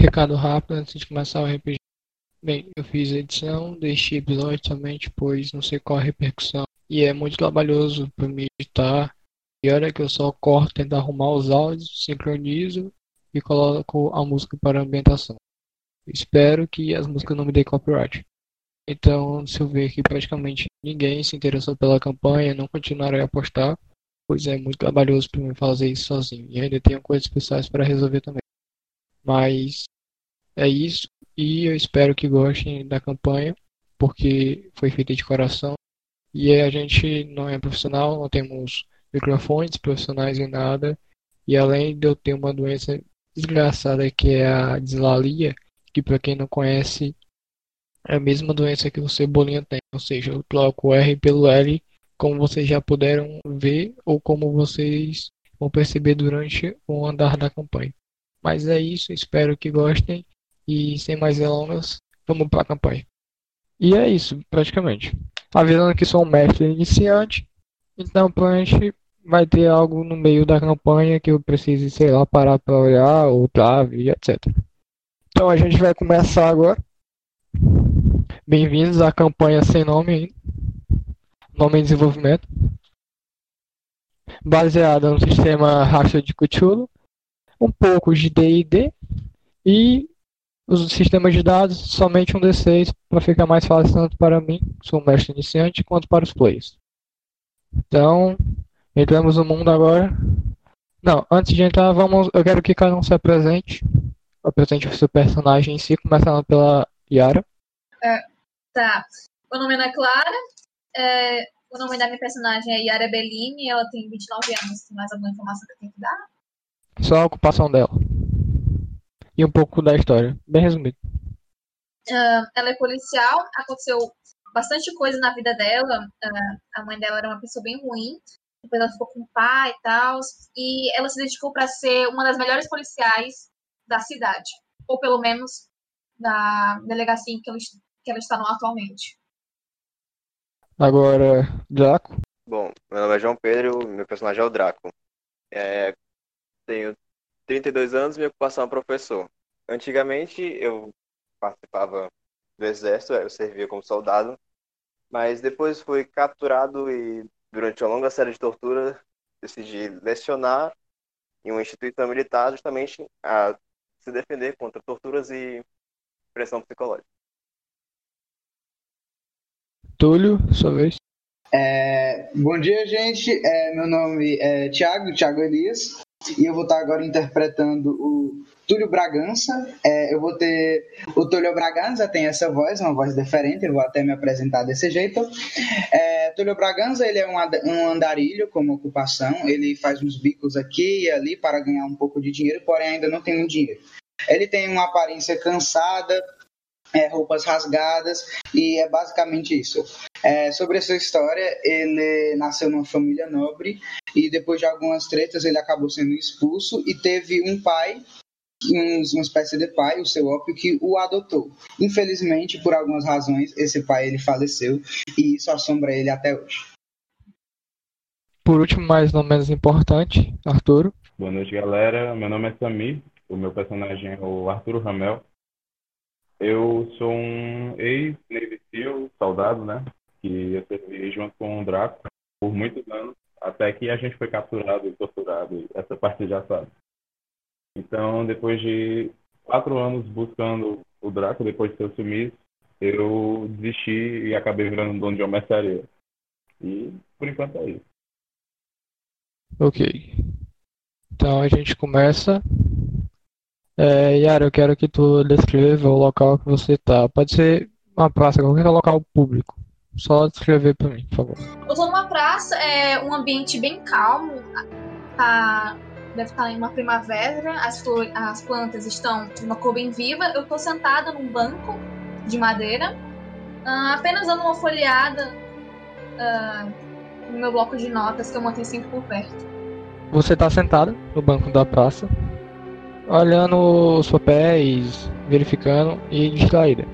Recado rápido antes de começar o RPG. Bem, eu fiz a edição deste episódio somente pois não sei qual a repercussão e é muito trabalhoso para me editar. E olha que eu só corto, tento arrumar os áudios, sincronizo e coloco a música para ambientação. Espero que as músicas não me deem copyright. Então, se eu ver que praticamente ninguém se interessou pela campanha, não continuarei a postar, pois é muito trabalhoso para mim fazer isso sozinho. E ainda tenho coisas especiais para resolver também. Mas é isso. E eu espero que gostem da campanha, porque foi feita de coração. E a gente não é profissional, não temos microfones profissionais nem nada. E além de eu ter uma doença desgraçada que é a dislalia, que para quem não conhece é a mesma doença que o cebolinha tem, ou seja, eu troco R pelo L, como vocês já puderam ver ou como vocês vão perceber durante o andar da campanha. Mas é isso, espero que gostem e sem mais delongas, vamos para a campanha. E é isso, praticamente. Avisando que sou um mestre iniciante, então provavelmente vai ter algo no meio da campanha que eu precise, sei lá, parar para olhar ou trave, etc. Então a gente vai começar agora. Bem-vindos à campanha sem nome ainda. Nome em desenvolvimento. Baseada no sistema Racha de Cthulhu um pouco de D&D e os sistemas de dados somente um D6 para ficar mais fácil tanto para mim, sou um mestre iniciante, quanto para os players. Então, entramos no mundo agora. Não, antes de entrar, vamos, eu quero que cada um se apresente. Apresente o seu personagem em si, começando pela Yara. É, tá. Meu nome é Ana Clara. É, o nome da minha personagem é Yara Bellini. Ela tem 29 anos. Tem mais alguma informação que eu tenho que dar? Só a ocupação dela. E um pouco da história. Bem resumido. Uh, ela é policial. Aconteceu bastante coisa na vida dela. Uh, a mãe dela era uma pessoa bem ruim. Depois ela ficou com o pai e tal. E ela se dedicou para ser uma das melhores policiais da cidade. Ou pelo menos da delegacia em que ela, que ela está no atualmente. Agora, Draco. Bom, meu nome é João Pedro, meu personagem é o Draco. É, tenho 32 anos e minha ocupação é professor. Antigamente eu participava do exército, eu servia como soldado, mas depois fui capturado e durante uma longa série de torturas decidi lecionar em uma instituição militar justamente a se defender contra torturas e pressão psicológica. Túlio, sua vez. É, bom dia, gente. É, meu nome é Tiago, Tiago Elias e eu vou estar agora interpretando o Túlio Bragança. É, eu vou ter. O Túlio Bragança tem essa voz, uma voz diferente, eu vou até me apresentar desse jeito. É, Túlio Bragança ele é um, um andarilho como ocupação, ele faz uns bicos aqui e ali para ganhar um pouco de dinheiro, porém ainda não tem muito dinheiro. Ele tem uma aparência cansada, é, roupas rasgadas, e é basicamente isso. É, sobre essa história, ele nasceu numa família nobre e depois de algumas tretas ele acabou sendo expulso e teve um pai, um, uma espécie de pai, o seu ópio, que o adotou. Infelizmente, por algumas razões, esse pai ele faleceu e isso assombra ele até hoje. Por último, mas não menos importante, Arturo. Boa noite, galera. Meu nome é Samir, o meu personagem é o Arturo Ramel. Eu sou um ex-Navy SEAL, soldado, né? Que eu servi junto com o Draco por muitos anos, até que a gente foi capturado e torturado, essa parte já sabe. Então, depois de quatro anos buscando o Draco, depois de ser sumiço, eu desisti e acabei virando dono de uma mercearia. E, por enquanto, é isso. Ok. Então, a gente começa é, Yara, eu quero que tu descreva o local que você tá. Pode ser uma praça, qualquer local público. Só descrever para mim, por favor. Eu tô numa praça, é um ambiente bem calmo. Tá, deve estar em uma primavera, as, flores, as plantas estão de uma cor bem viva. Eu tô sentada num banco de madeira, uh, apenas dando uma folheada uh, no meu bloco de notas que eu mantenho sempre por perto. Você tá sentada no banco da praça, olhando os papéis, verificando e distraída.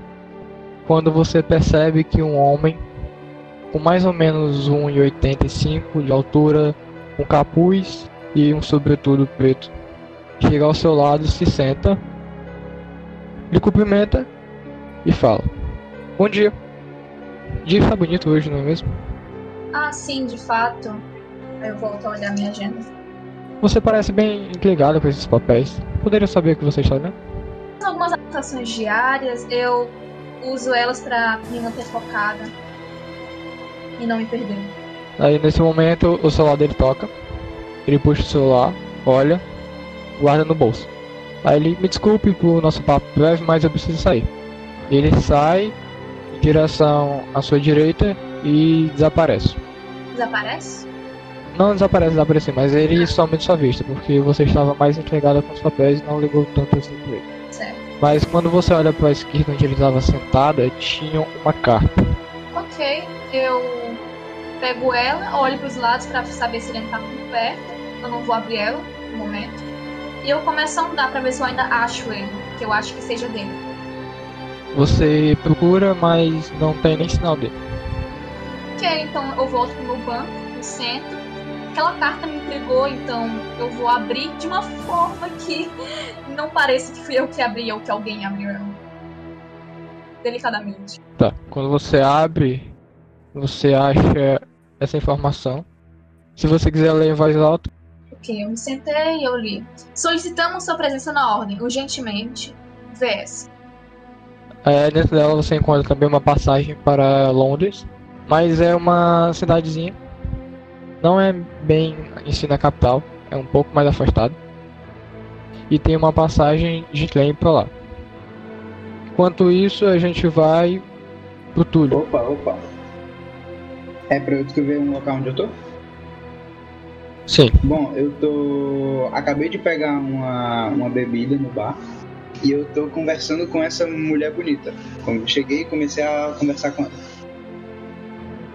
Quando você percebe que um homem com mais ou menos 1,85 de altura, um capuz e um sobretudo preto chega ao seu lado, se senta Ele cumprimenta e fala: Bom dia. Dia está bonito hoje, não é mesmo? Ah, sim, de fato. Eu volto a olhar minha agenda. Você parece bem intrigado com esses papéis. Poderia saber o que você está olhando? Algumas anotações diárias, eu uso elas pra me manter focada e não me perder. Aí nesse momento o celular dele toca. Ele puxa o celular, olha, guarda no bolso. Aí ele me desculpe por nosso papo breve, mas eu preciso sair. Ele sai em direção à sua direita e desaparece. Desaparece? Não desaparece, desapareceu, mas ele some de sua vista, porque você estava mais entregada com os papéis e não ligou tanto assim pra ele. Certo. Mas quando você olha para a esquerda onde ele estava sentada, tinha uma carta. Ok, eu pego ela, olho pros lados pra saber se ele ainda tá por perto. Eu não vou abrir ela no momento. E eu começo a andar pra ver se eu ainda acho ele, que eu acho que seja dele. Você procura, mas não tem nem sinal dele. Ok, então eu volto pro meu banco, me sento. Aquela carta me intrigou, então eu vou abrir de uma forma que não pareça que fui eu que abri ou que alguém abriu. Delicadamente. Tá. Quando você abre, você acha essa informação. Se você quiser ler em voz alta, Ok, eu me sentei e eu li. Solicitamos sua presença na ordem, urgentemente. VS. é, dentro dela você encontra também uma passagem para Londres. Mas é uma cidadezinha. Não é bem em si na capital, é um pouco mais afastado. E tem uma passagem de trem para lá. Enquanto isso, a gente vai pro Túlio. Opa, opa. É pra eu descrever um local onde eu tô? Sim. Bom, eu tô. Acabei de pegar uma, uma bebida no bar e eu tô conversando com essa mulher bonita. Quando cheguei, comecei a conversar com ela.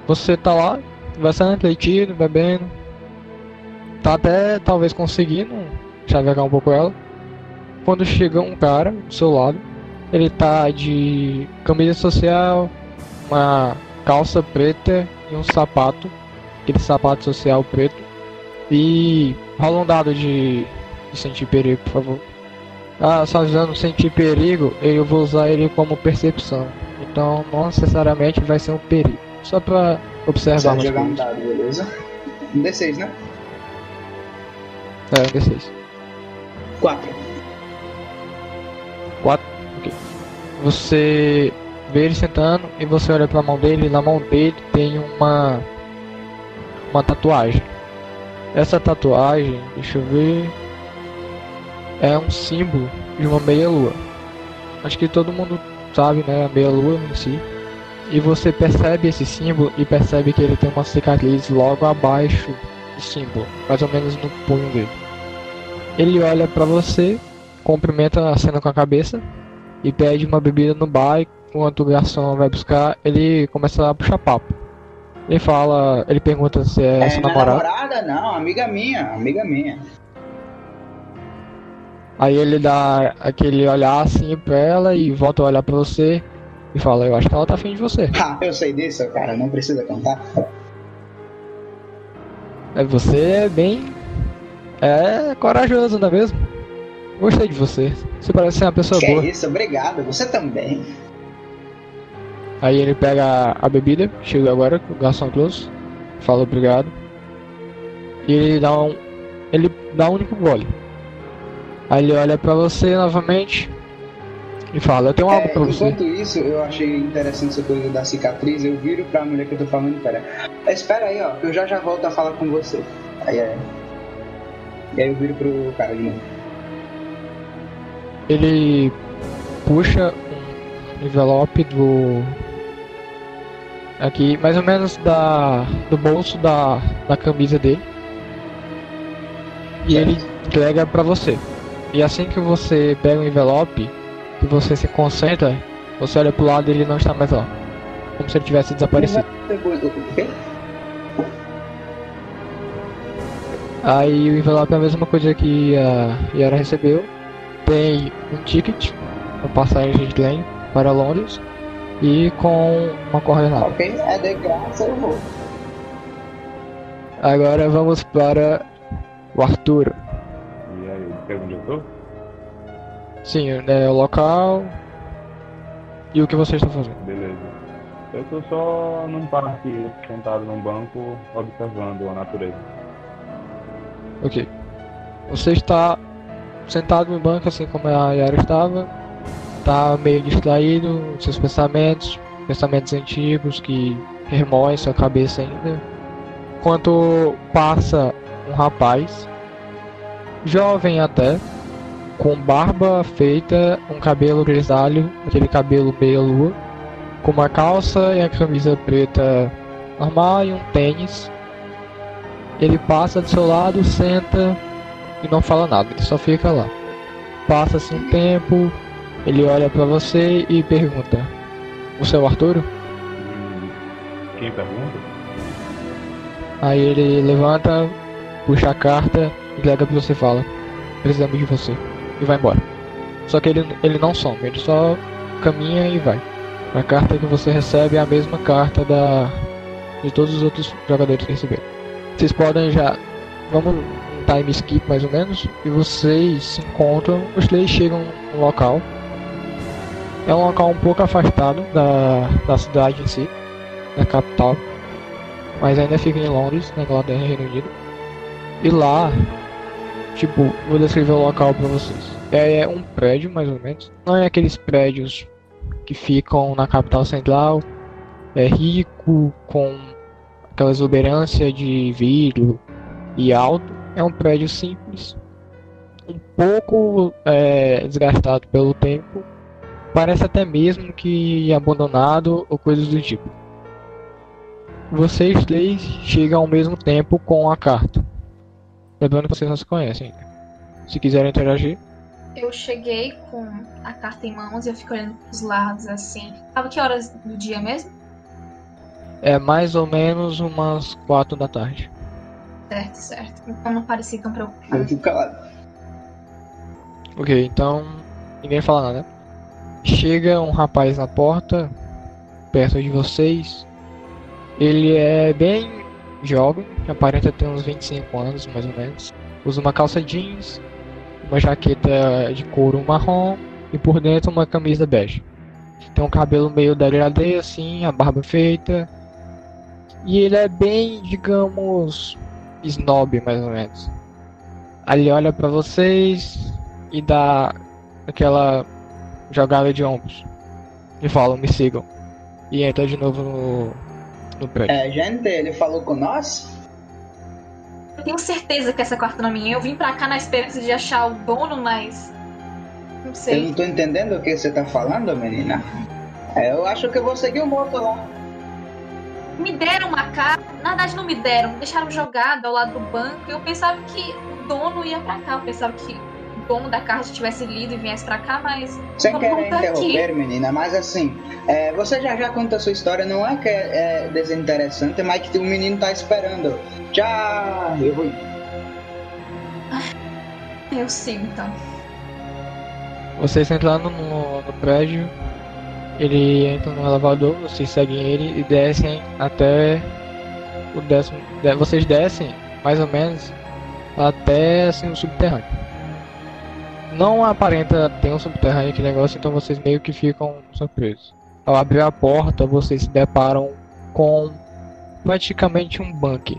Você tá lá, conversando, refletindo, bebendo. Tá até talvez conseguindo chavecar um pouco ela. Quando chega um cara do seu lado, ele tá de camisa social, uma calça preta e um sapato, aquele sapato social preto. E rola um dado de, de sentir perigo, por favor. Ah, só avisando, sentir perigo, eu vou usar ele como percepção. Então não necessariamente vai ser um perigo. Só pra observar umas jogar um dado, beleza? Um D6, né? É, um D6. 4. Você vê ele sentando e você olha pra mão dele, e na mão dele tem uma uma tatuagem. Essa tatuagem, deixa eu ver, é um símbolo de uma meia lua. Acho que todo mundo sabe, né, a meia lua em si. E você percebe esse símbolo e percebe que ele tem uma cicatriz logo abaixo do símbolo, mais ou menos no punho dele. Ele olha pra você, cumprimenta a cena com a cabeça e pede uma bebida no bar. Enquanto o garçom vai buscar, ele começa a puxar papo. Ele fala, ele pergunta se é, É, sua namorada. namorada? Não, amiga minha, amiga minha. Aí ele dá aquele olhar assim pra ela e volta a olhar pra você e fala, eu acho que ela tá afim de você. Ah, eu sei disso, cara, não precisa contar. É, Você é bem. É corajoso, não é mesmo? Gostei de você. Você parece ser uma pessoa Que boa. é isso, obrigado, você também. Aí ele pega a bebida, chega agora, o garçom trouxe, fala obrigado. E ele dá um. Ele dá um único gole. Aí ele olha pra você novamente e fala, eu tenho algo É, pra você. enquanto isso, eu achei interessante essa coisa da cicatriz. Eu viro pra mulher que eu tô falando, pera. "É, Espera aí, ó, que eu já já volto a falar com você. Aí é. E aí eu viro pro cara de novo. Ele puxa um envelope do. Aqui, mais ou menos da. do bolso da, da camisa dele. E ele entrega pra você. E assim que você pega o envelope, que você se concentra, você olha pro lado e ele não está mais lá. Como se ele tivesse desaparecido. Aí o envelope é a mesma coisa que a Yara recebeu. Tem um ticket, uma passagem de trem para Londres e com uma coordenada. Ok, é de graça, eu vou. Agora vamos para o Arthur. E aí, quer onde eu tô? Sim, é o local e o que você está fazendo. Beleza. Eu tô só num parque, sentado num banco, observando a natureza. Ok. Você está sentado no banco, assim como a Yara estava, está meio distraído, seus pensamentos, pensamentos antigos que remoem sua cabeça ainda. Enquanto passa um rapaz, jovem até, com barba feita, um cabelo grisalho, aquele cabelo meio lua, com uma calça e a camisa preta normal e um tênis. Ele passa do seu lado, senta e não fala nada, ele só fica lá. Passa-se um tempo, ele olha para você e pergunta: Você é o Arturo? Hum, Quem pergunta? Aí ele levanta, puxa a carta e leva pra você e fala: Precisamos de você. E vai embora. Só que ele, ele não some, ele só caminha e vai. A carta que você recebe é a mesma carta da de todos os outros jogadores que receberam. Vocês podem já. Vamos um time skip mais ou menos. E vocês se encontram. Os três chegam no local. É um local um pouco afastado da, da cidade em si, da capital. Mas ainda fica em Londres, na Inglaterra, Reino Unido. E lá, tipo, vou descrever o local pra vocês. É um prédio, mais ou menos. Não é aqueles prédios que ficam na capital central. É rico, com aquela exuberância de vidro e alto. É um prédio simples, um pouco é, desgastado pelo tempo. Parece até mesmo que abandonado ou coisas do tipo. Vocês três chegam ao mesmo tempo com a carta. Lembrando que vocês não se conhecem ainda. Se quiserem interagir. Eu cheguei com a carta em mãos e eu fico olhando pros lados assim. Sabe que horas do dia mesmo? É mais ou menos umas quatro da tarde. Certo, certo. Então não parecia tão Eu preocupado. fico calado. Ok, então ninguém fala nada. Chega um rapaz na porta, perto de vocês. Ele é bem jovem, aparenta ter uns 25 anos mais ou menos. Usa uma calça jeans, uma jaqueta de couro marrom e por dentro uma camisa bege. Tem um cabelo meio degradê assim, a barba feita. E ele é bem, digamos, snob mais ou menos. Ele olha pra vocês e dá aquela jogada de ombros. E fala, me sigam. E entra de novo no, no prédio. É, gente, ele falou com nós? Eu tenho certeza que essa quarta não é minha. Eu vim pra cá na esperança de achar o dono, mas. Não Eu sei. não tô entendendo o que você tá falando, menina. É, eu acho que eu vou seguir o moto lá. Me deram uma carta. Na verdade, não me deram. Me deixaram jogado ao lado do banco. E eu pensava que o dono ia pra cá. Eu pensava que dono da carta tivesse lido e viesse pra cá, mas. Sem querer tá aqui. interromper, menina, mas assim, é, você já já conta a sua história, não é que é, é desinteressante, mas que o menino tá esperando. Tchau! Eu vou. Eu sigo então. Vocês entrando no, no prédio, ele entra no elevador, vocês seguem ele e descem até o décimo. de- Vocês descem mais ou menos até assim o subterrâneo. Não aparenta ter um subterrâneo aquele negócio, então vocês meio que ficam surpresos. Ao abrir a porta, vocês se deparam com praticamente um bunker,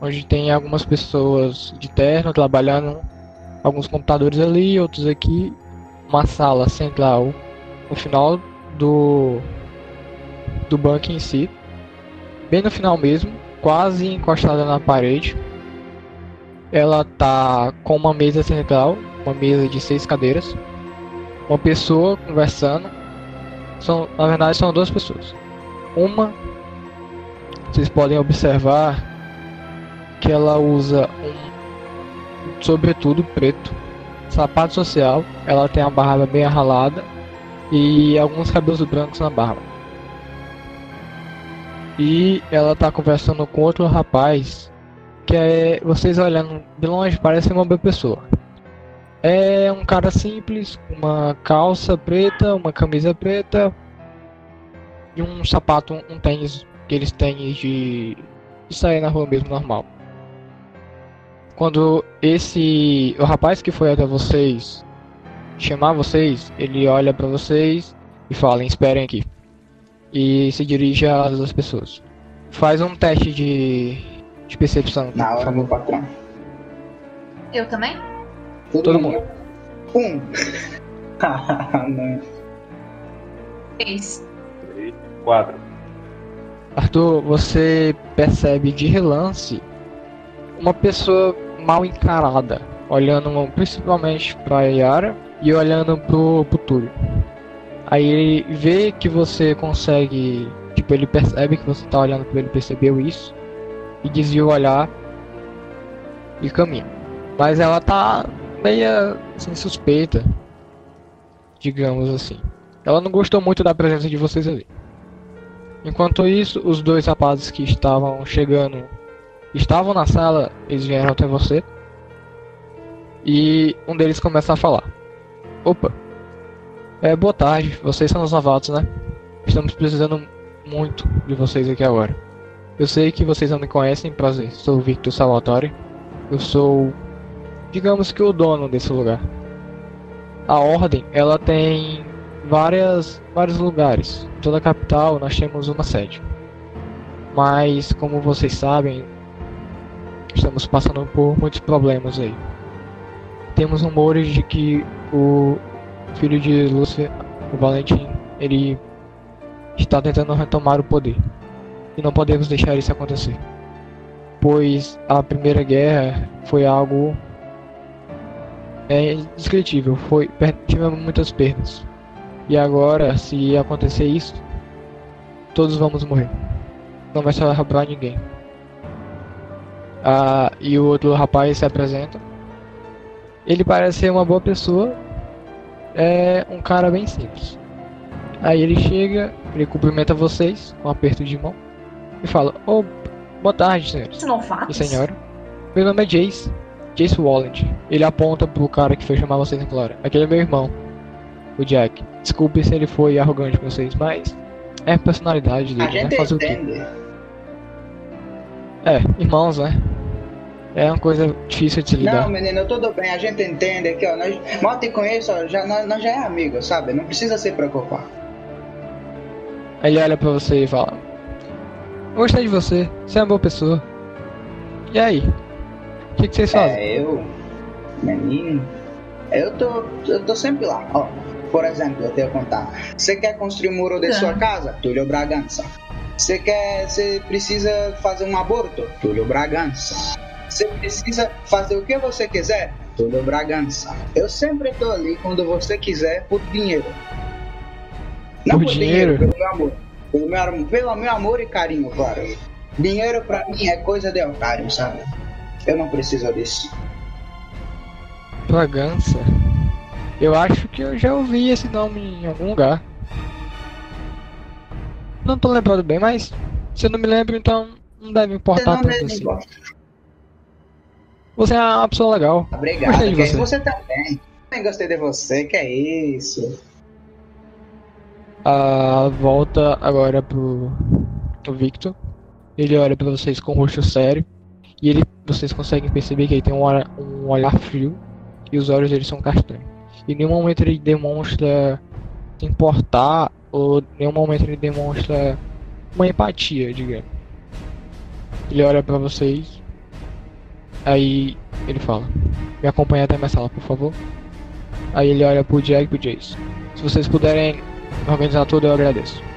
onde tem algumas pessoas de terno trabalhando, alguns computadores ali, outros aqui, uma sala central no final do do banco em si, bem no final mesmo, quase encostada na parede. Ela tá com uma mesa central, uma mesa de seis cadeiras, uma pessoa conversando. São, na verdade, são duas pessoas. Uma, vocês podem observar que ela usa um sobretudo preto sapato social, ela tem a barba bem arralada e alguns cabelos brancos na barba. E ela tá conversando com outro rapaz que é, vocês olhando de longe parece uma boa pessoa. É um cara simples, com uma calça preta, uma camisa preta e um sapato, um tênis, aqueles tênis de, de sair na rua mesmo normal. Quando esse o rapaz que foi até vocês chamar vocês, ele olha pra vocês e fala: esperem aqui. E se dirige às duas pessoas. Faz um teste de, de percepção, Na hora, meu patrão. Eu também? Todo mundo. Um. Não. Três. Três, quatro. Arthur, você percebe de relance uma pessoa mal encarada, olhando principalmente pra Yara e olhando pro, pro Túlio. Aí ele vê que você consegue. Tipo, ele percebe que você tá olhando pra ele, percebeu isso, e desvia o olhar e caminha. Mas ela tá meia assim, suspeita, digamos assim. Ela não gostou muito da presença de vocês ali. Enquanto isso, os dois rapazes que estavam chegando estavam na sala, eles vieram até você. E um deles começa a falar: Opa, é, boa tarde, vocês são os novatos, né? Estamos precisando muito de vocês aqui agora. Eu sei que vocês não me conhecem, prazer, sou o Victor Salvatore. Eu sou, digamos que o dono desse lugar. A ordem, ela tem várias, vários lugares. Em toda a capital nós temos uma sede. Mas, como vocês sabem, estamos passando por muitos problemas aí. Temos rumores de que o filho de Lúcia, o Valentim, ele está tentando retomar o poder. E não podemos deixar isso acontecer. Pois a Primeira Guerra foi algo é indescritível, foi tivemos muitas perdas. E agora, se acontecer isso, todos vamos morrer. Não vai sobrar ninguém. Ah, e o outro rapaz se apresenta. Ele parece ser uma boa pessoa. É um cara bem simples. Aí ele chega, ele cumprimenta vocês com um aperto de mão e fala: Oh, boa tarde, senhores novatos? e senhora. Meu nome é Jace. Jace Walland. Ele aponta pro cara que foi chamar vocês na Clara. Aquele é meu irmão, o Jack. Desculpe se ele foi arrogante com vocês, mas é a personalidade A dele, né? gente Fazer o quê? entende. É, irmãos, né? É uma coisa difícil de se lidar. Não, menino, tudo bem, a gente entende aqui, ó. Nós, mal te conheço, ó, já, nós, nós já é amigo, sabe? Não precisa se preocupar. Ele olha pra você e fala: Gostei de você, você é uma boa pessoa. E aí? O que, que vocês fazem? É, eu, menino, eu tô, eu tô sempre lá, ó. Por exemplo, eu tenho que contar. Você quer construir um muro de Tá. sua casa? Túlio Bragança. Você quer, você precisa fazer um aborto? Túlio Bragança. Você precisa fazer o que você quiser? Túlio Bragança. Eu sempre tô ali quando você quiser por dinheiro. Não Por por, dinheiro? dinheiro, pelo meu amor. Pelo meu, pelo meu amor e carinho, claro. Dinheiro pra mim é coisa de otário, sabe? Eu não preciso disso. Bragança? Eu acho que eu já ouvi esse nome em algum lugar. Não tô lembrando bem, mas se eu não me lembro, então não deve Você importar não tanto me assim. importa. Você é uma pessoa legal. Obrigado, Gostei de você. você também. Também gostei de você, que é isso. A volta agora pro, pro Victor. Ele olha pra vocês com o rosto sério. E ele, vocês conseguem perceber que ele tem um olhar, um olhar frio. E os olhos dele são castanhos. Em nenhum momento ele demonstra se importar. Ou em nenhum momento ele demonstra uma empatia, digamos. Ele olha pra vocês. Aí ele fala: Me acompanhe até minha sala, por favor. Aí ele olha pro Jack e pro Jace. Se vocês puderem organizar tudo, eu agradeço.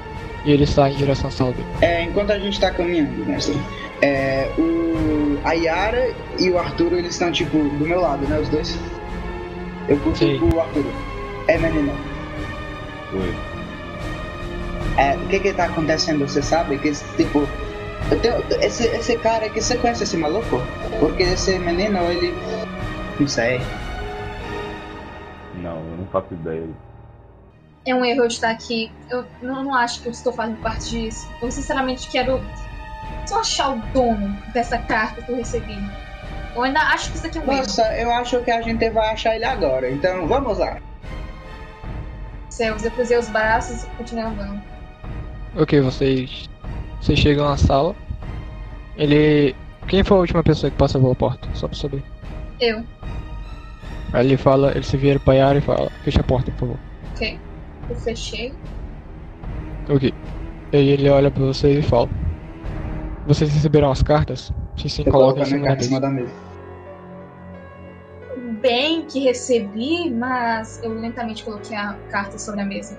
E ele está em direção à sala dele. É, enquanto a gente tá caminhando, mestre, é, o, a Yara e o Arthur, eles estão, tipo, do meu lado, né, os dois? Eu curto o Arthur. É, menino. Foi. É, o que que tá acontecendo, você sabe? Que, tipo, eu tenho, esse, esse cara aqui, você conhece esse maluco? Porque esse menino, ele... Não sei. Não, eu não faço ideia. É um erro eu estar aqui. Eu não, não acho que eu estou fazendo parte disso. Eu sinceramente quero só achar o dono dessa carta que eu recebi. Eu ainda acho que isso aqui é um erro. Nossa, eu acho que a gente vai achar ele agora, então vamos lá. Céus, eu cruzei os braços e continuei andando. Ok, vocês. Vocês chegam na sala. Ele. Quem foi a última pessoa que passou pela porta? Só pra saber. Eu. Aí ele fala, ele se vira pra Yara e fala, fecha a porta, por favor. Ok. Eu fechei. Ok. E aí ele olha pra vocês e fala. Vocês receberam as cartas? Sim, sim, coloca em a cima minha da mesa. Bem que recebi, mas eu lentamente coloquei a carta sobre a mesa.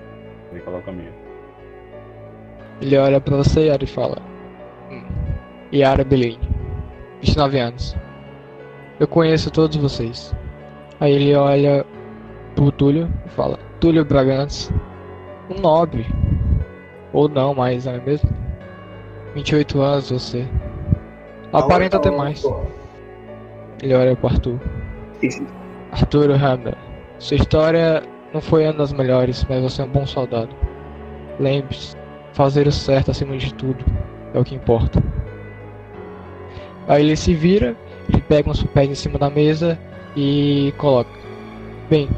Ele coloca a minha. Ele olha pra você, Yara, e fala. Hum. Yara Bellini, 29 anos. Eu conheço todos vocês. Aí ele olha pro Túlio e fala: Túlio Bragança, um nobre. Ou não mais, não é mesmo? 28 anos você. Aparenta ter mais. Ele olha pro Arthur. Arthur Hammer, sua história não foi uma das melhores, mas você é um bom soldado. Lembre-se, fazer o certo acima de tudo é o que importa. Aí ele se vira, ele pega uns papéis em cima da mesa e coloca. Bem,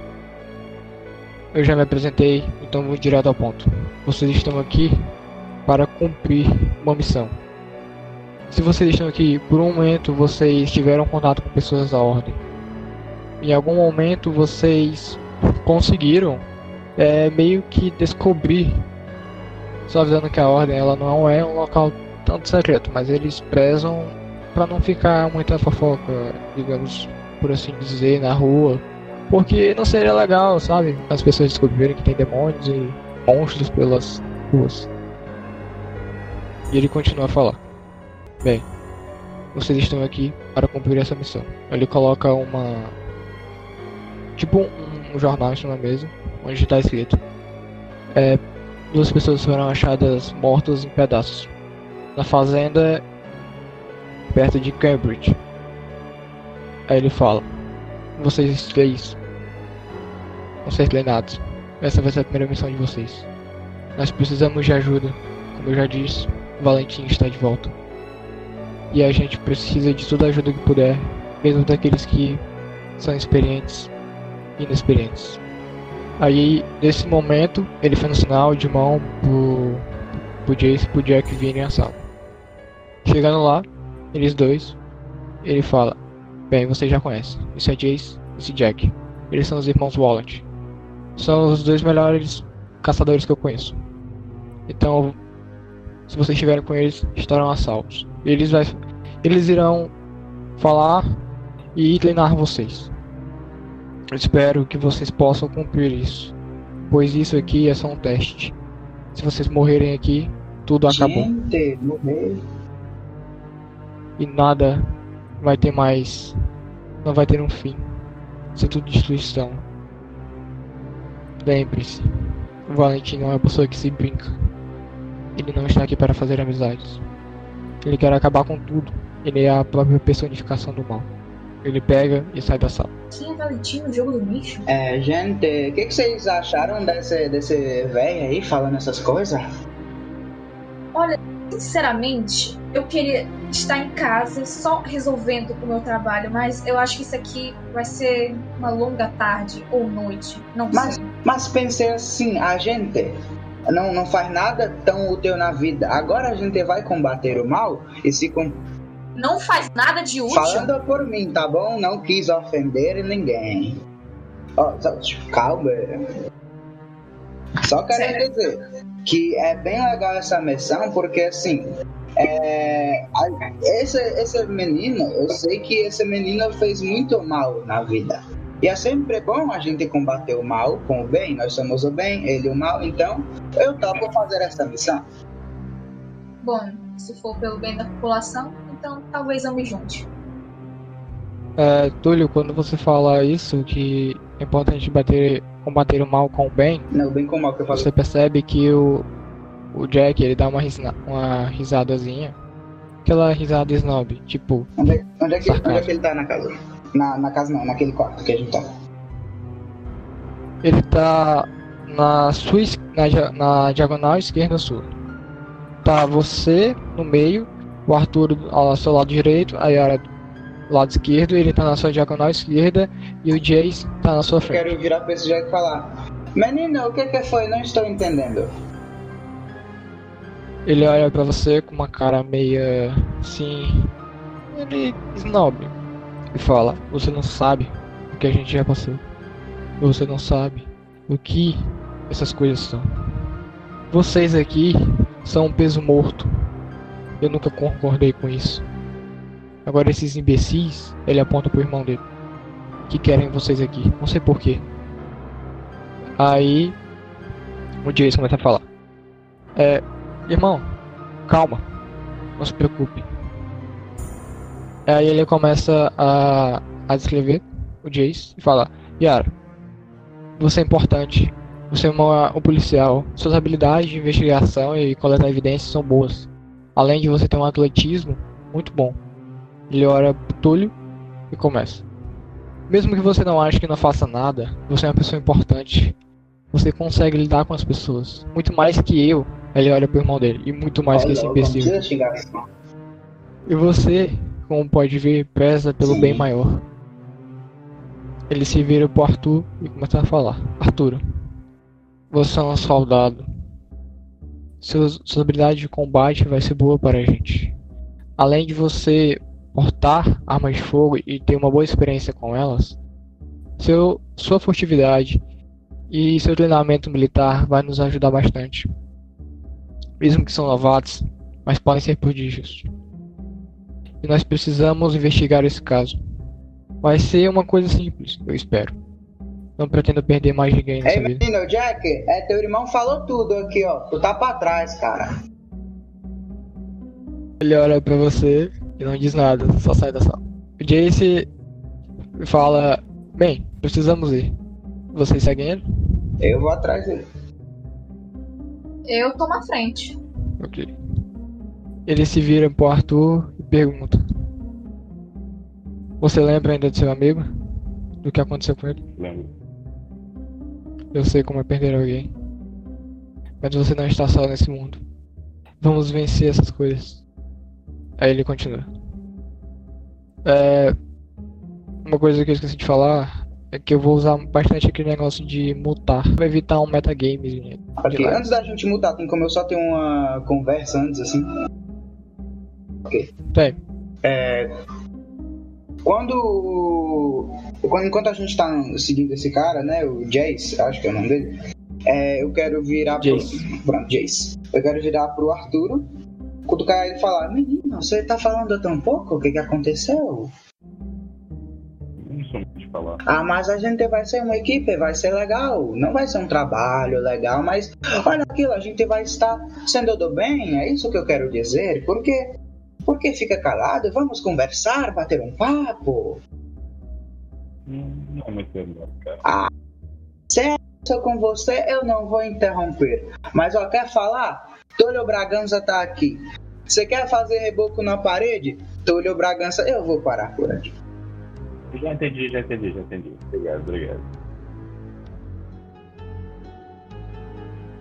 eu já me apresentei, então vou direto ao ponto. Vocês estão aqui para cumprir uma missão. Se vocês estão aqui, por um momento vocês tiveram contato com pessoas da ordem em algum momento vocês conseguiram é, meio que descobrir, só avisando que a ordem ela não é um local tanto secreto, mas eles prezam para não ficar muita fofoca, digamos por assim dizer, na rua, porque não seria legal, sabe? As pessoas descobrirem que tem demônios e monstros pelas ruas. E ele continua a falar. Bem, vocês estão aqui para cumprir essa missão. Ele coloca uma tipo um, um jornal da mesa, onde está escrito: é, duas pessoas foram achadas mortas em pedaços na fazenda perto de Cambridge. Aí ele fala: Vocês três vão ser treinados. Essa vai ser a primeira missão de vocês. Nós precisamos de ajuda. Como eu já disse, o Valentim está de volta. E a gente precisa de toda a ajuda que puder, mesmo daqueles que são experientes inexperientes. Aí, nesse momento, ele faz um sinal de mão pro, pro Jace e pro Jack virem à sala. Chegando lá, eles dois, ele fala: Bem, vocês já conhecem. Esse é Jace e esse Jack. Eles são os irmãos Wallet. São os dois melhores caçadores que eu conheço. Então, se vocês estiverem com eles, estarão a salvos. Eles, vai, eles irão falar e treinar vocês. Eu espero que vocês possam cumprir isso, pois isso aqui é só um teste. Se vocês morrerem aqui, tudo acabou Gente, morrer. e nada vai ter mais, não vai ter um fim. Isso é tudo destruição. Lembre-se, o Valentim não é uma pessoa que se brinca. Ele não está aqui para fazer amizades. Ele quer acabar com tudo. Ele é a própria personificação do mal. Ele pega e sai da sala. Quem é Valentim no jogo do bicho? É, gente, o que, que vocês acharam desse, desse velho aí falando essas coisas? Sinceramente, eu queria estar em casa só resolvendo o meu trabalho, mas eu acho que isso aqui vai ser uma longa tarde ou noite. Não Mas, sei. mas pensei assim, a gente não, não faz nada tão útil na vida. Agora a gente vai combater o mal e se com... Não faz nada de útil. falando por mim, tá bom? Não quis ofender ninguém. Só- calma. Só quero Sério? dizer que é bem legal essa missão porque assim é, esse, esse menino, eu sei que esse menino fez muito mal na vida. E é sempre bom a gente combater o mal com o bem. Nós somos o bem, ele o mal. Então, eu topo fazer essa missão. Bom, se for pelo bem da população, então talvez eu me junte. É, Túlio, quando você fala isso, que é importante bater, combater o mal com o bem, Não, bem com o mal que eu você percebe que o, o Jack ele dá uma, risna, uma risadazinha. Aquela risada snob, tipo, Onde, é- onde, é que, Sarcasmo. onde é que ele tá na casa? Na, na casa não, naquele quarto que a gente tá. ele tá na sua na, na diagonal esquerda sua. Tá você no meio, o Arthur ao seu lado direito, a Yara lado esquerdo, ele tá na sua diagonal esquerda e o Jace tá na sua Eu frente. quero virar pra esse Jack e falar: Menino, o que que foi? Não estou entendendo. Ele olha pra você com uma cara meia assim. Ele snob. E fala: Você não sabe o que a gente já passou. Você não sabe o que essas coisas são. Vocês aqui são um peso morto. Eu nunca concordei com isso. Agora esses imbecis, ele aponta pro irmão dele. Que querem vocês aqui. Não sei porquê. Aí o Jason começa a falar. É. Irmão, calma. Não se preocupe. Aí ele começa a, a descrever o Jace e fala: Yara, você é importante. Você é uma, um policial. Suas habilidades de investigação e coletar evidências são boas. Além de você ter um atletismo muito bom. Ele ora pro Túlio e começa. Mesmo que você não ache que não faça nada, você é uma pessoa importante. Você consegue lidar com as pessoas. Muito mais que eu. Ele olha pro irmão dele. E muito mais que esse imbecil. E você, como pode ver, preza pelo Sim. bem maior. Ele se vira pro Arthur e começa a falar. Arthur, você é um soldado. Seus, sua habilidade de combate vai ser boa para a gente. Além de você portar armas de fogo e ter uma boa experiência com elas, seu, sua furtividade e seu treinamento militar vai nos ajudar bastante. Mesmo que são novatos, mas podem ser prodígios. E nós precisamos investigar esse caso. Vai ser uma coisa simples, eu espero. Não pretendo perder mais ninguém nessa Ei, vida. menino, Jack, é, teu irmão falou tudo aqui, ó. Tu tá pra trás, cara. Ele olha pra você e não diz nada, só sai da sala. O Jace fala: Bem, precisamos ir. Vocês seguem ele? Eu vou atrás dele. Eu tô na frente. Ok. Ele se vira pro Arthur e pergunta: Você lembra ainda do seu amigo? Do que aconteceu com ele? Lembro. Eu sei como é perder alguém. Mas você não está só nesse mundo. Vamos vencer essas coisas. Aí ele continua. É. Uma coisa que eu esqueci de falar é que eu vou usar bastante aquele negócio de mutar. Pra evitar um metagame. Ok, antes da gente mudar, tem como eu só ter uma conversa antes, assim? Tem. Quando, quando enquanto a gente tá seguindo esse cara, né, o Jace, acho que é o nome dele, é, eu quero virar Jace. pro pronto, Jace. Eu quero virar pro Arturo, cutucar ele e falar: "Menino, você tá falando tão pouco? O que que aconteceu?" Falar. Ah, mas a gente vai ser uma equipe, vai ser legal. Não vai ser um trabalho legal, mas olha aquilo, a gente vai estar sendo do bem, é isso que eu quero dizer. Por quê? Por que fica calado? Vamos conversar, bater um papo. Não, é muito legal, cara. Se eu com você, eu não vou interromper. Mas ó, quer falar? Túlio Bragança tá aqui. Você quer fazer reboco na parede? Túlio Bragança, eu vou parar por aqui. Já entendi, já entendi, já entendi. Obrigado, obrigado.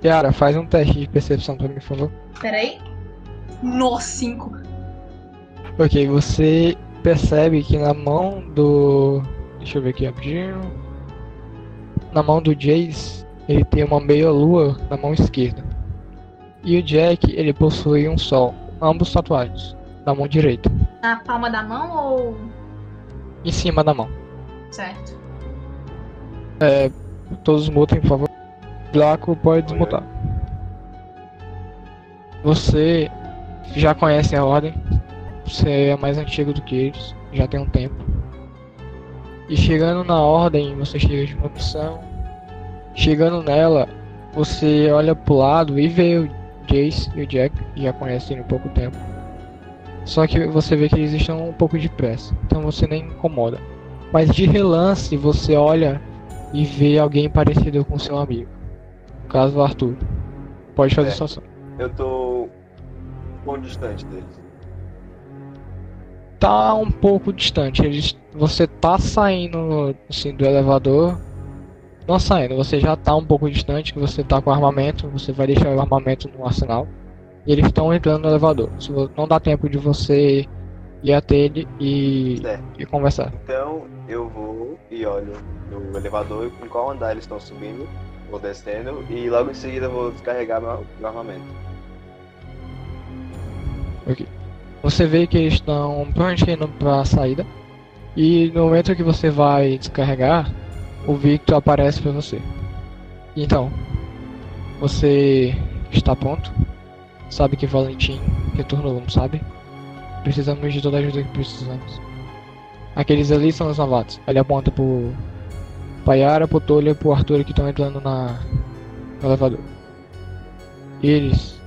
Yara, faz um teste de percepção pra mim, por favor. Peraí. Nossa, cinco. Ok, você percebe que na mão do. Deixa eu ver aqui rapidinho. Na mão do Jace, ele tem uma meia lua na mão esquerda. E o Jack, ele possui um sol, ambos tatuados, na mão direita, Na palma da mão ou. em cima da mão. Certo. Todos mutem, por favor. Draco pode desmutar. Você já conhece a ordem. Você é mais antigo do que eles, já tem um tempo. E chegando na ordem, você chega de uma missão. Chegando nela, você olha pro lado e vê o Jace e o Jack, já conhecem há pouco tempo. Só que você vê que eles estão um pouco de pressa, então você nem incomoda. Mas de relance, você olha e vê alguém parecido com seu amigo. No caso, o Arthur. Pode fazer É. sua ação. Eu tô um pouco distante deles. Tá um pouco distante. Eles, você tá saindo assim, do elevador. Não saindo, você já tá um pouco distante, que você tá com armamento, você vai deixar o armamento no arsenal. E eles estão entrando no elevador. Não dá tempo de você ir até ele e, Certo. e conversar. Então eu vou e olho no elevador em qual andar eles estão subindo, vou descendo e logo em seguida eu vou descarregar meu, meu armamento. Você vê que eles estão provavelmente indo pra saída. E no momento que você vai descarregar, o Victor aparece para você. Então, você está pronto? Sabe que Valentim retornou, não sabe? Precisamos de toda a ajuda que precisamos. Aqueles ali são os novatos. Ele aponta pro Paiara, pro Tolha e pro Arthur que estão entrando na no elevador. Eles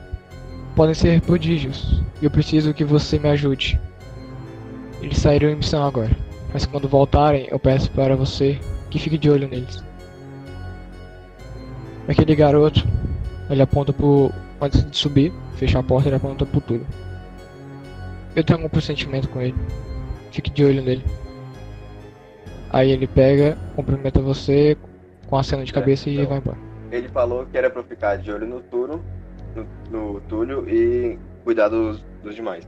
podem ser prodígios eu preciso que você me ajude. Eles saíram em missão agora, mas quando voltarem eu peço para você que fique de olho neles. Aquele garoto, ele aponta pro. Antes de subir, fechar a porta, ele aponta pro tudo. Eu tenho algum pressentimento com ele. Fique de olho nele. Aí ele pega, cumprimenta você com a cena de cabeça então, e vai embora. Ele falou que era pra ficar de olho no Túlio, no, no Túlio e cuidar dos, dos demais.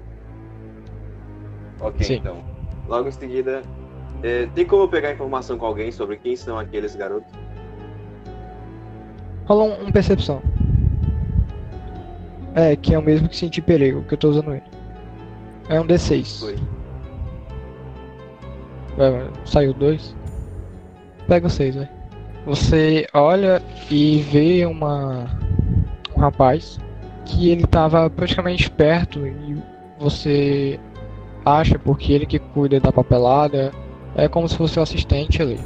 Ok, Sim. então. Logo em seguida, é, tem como pegar informação com alguém sobre quem são aqueles garotos? Rola um, um, percepção. É, que é o mesmo que sentir perigo, que eu tô usando ele. É um D6. Foi. Vai, saiu dois. Pega os seis, vai. Você olha e vê uma um rapaz que ele tava praticamente perto e você acha porque ele que cuida da papelada é como se fosse o assistente ali.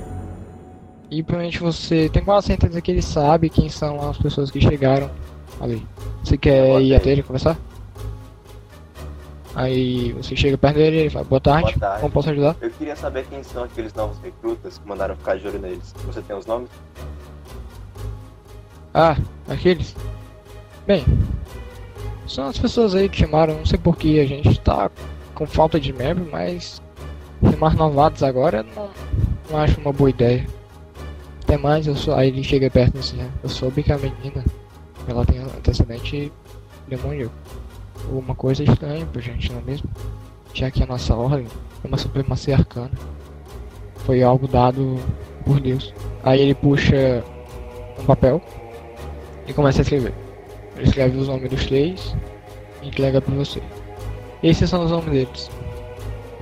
E provavelmente você tem quase certeza que ele sabe quem são as pessoas que chegaram ali. Você quer ir até ele conversar? Aí você chega perto dele e ele fala, boa tarde, boa tarde, como posso ajudar? Eu queria saber quem são aqueles novos recrutas que mandaram ficar de olho neles. Você tem os nomes? Ah, aqueles? Bem, são as pessoas aí que chamaram, não sei porquê, a gente tá com falta de membro, mas chamar novatos agora não, não acho uma boa ideia. Até mais, eu sou, aí ele chega perto assim, né? eu sou a menina, ela tem antecedente demoníaco uma coisa estranha pra gente, não é mesmo? Já que a nossa ordem é uma supremacia arcana. Foi algo dado por Deus. Aí ele puxa um papel e começa a escrever. Ele escreve os nomes dos três e entrega pra você. Esses são os nomes deles.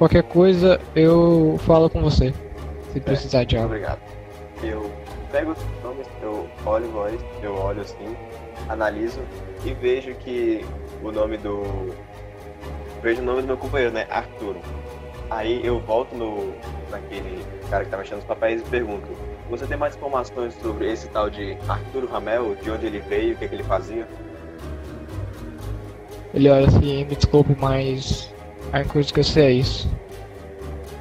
Qualquer coisa eu falo com você. Se precisar de algo. Obrigado. Eu pego os nomes, eu olho voz, eu olho assim, analiso e vejo que o nome do. Vejo o nome do meu companheiro, né? Arturo. Aí eu volto no naquele cara que tá mexendo nos papéis e pergunto: Você tem mais informações sobre esse tal de Arturo Ramel? De onde ele veio? O que, é que ele fazia? Ele olha assim: Me desculpe, mas a única coisa que eu sei é isso.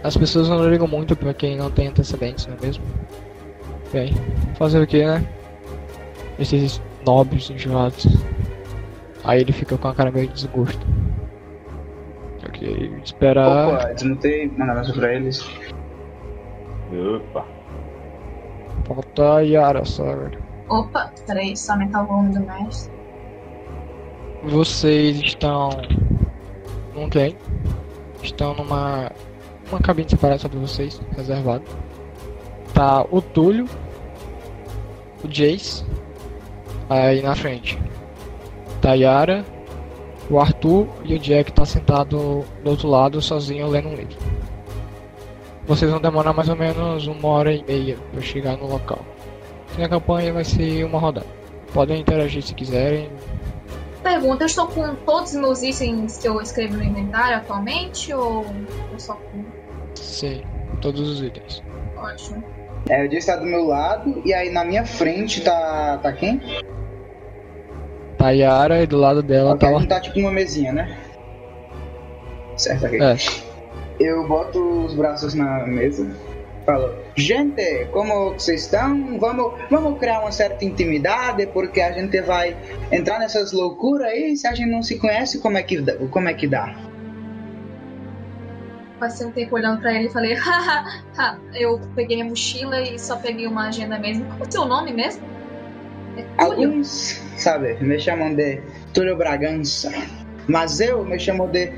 As pessoas não ligam muito pra quem não tem antecedentes, não é mesmo? Bem, fazer o que, né? Esses nobres enjoados. Aí ele fica com a cara meio de desgosto. Ok, esperar. Opa, desmutei, mandar mensagem pra eles. Opa. Falta a Yara só, velho. Opa, peraí, só aumentar o volume do mestre. Vocês estão num trem. Estão numa uma cabine separada só pra vocês, reservado. Tá o Túlio, o Jace, aí na frente. Tayara, o Arthur e o Jack tá sentado do outro lado sozinho lendo um livro. Vocês vão demorar mais ou menos uma hora e meia para chegar no local. E a campanha vai ser uma rodada. Podem interagir se quiserem. Pergunta, eu estou com todos os meus itens que eu escrevo no inventário atualmente ou eu só com. Sim, todos os itens. Ótimo. É, o Jack está do meu lado e aí na minha frente tá. tá quem? a Yara e do lado dela okay, tá. Não tá tipo uma mesinha, né? Certo, aqui. É. Eu boto os braços na mesa. Falo, gente, como vocês estão? Vamos, vamos criar uma certa intimidade, porque a gente vai entrar nessas loucuras aí. Se a gente não se conhece, como é que, como é que dá? Passei um tempo olhando pra ele e falei, haha, eu peguei minha mochila e só peguei uma agenda mesmo. Qual é o seu nome mesmo? Alguns, sabe, me chamam de Túlio Bragança. Mas eu me chamo de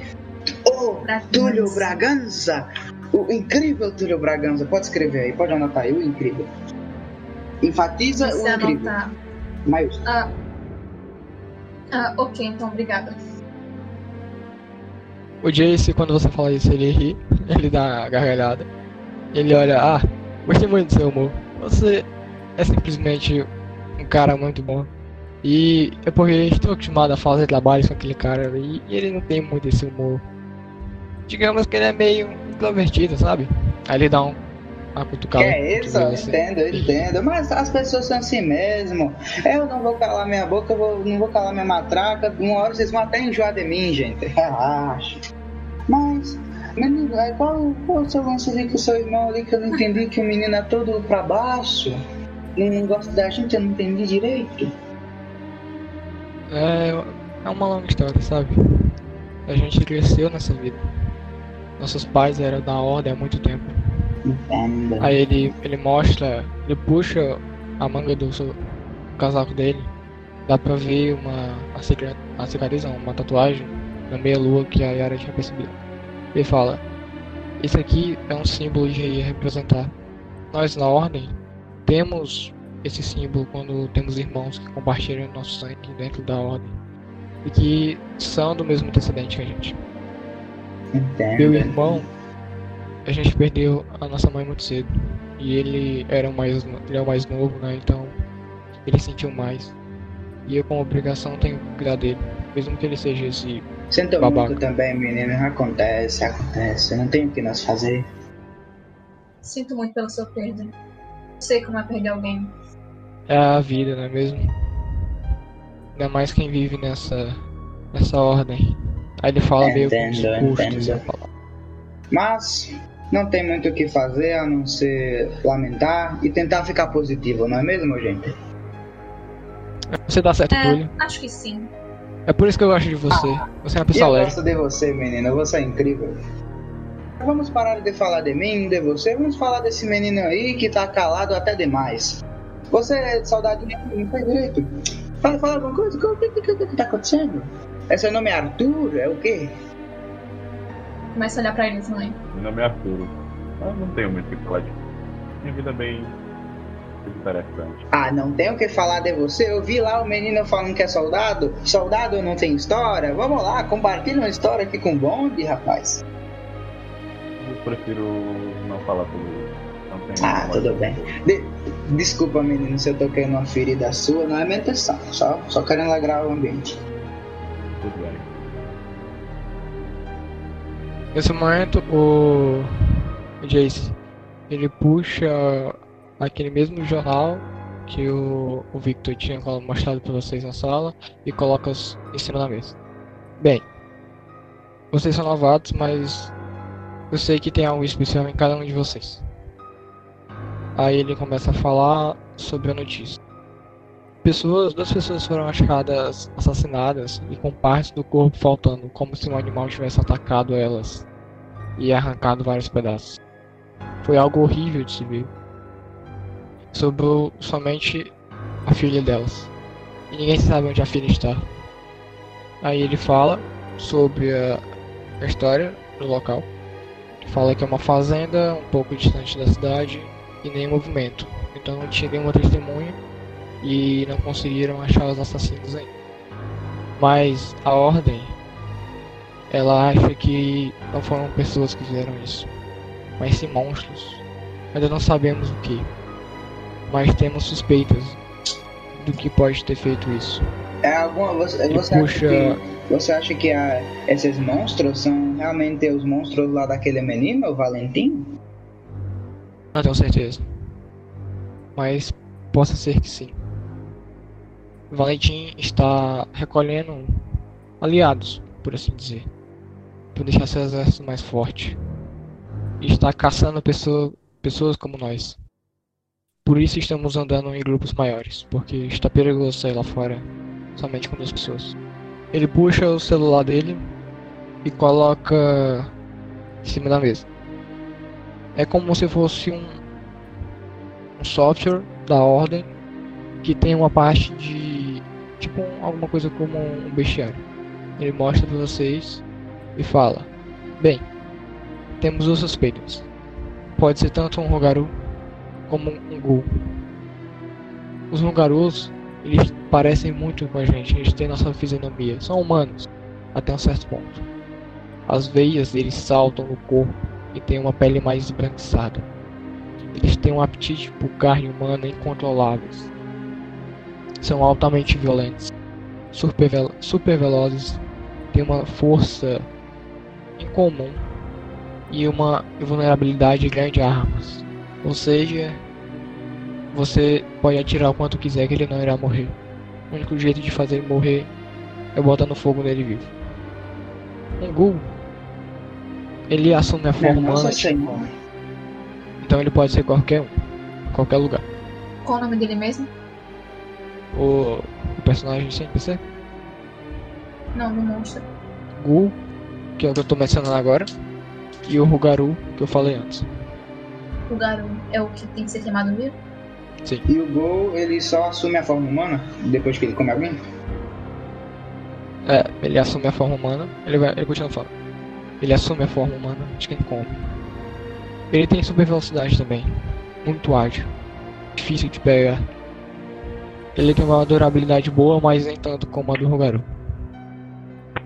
O Túlio Bragança. O incrível Túlio Bragança. Pode escrever aí, pode anotar aí, o incrível. Enfatiza Você o incrível. Anotar. Maiúsculo. Ah. ah, ok, então obrigada. O Jace, quando você fala isso, ele ri, ele dá gargalhada. Ele olha, ah, gostei muito do seu humor. Você é simplesmente um cara muito bom. E é porque estou acostumado a fazer trabalhos com aquele cara e, e ele não tem muito esse humor. Digamos que ele é meio introvertido, sabe? Aí ele dá um, uma cutucada. É isso, eu entendo, eu entendo. Mas as pessoas são assim mesmo. Eu não vou calar minha boca, eu vou, não vou calar minha matraca. Uma hora vocês vão até enjoar de mim, gente. Relaxa. Mas, menino, qual, qual o seu lance ali com o seu irmão ali que eu não entendi que o menino é todo pra baixo? Não gosta da gente, eu não entendi direito. É, é uma longa história, sabe? A gente cresceu nessa vida. Nossos pais eram da ordem há muito tempo. Entendo. Aí ele, ele mostra, ele puxa a manga do seu casaco dele. Dá pra ver uma a cicatriz, a cicatriz não, uma tatuagem na meia lua que a Yara tinha percebido. Ele fala: Isso aqui é um símbolo de representar. Nós na ordem temos esse símbolo quando temos irmãos que compartilham nosso sangue dentro da ordem e que são do mesmo antecedente que a gente. Entendo. Meu irmão, a gente perdeu a nossa mãe muito cedo e ele era o mais, ele é o mais novo, né? Então ele sentiu mais e eu, com obrigação, tenho que cuidar dele, mesmo que ele seja esse Sinto babaca. muito também, menino. Acontece, acontece. Não tem o que nós fazer. Sinto muito pelo seu perda. Sei como é perder alguém. É a vida, não é mesmo? Ainda mais quem vive nessa, nessa ordem. Aí ele fala meio Entendo, discurso, entendo. sem falar. Mas não tem muito o que fazer a não ser lamentar e tentar ficar positivo, não é mesmo, gente? Você dá certo, É, Túlio. acho que sim. É por isso que eu gosto de você. Você é uma pessoa eu leve. gosto de você, menino. Você é incrível. Vamos parar de falar de mim, de você. Vamos falar desse menino aí que tá calado até demais. Você, saudade, não faz direito. Fala, fala alguma coisa. O que, que, que, que tá acontecendo? É seu nome é Arthur? É o quê? Começa a olhar pra ele também. Meu nome é Arturo. Eu não tenho muito o que falar de Minha vida é bem interessante. Ah, não tenho o que falar de você. Eu vi lá o menino falando que é soldado. Soldado não tem história. Vamos lá, compartilha uma história aqui com o bonde, rapaz. Eu prefiro não falar sobre isso. Ah, tudo bem. De- Desculpa, menino, se eu toquei numa ferida sua. Não é minha intenção. Só, só querendo alegrar o ambiente. Tudo bem. Nesse momento, o Jace, ele puxa aquele mesmo jornal que o, o Victor tinha mostrado para vocês na sala e coloca em cima da mesa. Bem, vocês são novatos, mas eu sei que tem algo especial em cada um de vocês. Aí ele começa a falar sobre a notícia. Pessoas, duas pessoas foram achadas assassinadas e com partes do corpo faltando, como se um animal tivesse atacado elas e arrancado vários pedaços. Foi algo horrível de se ver. Sobrou somente a filha delas. E ninguém sabe onde a filha está. Aí ele fala sobre a, história do local. Fala que é uma fazenda um pouco distante da cidade e nem movimento. Então não tinha nenhuma testemunha e não conseguiram achar os assassinos ainda. Mas a ordem ela acha que não foram pessoas que fizeram isso, mas sim monstros. Ainda não sabemos o que, mas temos suspeitas do que pode ter feito isso. É alguma. Você, você acha puxa- que, você acha que a- esses monstros são realmente os monstros lá daquele menino, o Valentim? Não tenho certeza, mas possa ser que sim. Valentim está recolhendo aliados, por assim dizer, para deixar seu exército mais forte. E está caçando pessoa, pessoas como nós. Por isso estamos andando em grupos maiores, porque está perigoso sair lá fora somente com duas pessoas. Ele puxa o celular dele e coloca em cima da mesa. É como se fosse um, um software da ordem que tem uma parte de tipo um- alguma coisa como um bestiário. Ele mostra para vocês e fala: Bem, temos os suspeitos. Pode ser tanto um Rogaru como um Ghoul. Os Rogarus, eles parecem muito com a gente, eles têm nossa fisionomia, são humanos até um certo ponto. As veias deles saltam no corpo e têm uma pele mais esbranquiçada. Eles têm um apetite por carne humana incontroláveis. São altamente violentos, super, vel super velozes, têm uma força incomum e uma vulnerabilidade grande a armas. Ou seja, você pode atirar o quanto quiser que ele não irá morrer. O único jeito de fazer ele morrer é botando fogo nele vivo. Um ghoul, ele assume a forma humana. Então ele pode ser qualquer um, qualquer lugar. Qual o nome dele mesmo? O, o personagem sem PC? Não, no monstro. Ghoul, que é o que eu tô mencionando agora, e o Rugaru, que eu falei antes. Rugaru é o que tem que ser queimado vivo? Sim. E o Gol, ele só assume a forma humana depois que ele come alguém? É, ele assume a forma humana, ele, vai, ele continua falando. Ele assume a forma humana de quem come. Ele tem super velocidade também, muito ágil, difícil de pegar. Ele tem uma durabilidade boa, mas nem tanto como a do Rugaru.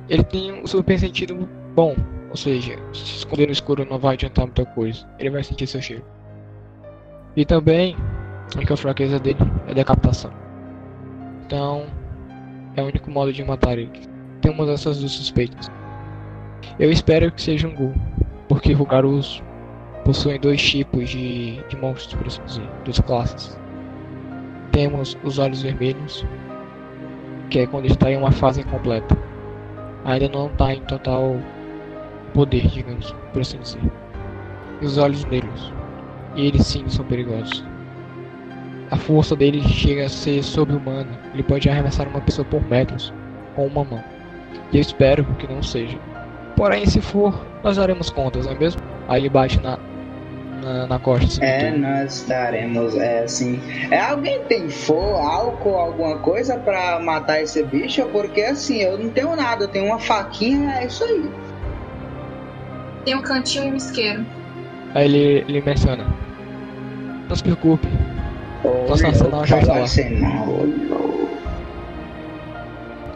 Ele tem um super sentido bom, ou seja, se esconder no escuro não vai adiantar muita coisa. Ele vai sentir seu cheiro. E também, a única fraqueza dele é decapitação. Então, é o único modo de matar ele. Tem uma dessas duas suspeitas. Eu espero que seja um Ghoul, porque Rugarus possuem dois tipos de, de monstros, por assim dizer, duas classes. Temos os olhos vermelhos, que é quando está em uma fase incompleta. Ainda não está em total poder, digamos, por assim dizer. E os olhos negros. E eles sim são perigosos. A força dele chega a ser sobre-humana. Ele pode arremessar uma pessoa por metros com uma mão. E eu espero que não seja. Porém, se for, nós daremos contas, não é mesmo? Aí ele bate na, na, na costa. Assim, é, nós daremos, é assim. É, alguém tem for, álcool, alguma coisa para matar esse bicho? Porque assim, eu não tenho nada, eu tenho uma faquinha, é isso aí. Tem um cantinho e um isqueiro. Aí ele, ele menciona. Não se preocupe. Nosso arsenal já está lá.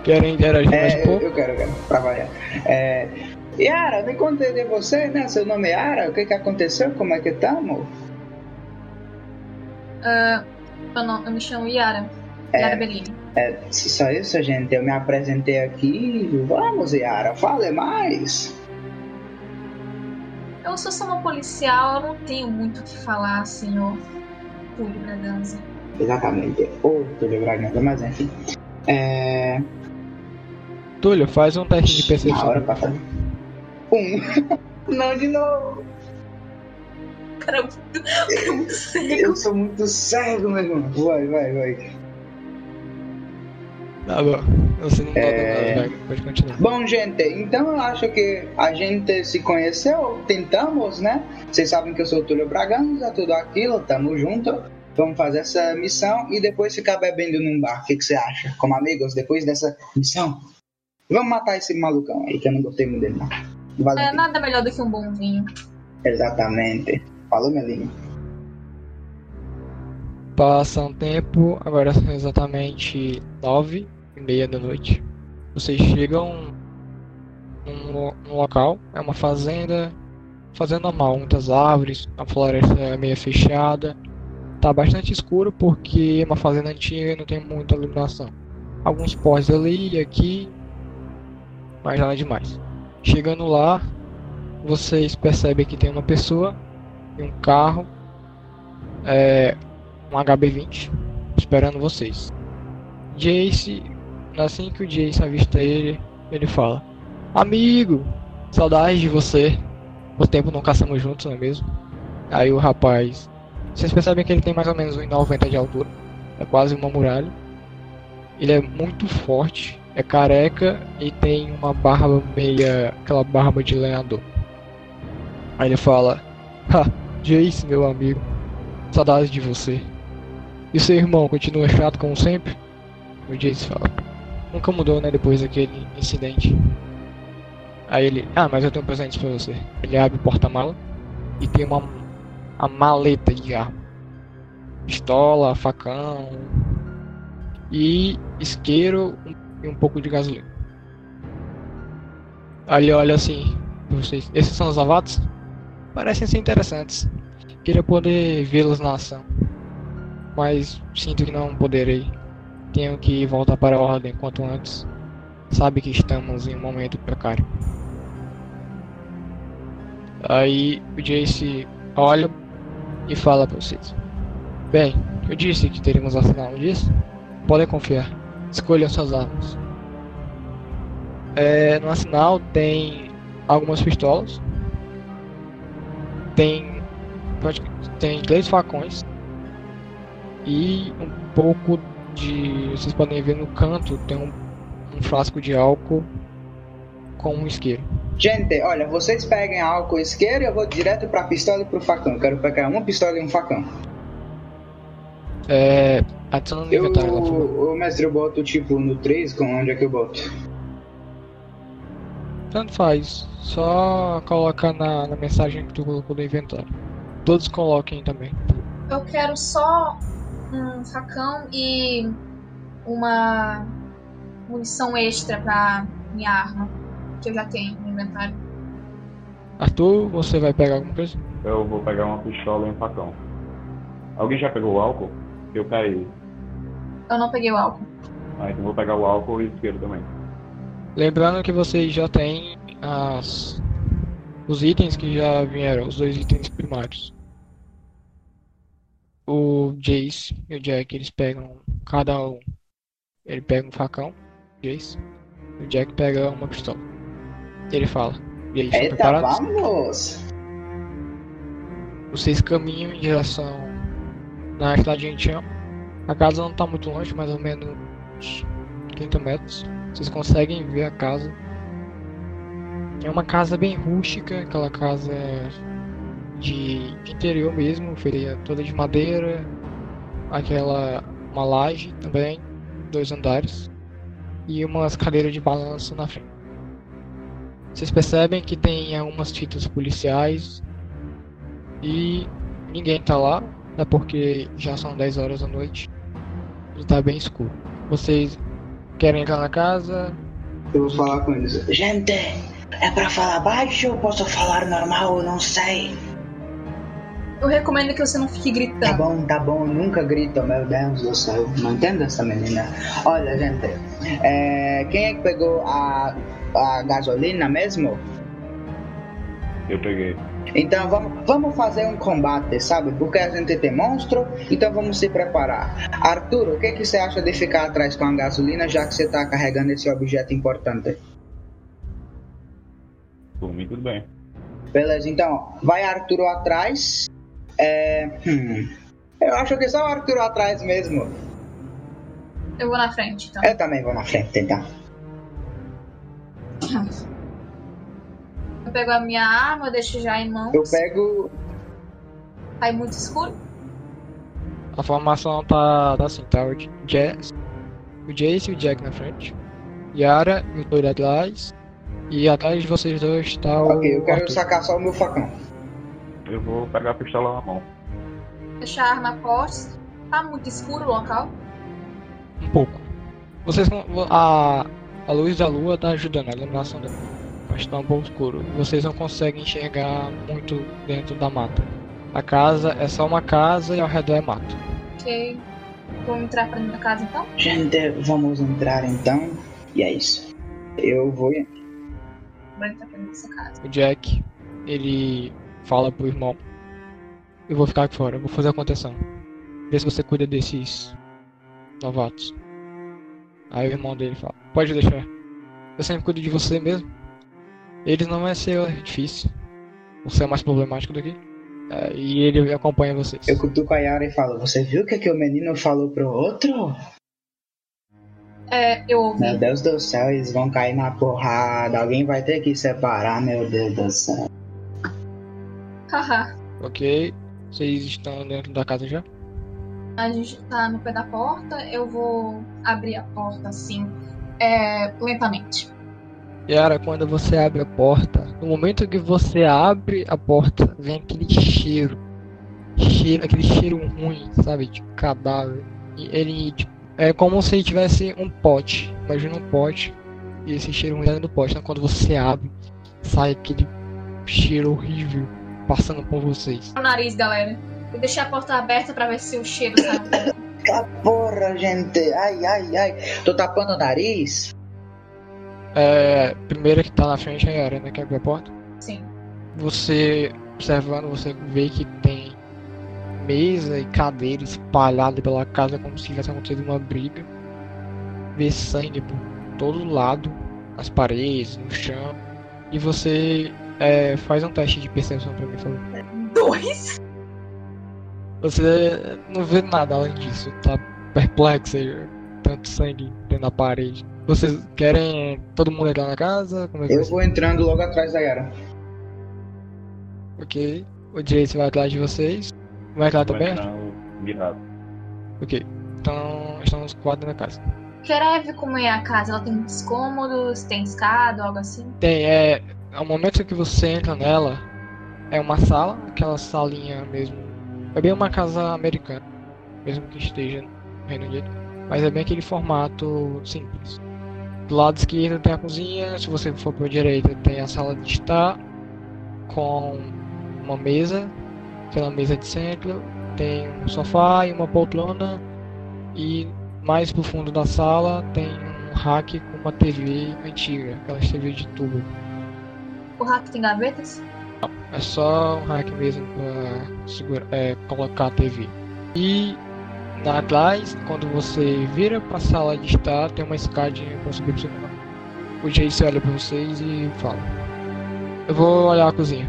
Querem interagir é, mais um pouco? Eu quero, eu quero, pra variar. É, Yara, me contei de você, né? Seu nome é Yara, o que que aconteceu? Como é que estamos? Uh, eu, não, eu me chamo Yara. É, Yara Bellini. É, só isso, gente. Eu me apresentei aqui. Vamos, Yara, fale mais. Eu sou só uma policial, eu não tenho muito o que falar, senhor Túlio Bragança. Exatamente, o Túlio Bragança, mas enfim. É... Túlio, faz um teste de percepção. Na hora pra Um. não, de novo. Cara, é muito cego. Eu sou muito cego, meu irmão. Vai, vai, vai. Tá bom. Você não É. nada, vai. Pode continuar. Bom, gente, então eu acho que a gente se conheceu, tentamos, né? Vocês sabem que eu sou o Túlio Bragança, tudo aquilo, tamo junto. Vamos fazer essa missão e depois ficar bebendo num bar. O que, que você acha? Como amigos, depois dessa missão? Vamos matar esse malucão aí, que eu não gostei muito dele, não. Valeu. É nada melhor do que um bom vinho. Exatamente. Falou, minha linha. Passa um tempo, agora são exatamente nove e meia da noite. Vocês chegam num, num local, é uma fazenda, fazenda normal, muitas árvores, a floresta é meio fechada. Tá bastante escuro porque é uma fazenda antiga e não tem muita iluminação. Alguns postes ali e aqui, mas nada demais. Chegando lá, vocês percebem que tem uma pessoa e um carro. É, um HB20 esperando vocês. Jace, assim que o Jace avista ele, ele fala: Amigo, saudade de você. O tempo não caçamos juntos, não é mesmo? Aí o rapaz. Vocês percebem que ele tem mais ou menos 1,90 de altura. É quase uma muralha. Ele é muito forte, é careca e tem uma barba meia. aquela barba de lenhador. Aí ele fala: Ha, Jace, meu amigo, saudade de você. E seu irmão continua chato como sempre? O Jace fala. Nunca mudou, né, depois daquele incidente. Aí ele, ah, mas eu tenho um presente pra você. Ele abre o porta-mala e tem uma a maleta de arma. Pistola, facão e isqueiro e um pouco de gasolina. Aí ele olha assim vocês. Esses são os novatos? Parecem ser interessantes. Queria poder vê-los na ação, mas sinto que não poderei. Tenho que voltar para a ordem quanto antes. Sabe que estamos em um momento precário. Aí o Jace olha e fala para vocês. Bem, eu disse que teríamos não disse? Podem confiar. Escolham suas armas. É, no arsenal tem algumas pistolas. Tem. Tem três facões. E um pouco de. Vocês podem ver no canto, tem um, um frasco de álcool com um isqueiro. Gente, olha, vocês peguem álcool e isqueiro e eu vou direto pra pistola e pro facão. Quero pegar uma pistola e um facão. É. Adicionando no Eu, inventário lá, por favor. mestre, eu boto tipo no 3, com onde é que eu boto? Tanto faz. Só coloca na, na mensagem que tu colocou no inventário. Todos coloquem também. Eu quero só um facão e uma munição extra pra minha arma, que eu já tenho no inventário. Arthur, você vai pegar alguma coisa? Eu vou pegar uma pistola e um facão. Alguém já pegou o álcool? Eu caí. Eu não peguei o álcool. Ah, então vou pegar o álcool e o isqueiro também. Lembrando que vocês já têm as, os itens que já vieram, os dois itens primários. O Jace e o Jack, eles pegam cada um. Ele pega um facão, Jace. O Jack pega uma pistola. Ele fala. E aí, estão Eita, preparados? vamos! Vocês caminham em direção na cidade de Antião. A casa não tá muito longe, mais ou menos uns 30 metros. Vocês conseguem ver a casa. É uma casa bem rústica, aquela casa de, interior mesmo, feita toda de madeira, aquela uma laje também, dois andares e umas cadeiras de balanço na frente. Vocês percebem que tem algumas fitas policiais e ninguém tá lá, é porque já são 10 horas da noite e tá bem escuro. Vocês querem entrar na casa? Eu vou falar com eles. Gente, é pra falar baixo ou posso falar normal? Eu não sei. Eu recomendo que você não fique Tá gritando. bom, tá bom, eu nunca grito, meu Deus do céu. Não entendo essa menina. Olha, gente, é, quem é que pegou a, a gasolina mesmo? Eu peguei. Então vamos, vamos fazer um combate, sabe? Porque a gente tem monstro, então vamos se preparar. Arthur, o que, que você acha de ficar atrás com a gasolina, já que você tá carregando esse objeto importante? Por mim, tudo bem. Beleza, então vai Arthur atrás. É, hum, eu acho que só o Arthur atrás mesmo. Eu vou na frente, então. Eu também vou na frente, então. Eu pego a minha arma, eu deixo já em mãos. Eu pego. Tá muito escuro. A formação tá, tá assim, tá o Jazz, o Jace e o Jack na frente, Yara e o Tori atrás, e atrás de vocês dois tá o Ok, eu quero Arthur. sacar só o meu facão. Eu vou pegar a pistola na mão. Deixar a arma posta. Tá muito escuro o local. Um pouco. Vocês a, a luz da lua tá ajudando a iluminação dela, mas tá um pouco escuro. Vocês não conseguem enxergar muito dentro da mata. A casa é só uma casa e ao redor é mato. Ok. Vamos entrar pra dentro da casa então? Gente, vamos entrar então. E é isso. Eu vou. Vamos entrar pra dentro dessa casa. O Jack, ele fala pro irmão: Eu vou ficar aqui fora, eu vou fazer a contenção. Vê se você cuida desses novatos. Aí o irmão dele fala: Pode deixar. Eu sempre cuido de você mesmo. Eles não vai ser difícil. Você é mais problemático do que. É, e ele acompanha vocês. Eu cutuco a Yara e falo: Você viu o que, que o menino falou pro outro? É, eu ouvi. Meu Deus do céu, eles vão cair na porrada. Alguém vai ter que separar, meu Deus do céu. Haha. Ok, vocês estão dentro da casa já? A gente tá no pé da porta. Eu vou abrir a porta assim. É, lentamente. Yara, quando você abre a porta, no momento que você abre a porta, vem aquele cheiro. Cheiro, aquele cheiro ruim, sabe? De cadáver. E ele tipo, é como se tivesse um pote. Imagina um pote. E esse cheiro ruim dentro do pote. Então quando você abre, sai aquele cheiro horrível. passando por vocês. O nariz, galera. Eu deixei a porta aberta pra ver se o cheiro sai. Ah, porra, gente. Ai, ai, ai. Tô tapando o nariz? É, primeira que tá na frente é a Arena que abre a porta. Sim. Você observando, você vê que tem mesa e cadeira espalhada pela casa como se tivesse acontecido uma briga. Vê sangue por todo lado, nas paredes, no chão. E você é, faz um teste de percepção pra mim, favor. Dois? Você não vê nada além disso, tá perplexo, tanto sangue dentro da parede. Vocês querem todo mundo entrar na casa? Como é que Eu ser? vou entrando logo atrás da Yara. Ok. O Jace vai atrás de vocês. Vai Vou também? virado. Ok. Então estamos quatro na casa. Quer como é a casa? Ela tem muitos cômodos, tem escada, algo assim? Tem, é. Ao momento que você entra nela, é uma sala, aquela salinha mesmo. É bem uma casa americana, mesmo que esteja no Reino Unido. Mas é bem aquele formato simples. Do lado esquerdo tem a cozinha, se você for para a direita tem a sala de estar, com uma mesa, aquela mesa de centro, tem um sofá e uma poltrona, e mais pro fundo da sala tem um rack com uma TV antiga, aquelas TV de tubo. O rack tem gavetas? É só um hack mesmo segurar, é, colocar a TV. E na atrás, quando você vira pra sala de estar, tem uma escadinha pra subir pro segundo. O Jace olha pra vocês e fala. Eu vou olhar a cozinha.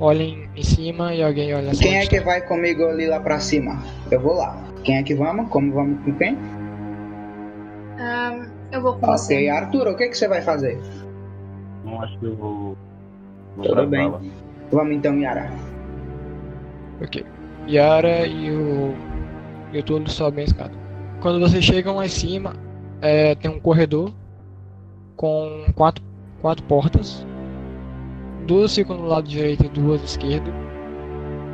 Olhem em cima e alguém olha a sala Quem é que vai comigo ali lá pra cima? Eu vou lá. Quem é que vamos? Como vamos com quem? Ahn, eu vou com Ok, você. Arthur, o que, que você vai fazer? Não acho que eu vou. vou Tudo bem. sala. Vamos então, Yara. Ok. Yara e o. E Túlio sobem a escada. Quando vocês chegam lá em cima, é, tem um corredor com quatro, quatro portas. Duas ficam do lado direito e duas esquerdo.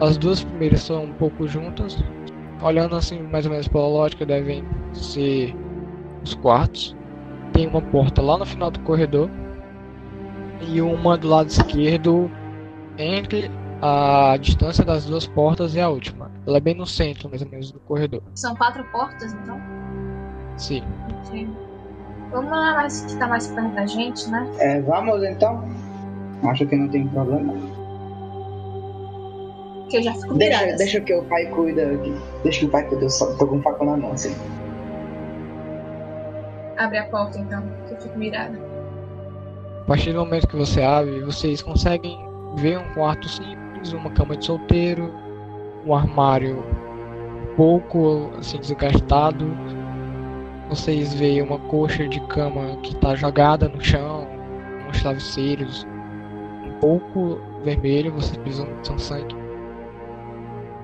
As duas primeiras são um pouco juntas. Olhando assim, mais ou menos pela lógica, devem ser os quartos. Tem uma porta lá no final do corredor. E uma do lado esquerdo entre a distância das duas portas e a última. Ela é bem no centro, mais ou menos, do corredor. São quatro portas, então? Sim. Ok. Vamos lá, mais que tá mais perto da gente, né? É, vamos então? Acho que não tem problema. Que eu já fico mirada. Deixa, deixa que o pai cuida aqui. Deixa que o pai cuida, eu só tô com um faco na mão assim. Abre a porta, então, que eu fico mirada. A partir do momento que você abre, vocês conseguem ver um quarto simples, uma cama de solteiro, um armário um pouco assim desgastado. Vocês veem uma coxa de cama que está jogada no chão, uns travesseiros um pouco vermelho, vocês precisam de um sangue.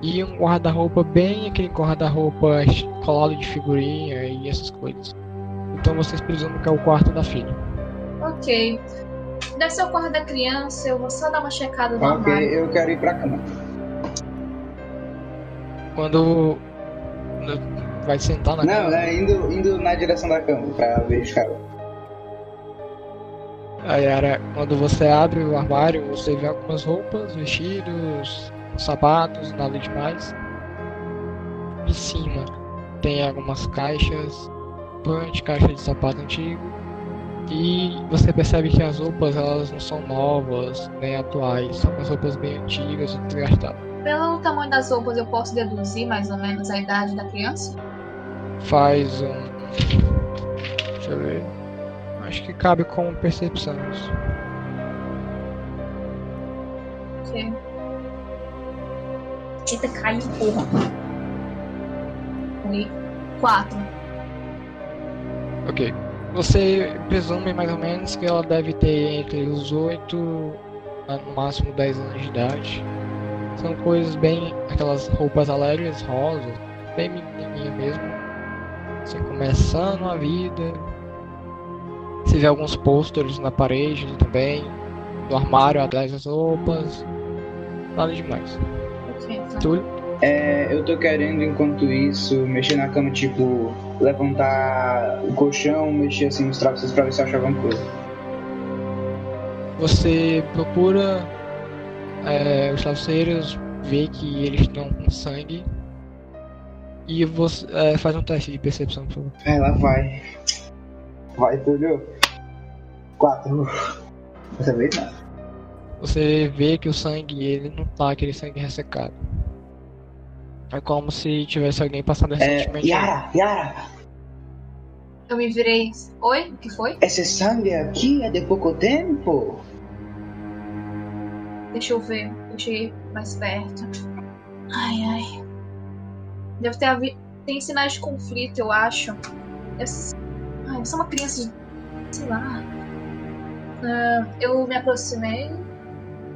E um guarda-roupa bem aquele guarda-roupa colado de figurinha e essas coisas. Então vocês precisam que é o quarto da filha. Ok. Deve ser o quarto da criança, eu vou só dar uma checada no Ok, armário. eu quero ir pra cama. Quando vai sentar na Não, cama, né? Indo, indo na direção da cama pra ver os caras. aí era quando você abre o armário, você vê algumas roupas, vestidos, sapatos, nada demais. Em cima tem algumas caixas, punch, caixa de sapato antigo. E você percebe que as roupas elas não são novas nem atuais, são umas roupas bem antigas e desgastadas. Pelo tamanho das roupas, eu posso deduzir mais ou menos a idade da criança? Faz um. Deixa eu ver. Acho que cabe como percepção isso. Ok. Eita, caiu, porra. Ali. Quatro. Ok. Você presume mais ou menos que ela deve ter entre os 8 a no máximo 10 anos de idade. São coisas bem. aquelas roupas alegres, rosas, bem menininha mesmo. Assim, começando a vida. Você vê alguns pôsteres na parede também. Do armário atrás das roupas. Nada demais. Túlio? É, eu tô querendo, enquanto isso, mexer na cama, tipo, levantar o colchão, mexer assim nos travesseiros pra ver se eu acho alguma coisa. Você procura é, os travesseiros vê que eles estão com sangue e você é, faz um teste de percepção, por favor. Ela vai. Vai, Túlio. Quatro. Dessa vez não. Você vê que o sangue ele não tá aquele sangue ressecado. É como se tivesse alguém passando É, recentemente. Yara, Yara, Eu me virei. Oi? O que foi? esse sangue aqui é de pouco tempo? Deixa eu ver. Eu cheguei mais perto. Ai, ai. Deve ter havido. Tem sinais de conflito, eu acho. Eu... Ai, você é uma criança de. Sei lá. Ah, eu me aproximei.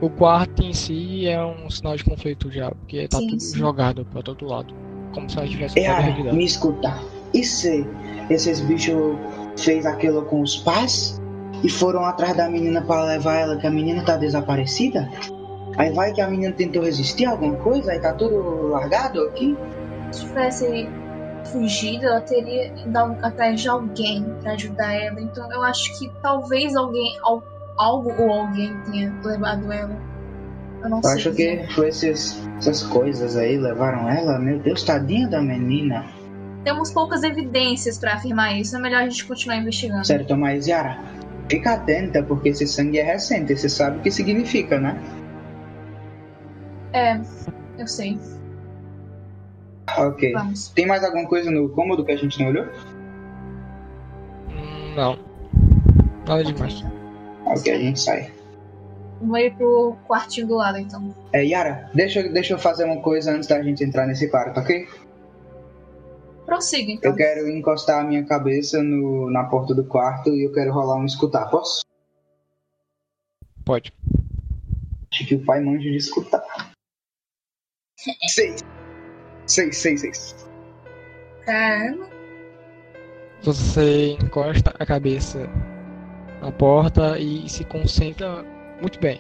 O quarto em si é um sinal de conflito já, porque tá Sim, tudo sim. jogado pra todo lado. Como se ela tivesse realidade. me escuta. E se esses bichos fez aquilo com os pais e foram atrás da menina para levar ela, que a menina tá desaparecida? Aí vai que a menina tentou resistir a alguma coisa, aí tá tudo largado aqui? Se tivesse fugido, ela teria ido atrás de alguém pra ajudar ela. Então eu acho que talvez alguém, al- algo ou alguém tenha levado ela. Eu não Eu sei. acho dizer. que foi esses, essas coisas aí levaram ela. Meu Deus, tadinha da menina. Temos poucas evidências pra afirmar isso. É melhor a gente continuar investigando. Certo, mas Yara, fica atenta porque esse sangue é recente. Você sabe o que significa, né? É, eu sei. Ok. Vamos. Tem mais alguma coisa no cômodo que a gente não olhou? Hum, Não. Nada demais. Ok, a gente sai. Vou ir pro quartinho do lado, então. É, Yara, deixa, deixa eu fazer uma coisa antes da gente entrar nesse quarto, ok? Prossiga, então. Eu quero encostar a minha cabeça no, na porta do quarto e eu quero rolar um escutar, posso? Pode. Acho que o pai manja de escutar. Seis. Seis, seis, seis. Caramba. Você encosta a cabeça na porta e se concentra muito bem.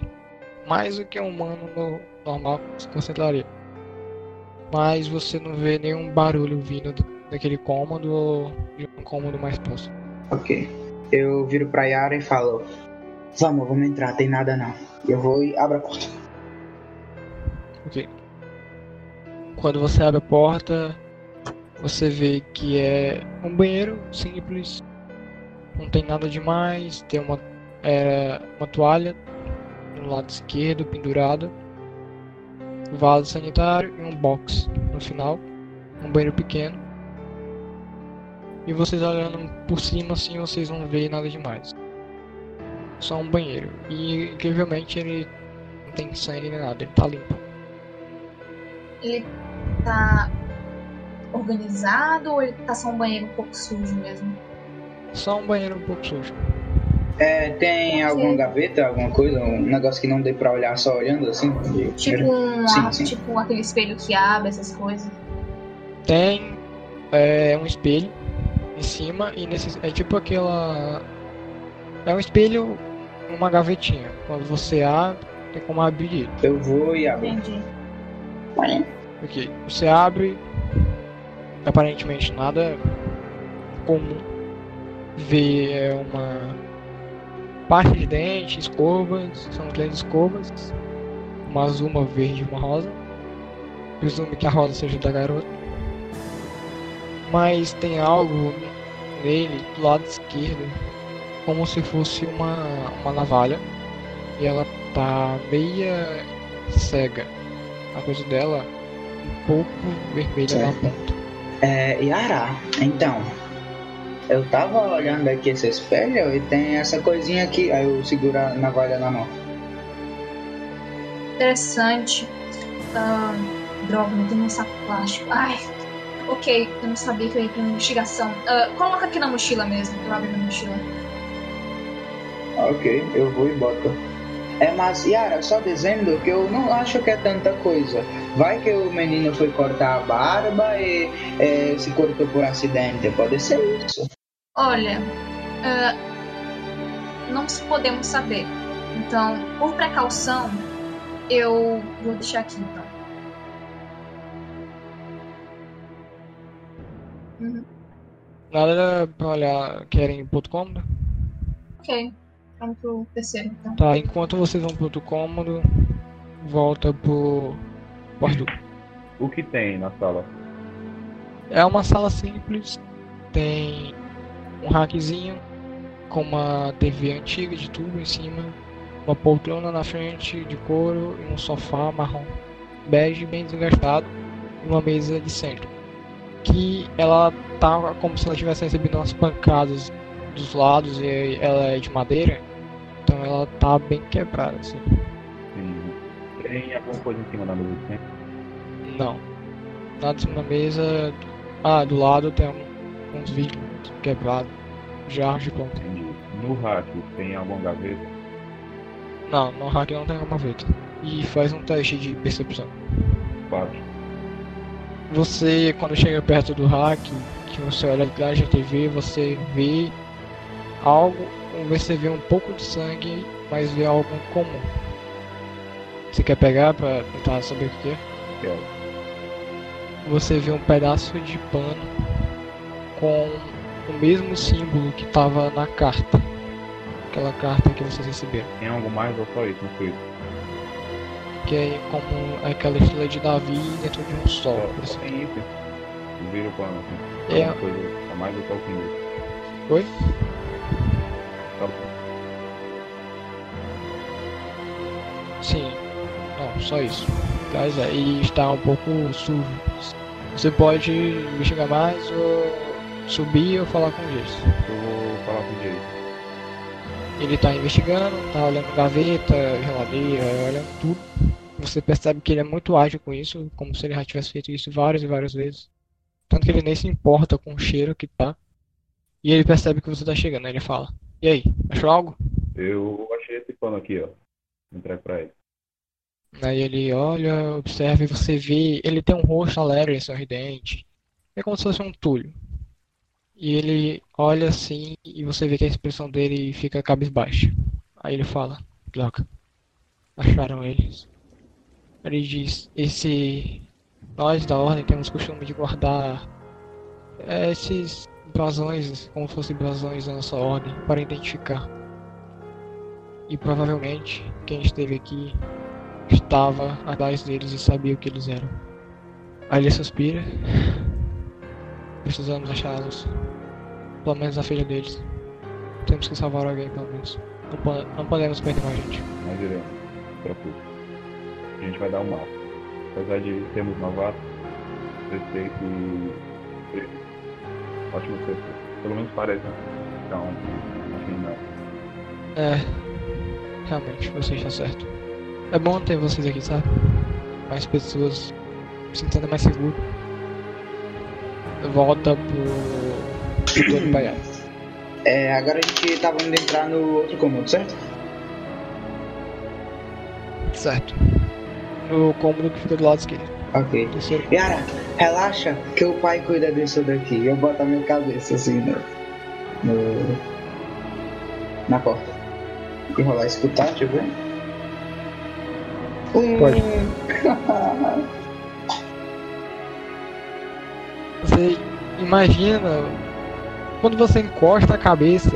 Mais do que um humano no- normal se concentraria. Mas você não vê nenhum barulho vindo do- daquele cômodo ou de um cômodo mais próximo. Ok. Eu viro pra Yara e falo: Vamos, vamos entrar, tem nada não. Eu vou e abro a porta. Ok. Quando você abre a porta, você vê que é um banheiro simples, não tem nada demais, tem uma, é, uma toalha no lado esquerdo pendurada, vaso sanitário e um box no final, um banheiro pequeno. E vocês olhando por cima assim, vocês não veem nada demais. Só um banheiro. E incrivelmente ele não tem sangue nem nada, ele tá limpo. Ele tá organizado ou ele tá só um banheiro um pouco sujo mesmo? Só um banheiro um pouco sujo. É, tem alguma gaveta, alguma coisa, um negócio que não dê pra olhar só olhando assim? Tipo um Sim, ar- sim. tipo aquele espelho que abre, essas coisas. Tem é, um espelho em cima e nesse é tipo aquela é um espelho uma gavetinha. Quando você abre, tem como abrir ele. Eu vou e abro. Entendi. Ok, você abre, aparentemente nada comum. Vê é uma parte de dente, escovas, são três escovas, uma azul, uma verde e uma rosa. Presumo que a rosa seja da garota. Mas tem algo nele do lado esquerdo, como se fosse uma, uma navalha. E ela tá meia cega. A coisa dela um pouco vermelha na Certo. ponta. É, Yara, então. Eu tava olhando aqui esse espelho e tem essa coisinha aqui. Aí eu seguro a navalha na mão. Interessante. Ah, droga, não tem um saco plástico. Ai, ok, eu não sabia que eu ia pra investigação. Ah, coloca aqui na mochila mesmo, eu abro minha mochila. Ok, eu vou e boto. É, mas Yara, só dizendo que eu não acho que é tanta coisa. Vai que o menino foi cortar a barba e é, se cortou por acidente. Pode ser isso. Olha, ah, não podemos saber. Então, por precaução, eu vou deixar aqui então. Uhum, Nada pra olhar, querem outro cômodo? ok, vamos pro terceiro então. Tá, enquanto vocês vão pro outro cômodo, volta pro quarto. O que tem na sala? É uma sala simples, tem um rackzinho com uma TV antiga de tubo em cima, uma poltrona na frente de couro e um sofá marrom bege bem desgastado e uma mesa de centro. Que ela tá como se ela tivesse recebido umas pancadas dos lados e ela é de madeira, então ela tá bem quebrada assim. Sim. Tem alguma coisa em cima da mesa? Tem? Não. Nada em cima da mesa. Ah, do lado tem uns vidros quebrados, jarros de planta. Entendi. No rack tem alguma gaveta? Não, no hack não tem uma gaveta. E faz um teste de percepção. Quatro. Você, quando chega perto do hack, que você olha da TV, você vê algo, você vê um pouco de sangue, mas vê algo comum. Você quer pegar pra tentar saber o que é? Quero. Você vê um pedaço de pano com o mesmo símbolo que estava na carta. Aquela carta que vocês receberam. Tem algo mais ou só isso filme? Que é como aquela estrela de Davi dentro de um sol. Só assim. tem isso. Vira o pano assim. É. Alguma coisa a mais ou só o símbolo? Oi? Só- Sim. Não, só isso. Mas é, e está um pouco sujo. Você pode investigar mais ou subir ou falar com o Jason. Eu vou falar com o Jay. Ele tá investigando, tá olhando gaveta, geladeira, olhando tudo. Você percebe que ele é muito ágil com isso, como se ele já tivesse feito isso várias e várias vezes. Tanto que ele nem se importa com o cheiro que tá. E ele percebe que você tá chegando, aí ele fala: E aí, achou algo? Eu achei esse pano aqui, ó. Entregue pra ele. Aí ele olha, observa e você vê. Ele tem um rosto alegre, sorridente. É como se fosse um tulho. E ele olha assim e você vê que a expressão dele fica cabisbaixa. Aí ele fala: Droga, acharam eles. Ele diz: Esse. Nós da ordem temos costume de guardar eh, esses brasões, como se fossem brasões da nossa ordem, para identificar. E provavelmente quem esteve aqui estava atrás deles e sabia o que eles eram. Aí ele suspira. Precisamos achá-los. Pelo menos a filha deles. Temos que salvar alguém, pelo menos. Não, po- não podemos perder mais gente. Nós iremos. Preocupe. A gente vai dar um máximo. Apesar de sermos novatos, prestei que. Ótimo pessoa. Pelo menos parece. né? Então, que não. É. Realmente, você está certo. É bom ter vocês aqui, sabe? Mais pessoas se sentindo mais seguro. Volta pro. Tony Baiar. É, agora a gente tava indo entrar no outro cômodo, certo? Certo. No cômodo que fica do lado esquerdo. Ok. Yara, relaxa que o pai cuida disso daqui. Eu boto a minha cabeça assim no. no na porta. E rolar escutar, deixa eu ver. Um. Pode. Você imagina quando você encosta a cabeça,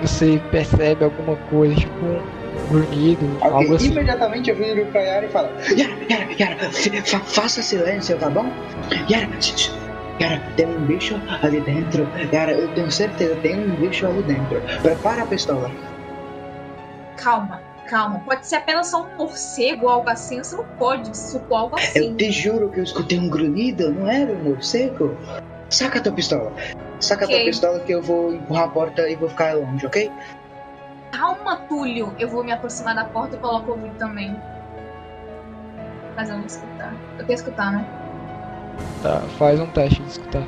você percebe alguma coisa, tipo um grunhido, Ok, algo assim. imediatamente eu viro pra Yara e falo: Yara, Yara, Yara, fa- faça silêncio, tá bom? Yara. Yara, tem um bicho ali dentro. Yara, eu tenho certeza, tem um bicho ali dentro. Prepara a pistola. Calma, calma. Pode ser apenas só um morcego ou algo assim. Você não pode supor algo Eu assim. te juro que eu escutei um grunhido, não era um morcego? Saca a tua pistola. Saca a tua pistola que eu vou empurrar a porta e vou ficar longe, ok? Calma, Túlio. Eu vou me aproximar da porta e coloco o ouvido também. Mas eu não vou escutar. Eu tenho que escutar, né? Tá, faz um teste de escutar.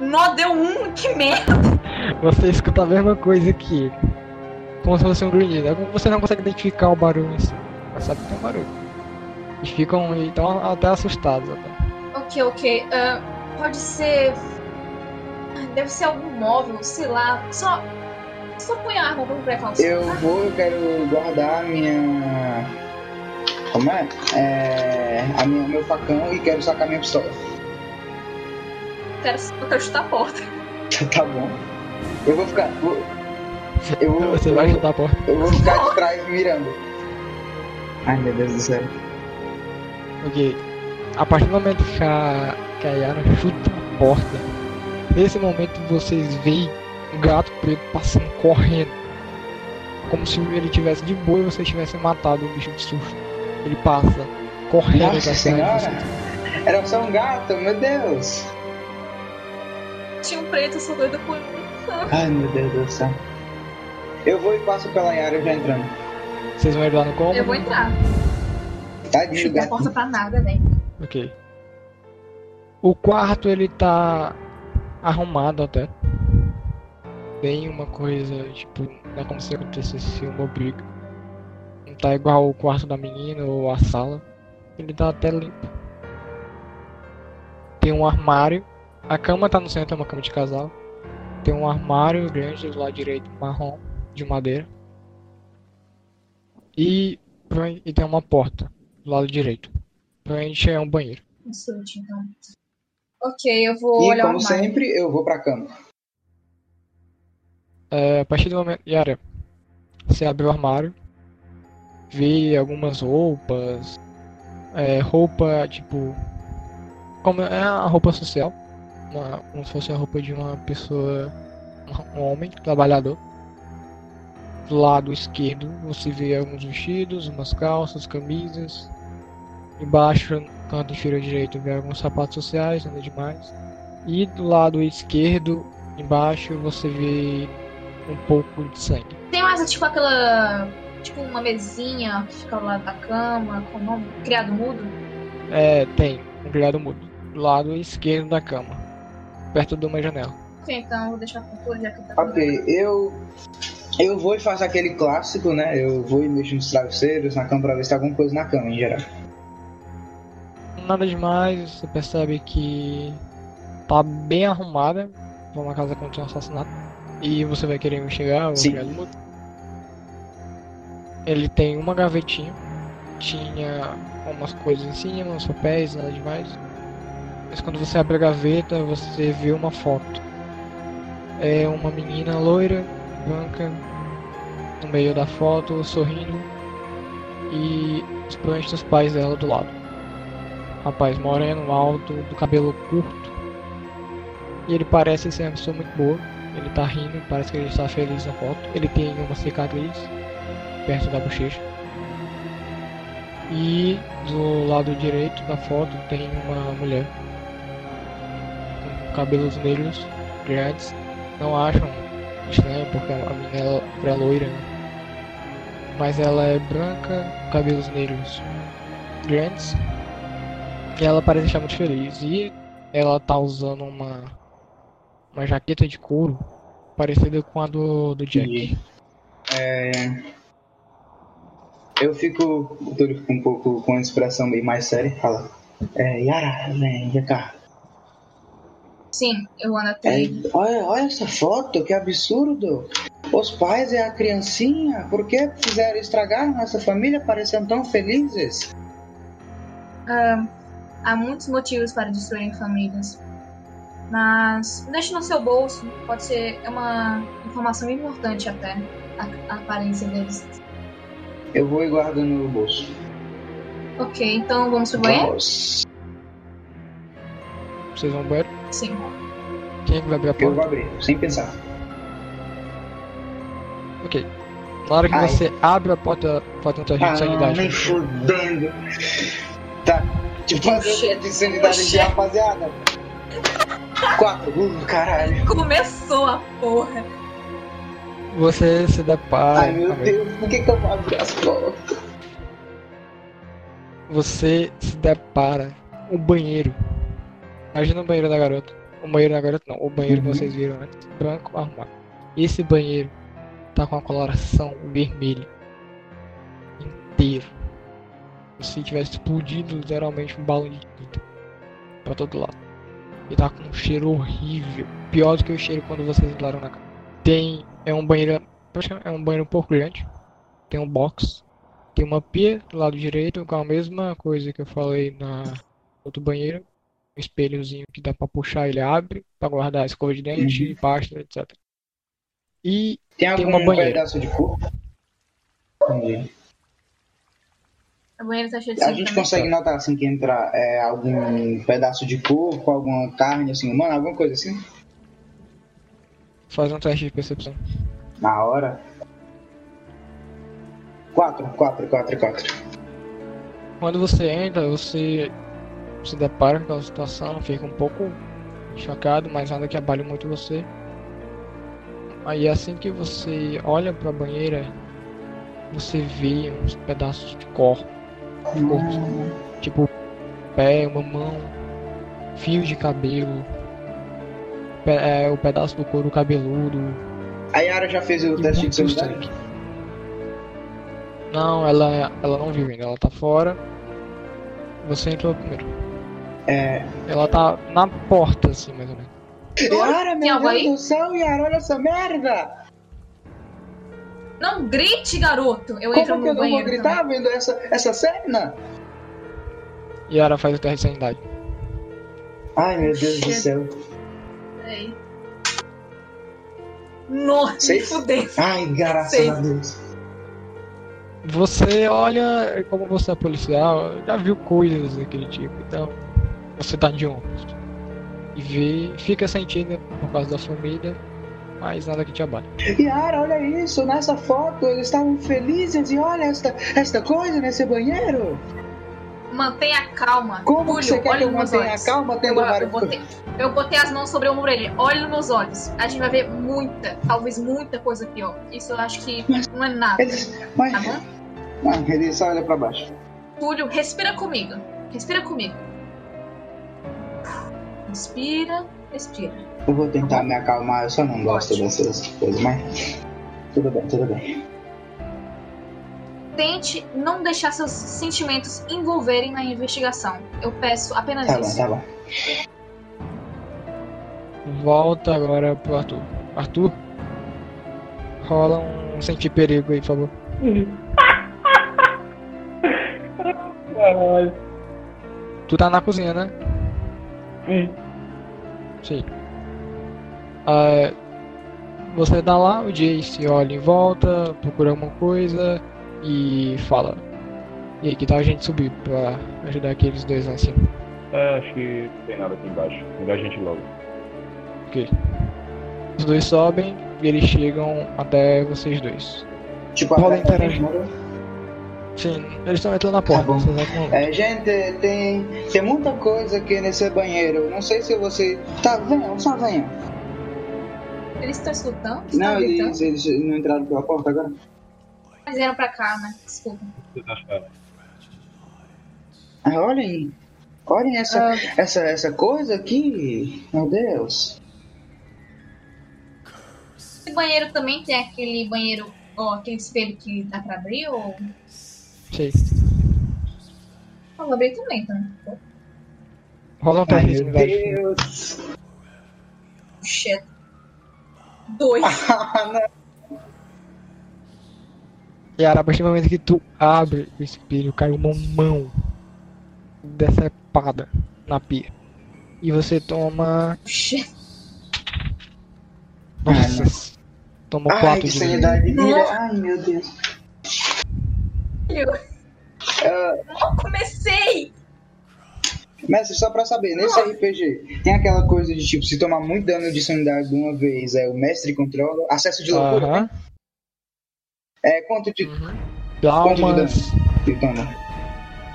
Nó deu um, que merda! Você escuta a mesma coisa que ele. Como se fosse um grunhido. É Você não consegue identificar o barulho em si. Mas sabe que tem um barulho. E ficam então até assustados até. Ok, ok. ah, pode ser. Ah, Deve ser algum móvel, sei lá. Só. Só põe a arma, vamos precaução. Eu vou, eu quero guardar a minha. Como é? É. A minha, meu facão e quero sacar minha pistola. Eu quero, eu quero chutar a porta. tá bom. Eu vou ficar. vou- eu, vou, Você eu, vai vou- chutar a porta. eu vou ficar de trás mirando. Ai meu Deus do céu. Ok. A partir do momento que a, que a Yara chuta a porta, nesse momento vocês veem gato preto passando correndo. Como se ele tivesse de boa e vocês tivessem matado o bicho de susto. Ele passa correndo Nossa de senhora! vocês. Era só um gato, meu Deus! Tinha um preto, eu sou doida por um. Ai meu Deus do céu. Eu vou e passo pela Yara já entrando. Vocês vão entrar no cômodo? Eu vou entrar. Tadinho a gato. porta pra nada, né? Ok. O quarto ele tá arrumado até. Tem uma coisa, tipo, não é como se acontecesse uma briga. Não tá igual o quarto da menina ou a sala. Ele tá até limpo. Tem um armário. A cama tá no centro, é uma cama de casal. Tem um armário grande do lado direito, marrom, de madeira. E, e tem uma porta do lado direito. Provavelmente é um banheiro. Então. Ok, eu vou E olhar o como armário. sempre, eu vou pra cama. É, a partir do momento. Yara, você abre o armário, vê algumas roupas. É, roupa tipo. Como é a roupa social. Uma, como se fosse a roupa de uma pessoa. Um homem, trabalhador. Do lado esquerdo você vê alguns vestidos, umas calças, camisas. Embaixo, no canto inferior direito, vê alguns sapatos sociais, nada demais. E do lado esquerdo, embaixo, você vê um pouco de sangue. Tem mais, tipo, aquela. Tipo, uma mesinha que fica ao lado da cama, com o nome? Criado mudo? É, tem um criado mudo. Do lado esquerdo da cama. Perto de uma janela. Ok, então eu vou deixar com tudo, já que tá. Ok, eu. Eu vou e faço aquele clássico, né? Eu vou e mexo nos travesseiros, na cama pra ver se tem alguma coisa na cama em geral. Nada demais, você percebe que tá bem arrumada. Foi uma casa contra um assassinato. E você vai querer investigar o Sim. Ele tem uma gavetinha. Tinha umas coisas em cima, uns papéis, nada demais. Mas quando você abre a gaveta, você vê uma foto. É uma menina loira, branca, no meio da foto, sorrindo. E os pranchos dos pais dela do lado. Rapaz moreno, alto, do cabelo curto. E ele parece ser uma pessoa muito boa. Ele tá rindo, parece que ele está feliz na foto. Ele tem uma cicatriz perto da bochecha. E do lado direito da foto tem uma mulher com cabelos negros grandes. Não acham estranho porque a menina é loira, né? mas ela é branca, cabelos negros grandes. E ela parece estar muito feliz. E ela tá usando uma uma jaqueta de couro parecida com a do, do Jack. É, eu fico. O Túlio fica um pouco com uma expressão bem mais séria e fala: é, Yara, vem, vem cá. Sim, eu ando É, até. olha, olha essa foto, que absurdo! Os pais e a criancinha, por que fizeram estragar nossa família? Parecendo tão felizes. Há muitos motivos para destruírem famílias. Mas deixe no seu bolso. Pode ser é uma informação importante até. A, a aparência deles. Eu vou e guardo no bolso. Ok, então vamos pro banheiro? Vamos. Vocês vão ao banheiro? Sim. Quem é que vai abrir a Eu porta? vou abrir, sem pensar. Ok. Na hora que Ai. você abre a porta, pode de Ah, não, sanidade. nem fudendo. Tá, tipo, de sanidade aqui, rapaziada. Quatro, uh, caralho. Começou a porra. Você se depara. Ai, meu. Deus, por que, que eu vou abrir as portas? Você se depara um banheiro. Imagina o banheiro da garota. O banheiro da garota não, o banheiro Uhum. que vocês viram antes. Branco arrumado. Esse banheiro tá com a coloração vermelha. Inteiro. Como se tivesse explodido literalmente um balão de tinta. Pra todo lado. E tá com um cheiro horrível. Pior do que o cheiro quando vocês entraram na casa. Tem. É um banheiro. É um banheiro um pouco grande. Tem um box. Tem uma pia do lado direito com a mesma coisa que eu falei na outro banheiro. Um espelhozinho que dá pra puxar, ele abre pra guardar escova de dente, Uhum. pasta, etc. E Tem Tem uma banheira. pedaço de corpo? A banheira tá cheia de A gente também. consegue notar assim que entra é, algum pedaço de corpo, alguma carne assim humana, alguma coisa assim? Faz um teste de percepção. Na hora. Quatro, quatro, quatro, quatro. Quando você entra, você se depara com aquela situação, fica um pouco chocado, mas nada que abale muito você. Aí assim que você olha pra banheira, você vê uns pedaços de corpo, Hum, tipo pé, uma mão, fio de cabelo, pe- é, o pedaço do couro cabeludo A Yara já fez o teste de sanidade? sangue. Não, ela, ela não viu ainda, ela tá fora. Você entrou primeiro. É. Ela tá na porta, assim, mais ou menos. Yara, meu Deus do céu, Yara, olha essa merda! Não grite, garoto! Eu Como entro que no eu não vou banheiro gritar também. vendo essa, essa cena? Yara faz o teste de sanidade. Ai, meu Deus do céu. Peraí. Nossa, me Seis? fudeu. Ai, graças Sei. a Deus. Você olha, como você é policial, já viu coisas daquele tipo, então você tá de ombros. E vê, fica sentindo por causa da família, mas nada que te abate. Yara, olha isso, nessa foto eles estavam felizes e olha esta, esta coisa nesse banheiro. Mantenha calma. Como que você quer olha que eu mantenha olhos. a calma Eu, tendo eu, várias botei, eu botei as mãos sobre o ombro dele. Olha nos meus olhos. A gente vai ver muita, talvez muita coisa pior. Isso eu acho que Mas- não é nada. Eles, mas, Tá bom? ah, ele só olha pra baixo. Túlio, respira comigo. Respira comigo. Respira, respira. Eu vou tentar me acalmar, eu só não gosto Ótimo. dessas coisas, mas. Tudo bem, tudo bem. Tente não deixar seus sentimentos envolverem na investigação. Eu peço apenas Tá bom, isso. tá bom. Volta agora pro Arthur. Arthur, rola um sentir perigo aí, por favor. Caralho. Tu tá na cozinha, né? Hum. Sim. Ah, você dá lá, o Jace olha em volta, procura alguma coisa e fala. E aí, que tal a gente subir pra ajudar aqueles dois lá em cima? É, acho que não tem nada aqui embaixo. Melhor a gente logo. Ok. Os dois sobem e eles chegam até vocês dois. Tipo, Rola interagir. moro? Sim, eles estão entrando na porta, Tá É, gente, tem, tem muita coisa aqui nesse banheiro. Não sei se você. Tá, venham, só venham. Eles estão escutando? Não, Estão gritando? eles, eles não entraram pela porta agora? Eles vieram pra cá, né? Desculpa. Ah, olhem. Olhem essa, Ah. essa, essa coisa aqui. Meu Deus. Esse banheiro também tem aquele banheiro, ó, aquele espelho que dá pra abrir ou. Sei. Eu abrir também, tá? Rola um teste de meu. Deus. Shit. Dois. Ah, não. Yara, a partir do momento que tu abre o espelho, cai uma mão decepada na pia. E você toma. Shit. Nossa! Toma Ai, 4 que de sanidade. Ai, meu Deus. Eu Ah, não comecei! mestre, só pra saber, nesse RPG, tem aquela coisa de tipo, se tomar muito dano de sanidade de uma vez, é o mestre controla. Acesso de loucura. Aham. É quanto de. Uhum. Quanto de Palmas. de toma?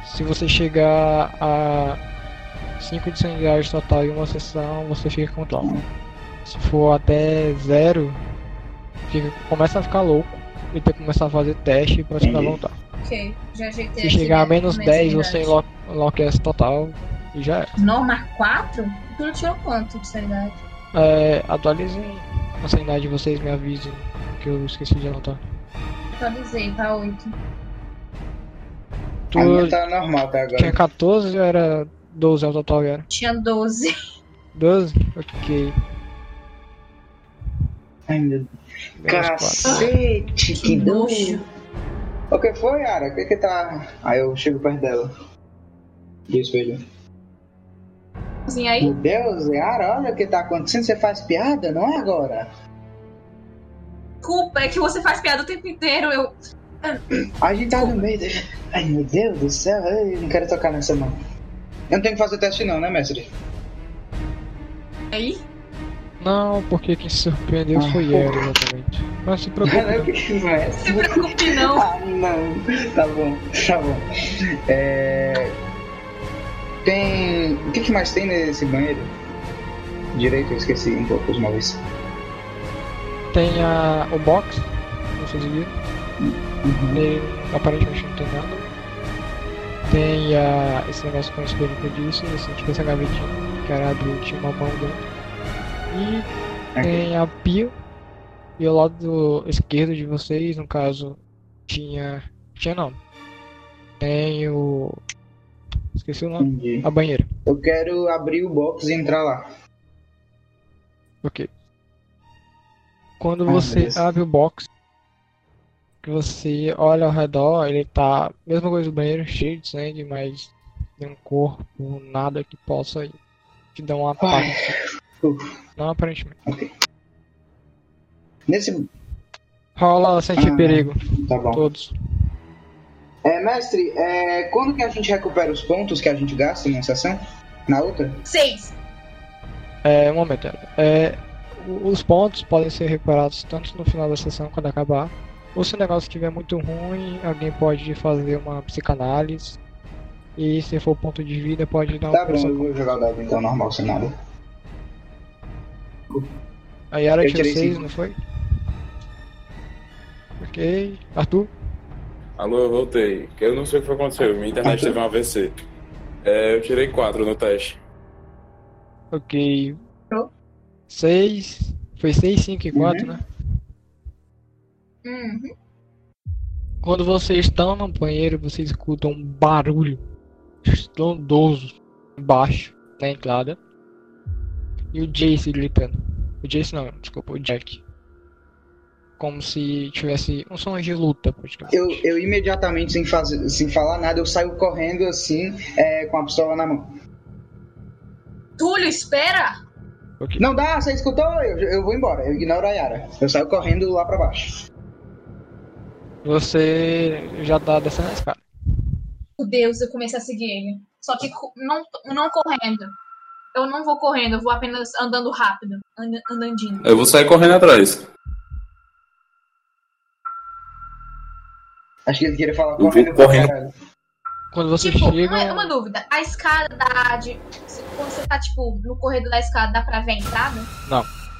Se você chegar a 5 de sanidade total em uma sessão, você fica com trauma. Se for até 0, fica, começa a ficar louco e tem que começar a fazer teste pra tentar voltar. Ok, já ajeitei Se aqui chegar a menos minha 10, você enlo- enlouquece total e já é. Norma 4? Tudo tirou quanto de sanidade? é atualizem a sanidade de vocês, me avisem, que eu esqueci de anotar. Atualizei, tá 8. Tu A minha tá normal até agora. tinha 14 ou era 12 ao total, era? Tinha 12. 12? Ok. Ai, meu Menos 4. Cacete, que Que nojo. O que foi, Yara? O que que tá. Aí eu chego perto dela. E o espelho. Cozinha aí? Meu Deus, Yara, olha o que tá acontecendo. Você faz piada, não é agora? Culpa, é que você faz piada o tempo inteiro. Eu. A gente tá no meio. Da... Ai meu Deus do céu, eu não quero tocar nessa mão. Eu não tenho que fazer teste não, né, mestre? Aí? Não, porque quem se surpreendeu Ah, foi ela, exatamente. Mas se preocupe. Não, eu que mestre. Se preocupe não. Ah, não. Tá bom, tá bom. É... Tem. O que, que mais tem nesse banheiro? Direito, eu esqueci um pouco os móveis. Tem a, o box, vocês viram. Uhum. Ele aparentemente não tem nada. Tem a, esse negócio com o espelho que eu disse, assim, tipo essa gavetinha que era abriu, tinha uma mão dentro. E tem a pia. E ao lado do esquerdo de vocês, no caso, tinha. Tinha não. Tem o. Esqueci o nome. Entendi. A banheira. Eu quero abrir o box e entrar lá. Ok. Quando Ah, você beleza. abre o box, que você olha ao redor, ele tá. Mesma coisa do banheiro, cheio de sangue, mas nenhum corpo, nada que possa te dar um ataque. Não aparentemente. Nesse. Rola sentir Ah. perigo, Tá bom. todos. É, mestre, é, quando que a gente recupera os pontos que a gente gasta numa sessão? Na outra? Seis. É, um momento, é, Os pontos podem ser recuperados tanto no final da sessão, quando acabar, ou se o negócio estiver muito ruim, alguém pode fazer uma psicanálise. E se for ponto de vida, pode dar Tá uma bom, pressão. eu vou jogar o dado então normal, sem nada. A Yara Eu tirou tirei 6, cinco. não foi? Ok. Arthur? Alô, eu voltei. Eu não sei o que foi aconteceu. Minha internet teve um AVC. É, eu tirei 4 no teste. Ok. Tô. 6. Foi 6, 5 e 4, Uhum. né? Uhum. Quando vocês estão no banheiro, vocês escutam um barulho estrondoso baixo na entrada. E o Jace gritando. O Jace não, desculpa, o Jack. Como se tivesse um som de luta, praticamente. Eu, eu imediatamente, sem, fazer, sem falar nada, eu saio correndo assim, é, com a pistola na mão. Túlio, espera! Ok. Não dá, você escutou? Eu, eu vou embora, eu ignoro a Yara. Eu saio correndo lá pra baixo. Você já tá descendo a escada. Meu Deus, eu comecei a seguir ele. Só que não, não correndo. Eu não vou correndo, eu vou apenas andando rápido. And, andandinho. Eu vou sair correndo atrás. Acho que ele queria falar Eu vou correndo correndo. caralho. Quando vocês Tipo, chegam. uma, uma dúvida. A escada da. De, quando você tá, tipo, no corredor da escada, dá pra ver a entrada?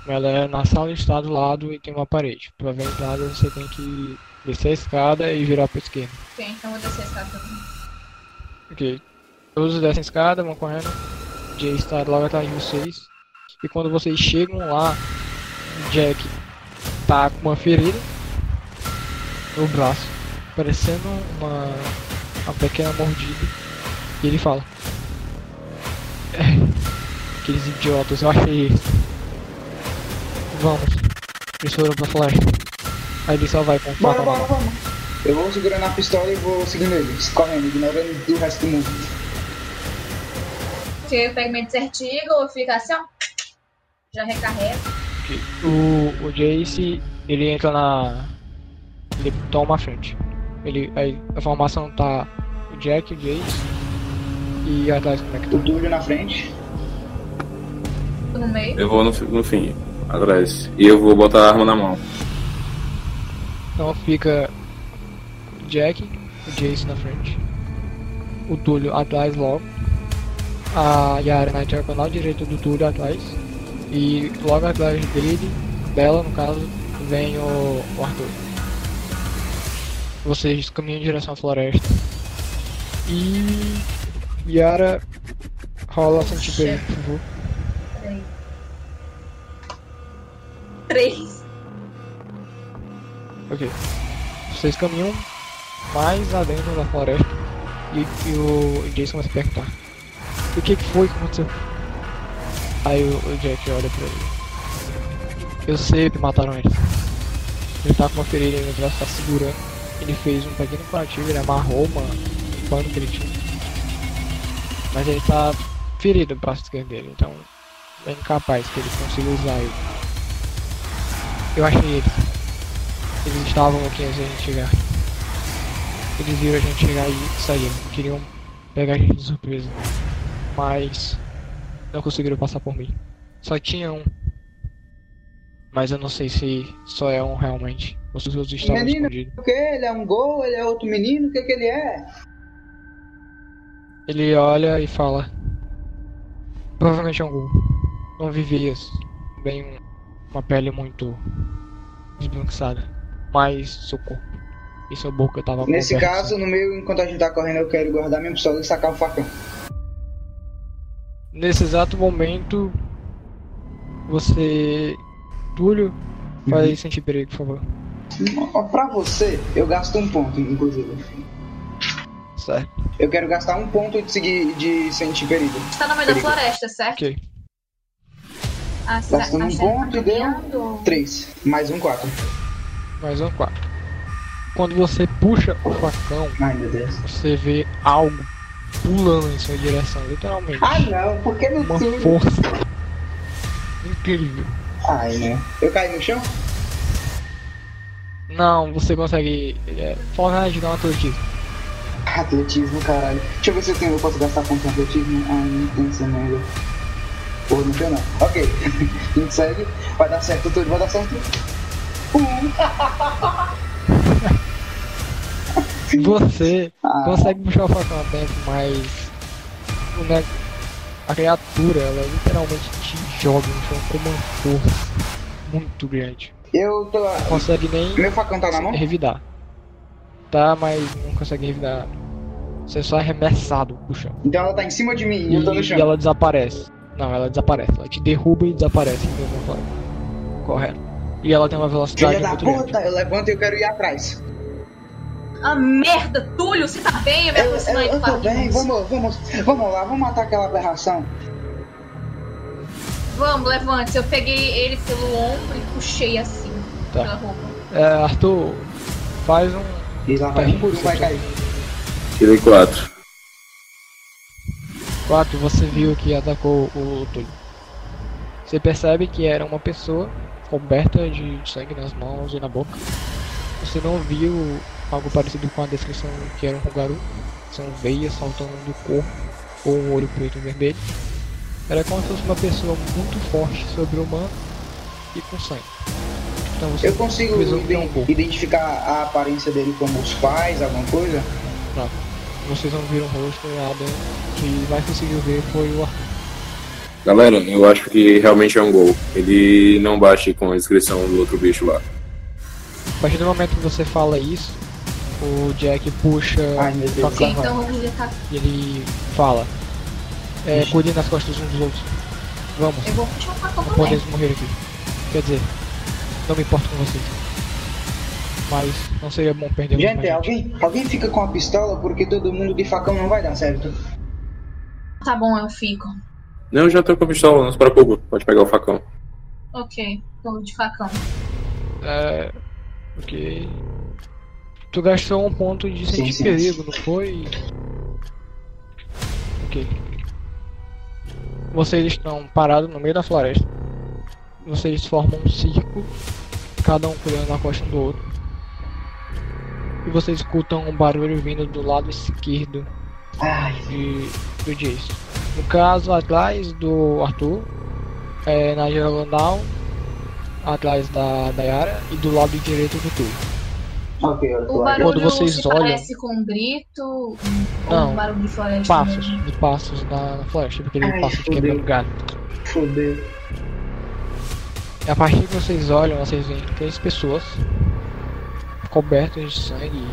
Ela é na sala está do lado e tem uma parede. Pra ver a entrada você tem que descer a escada e virar pra esquerda. Ok, então eu vou descer a escada também. Ok. Todos descem a escada, vão correndo. Jay está logo atrás de vocês. E quando vocês chegam lá, o Jack tá com uma ferida no braço, parecendo uma, uma pequena mordida. E ele fala: "É, Aqueles idiotas, eu achei eles. Vamos. Eles foram pra floresta. Aí ele só vai com o Bora, bora, vamos. Eu vou segurando a pistola e vou seguindo eles, correndo, ignorando o resto do mundo. Porque eu pego minha certigo, eu fico assim, ó. Já recarrego. O, o Jace, ele entra na. Ele toma a frente. Ele, aí, a formação tá o Jack, o Jace e atrás como é que tá? O Túlio na frente. no meio. Eu vou no, no fim, atrás. E eu vou botar a arma na mão. Então fica o Jack, o Jace na frente, o Túlio atrás logo, a Yara na diagonal direita do Túlio atrás, e logo atrás dele, dela no caso, vem o, o Arthur. Vocês caminham em direção à floresta. E Yara rola sentir perigo, por favor. Três. Ok. Vocês caminham mais adentro da floresta e, e o Jason começa a perguntar. O que que foi que aconteceu? Aí o, Jack olha pra ele. Eu sei que mataram ele. Ele tá com uma ferida no braço, tá segurando. Ele fez um pequeno curativo, ele amarrou uma, um pano que ele tinha. Mas ele tá ferido o braço esquerdo dele, então é incapaz que ele consiga usar ele. Eu achei eles. Eles estavam aqui antes da gente chegar. Eles viram a gente chegar e saíram. Queriam pegar a gente de surpresa. Mas não conseguiram passar por mim. Só tinha um. Mas eu não sei se só é um realmente. Os outros estavam Menino, escondidos. o que? Ele é um gol? Ele é outro menino? O que que ele é? Ele olha e fala. Provavelmente é um gol. Não vivias bem um- uma pele muito desbranquiçada. Mas seu corpo e sua boca tava Nesse caso, no meio, enquanto a gente tá correndo, eu quero guardar minha pistola e sacar o facão. Nesse exato momento, você. Túlio, faz Uhum. sentir perigo, por favor. Pra você, eu gasto um ponto, inclusive. Certo. Eu quero gastar um ponto de seguir de sentir perigo. Você tá no meio da Perigo. floresta, certo? Ok. A, Gastando um ponto e deu. Três, mais um quatro. Mais um 4. Quando você puxa o facão, Ai, meu Deus. você vê algo pulando em sua direção, literalmente. Ah, não, por que não Uma tudo? força incrível. Ai, né? Eu caí no chão? Não, você consegue. É, Fortnite dá um atletismo. Atletismo, caralho. Deixa eu ver se eu, tenho, eu posso gastar ponto em atletismo. Ah, não tem essa merda. Porra, não tem não. Ok. a gente segue. Vai dar certo tudo, vai dar certo. Você Ah. consegue puxar o facão a tempo, mas. O ne... A criatura, ela literalmente te joga no chão com uma força muito grande. Eu tô. Não consegue nem Meu facão tá na mão? revidar. Tá, mas não consegue revidar. Você é só arremessado pro chão. Então ela tá em cima de mim e eu tô no E chão. ela desaparece. Não, ela desaparece. Ela te derruba e desaparece. no mesmo tempo. Correto. E ela tem uma velocidade Filha da muito grande. puta, eu levanto e eu quero ir atrás. Ah, merda, Túlio, você tá bem? Eu me Eu, eu, aproximei eu do tô bem, vamos, vamos, vamos lá, vamos matar aquela aberração. Vamos, levante. Eu peguei ele pelo ombro e puxei assim, Tá. pela roupa. É, Arthur, faz um. E lá vai um por um, vai cair. Tirei quatro. 4, você viu que atacou o Túlio. Você percebe que era uma pessoa coberta de sangue nas mãos e na boca. Você não viu algo parecido com a descrição que era um Rugaru. São veias saltando do corpo ou um olho preto e vermelho. Era como se fosse uma pessoa muito forte, sobre-humana e com sangue. Então você Eu consigo é um identificar a aparência dele como os pais, alguma coisa? Não. Vocês não viram o rosto nem nada. O que mais conseguiu ver foi o Arthur. Galera, eu acho que realmente é um gol. Ele não bate com a descrição do outro bicho lá. A partir do momento que você fala isso, o Jack puxa Ai, Deus. facão Então tá. e ele fala: é, Cuidem das costas uns dos outros. Vamos, Eu vou puxar o facão não também. podemos morrer aqui. Quer dizer, não me importo com vocês. Mas não seria bom perder mais Gente, gente. alguém, alguém fica com a pistola porque todo mundo de facão não vai dar certo. Tá bom, eu fico. Não, já tô com a pistola, não se preocupe. Pode pegar o facão. Ok, tô de facão. É. Porque. Tu gastou um ponto de Sim, sentir sim. perigo, não foi? Ok. Vocês estão parados no meio da floresta. Vocês formam um círculo, cada um cuidando da costa um do outro. E vocês escutam um barulho vindo do lado esquerdo Ai, de, do Jason. No caso, atrás do Arthur, é, na diagonal, atrás da Dayara e do lado direito do Túlio. Quando vocês se olham- parece com um grito ou Não, um barulho de floresta Passos, mesmo? de passos na, na floresta, porque ele Ai, passa de quebrando galho. Fudeu. E a partir que vocês olham, vocês veem três pessoas cobertas de sangue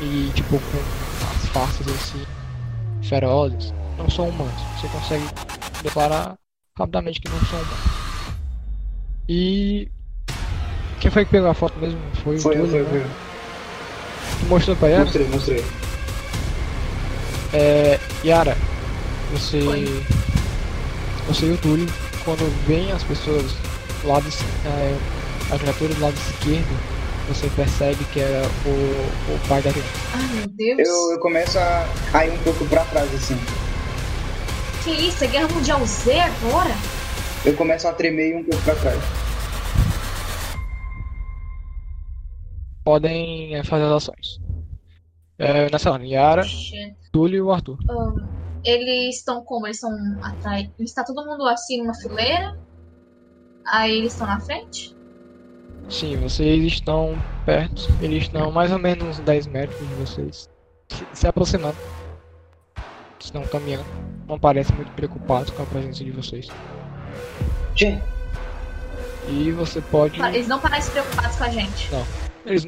e tipo com as faces assim ferozes. Não são humanos. Você consegue declarar rapidamente que não são humanos. E quem foi que pegou a foto mesmo? Foi, Foi, o Túlio, foi, né? foi. Tu mostrou pra ela? Mostrei, mostrei. É, Yara, você. Oi. Você e o Túlio, quando vem as pessoas do lado é, a criatura do lado esquerdo, você percebe que era o, o pai da criança. Ai, meu Deus. Eu, eu começo a, a ir um pouco pra trás, assim. Que isso? É Guerra Mundial Z agora? Eu começo a tremer e um pouco pra trás. Podem fazer as ações. É, nessa hora, Yara. Túlio e o Arthur. Ahn, eles estão como? Eles estão atrás. Está todo mundo assim numa fileira? Aí eles estão na frente? Sim, vocês estão perto. Eles estão mais ou menos uns 10 metros de vocês. Se, se aproximando. Estão caminhando. Não parecem muito preocupados com a presença de vocês. Gente, E você pode. Eles não parecem preocupados com a gente. Eles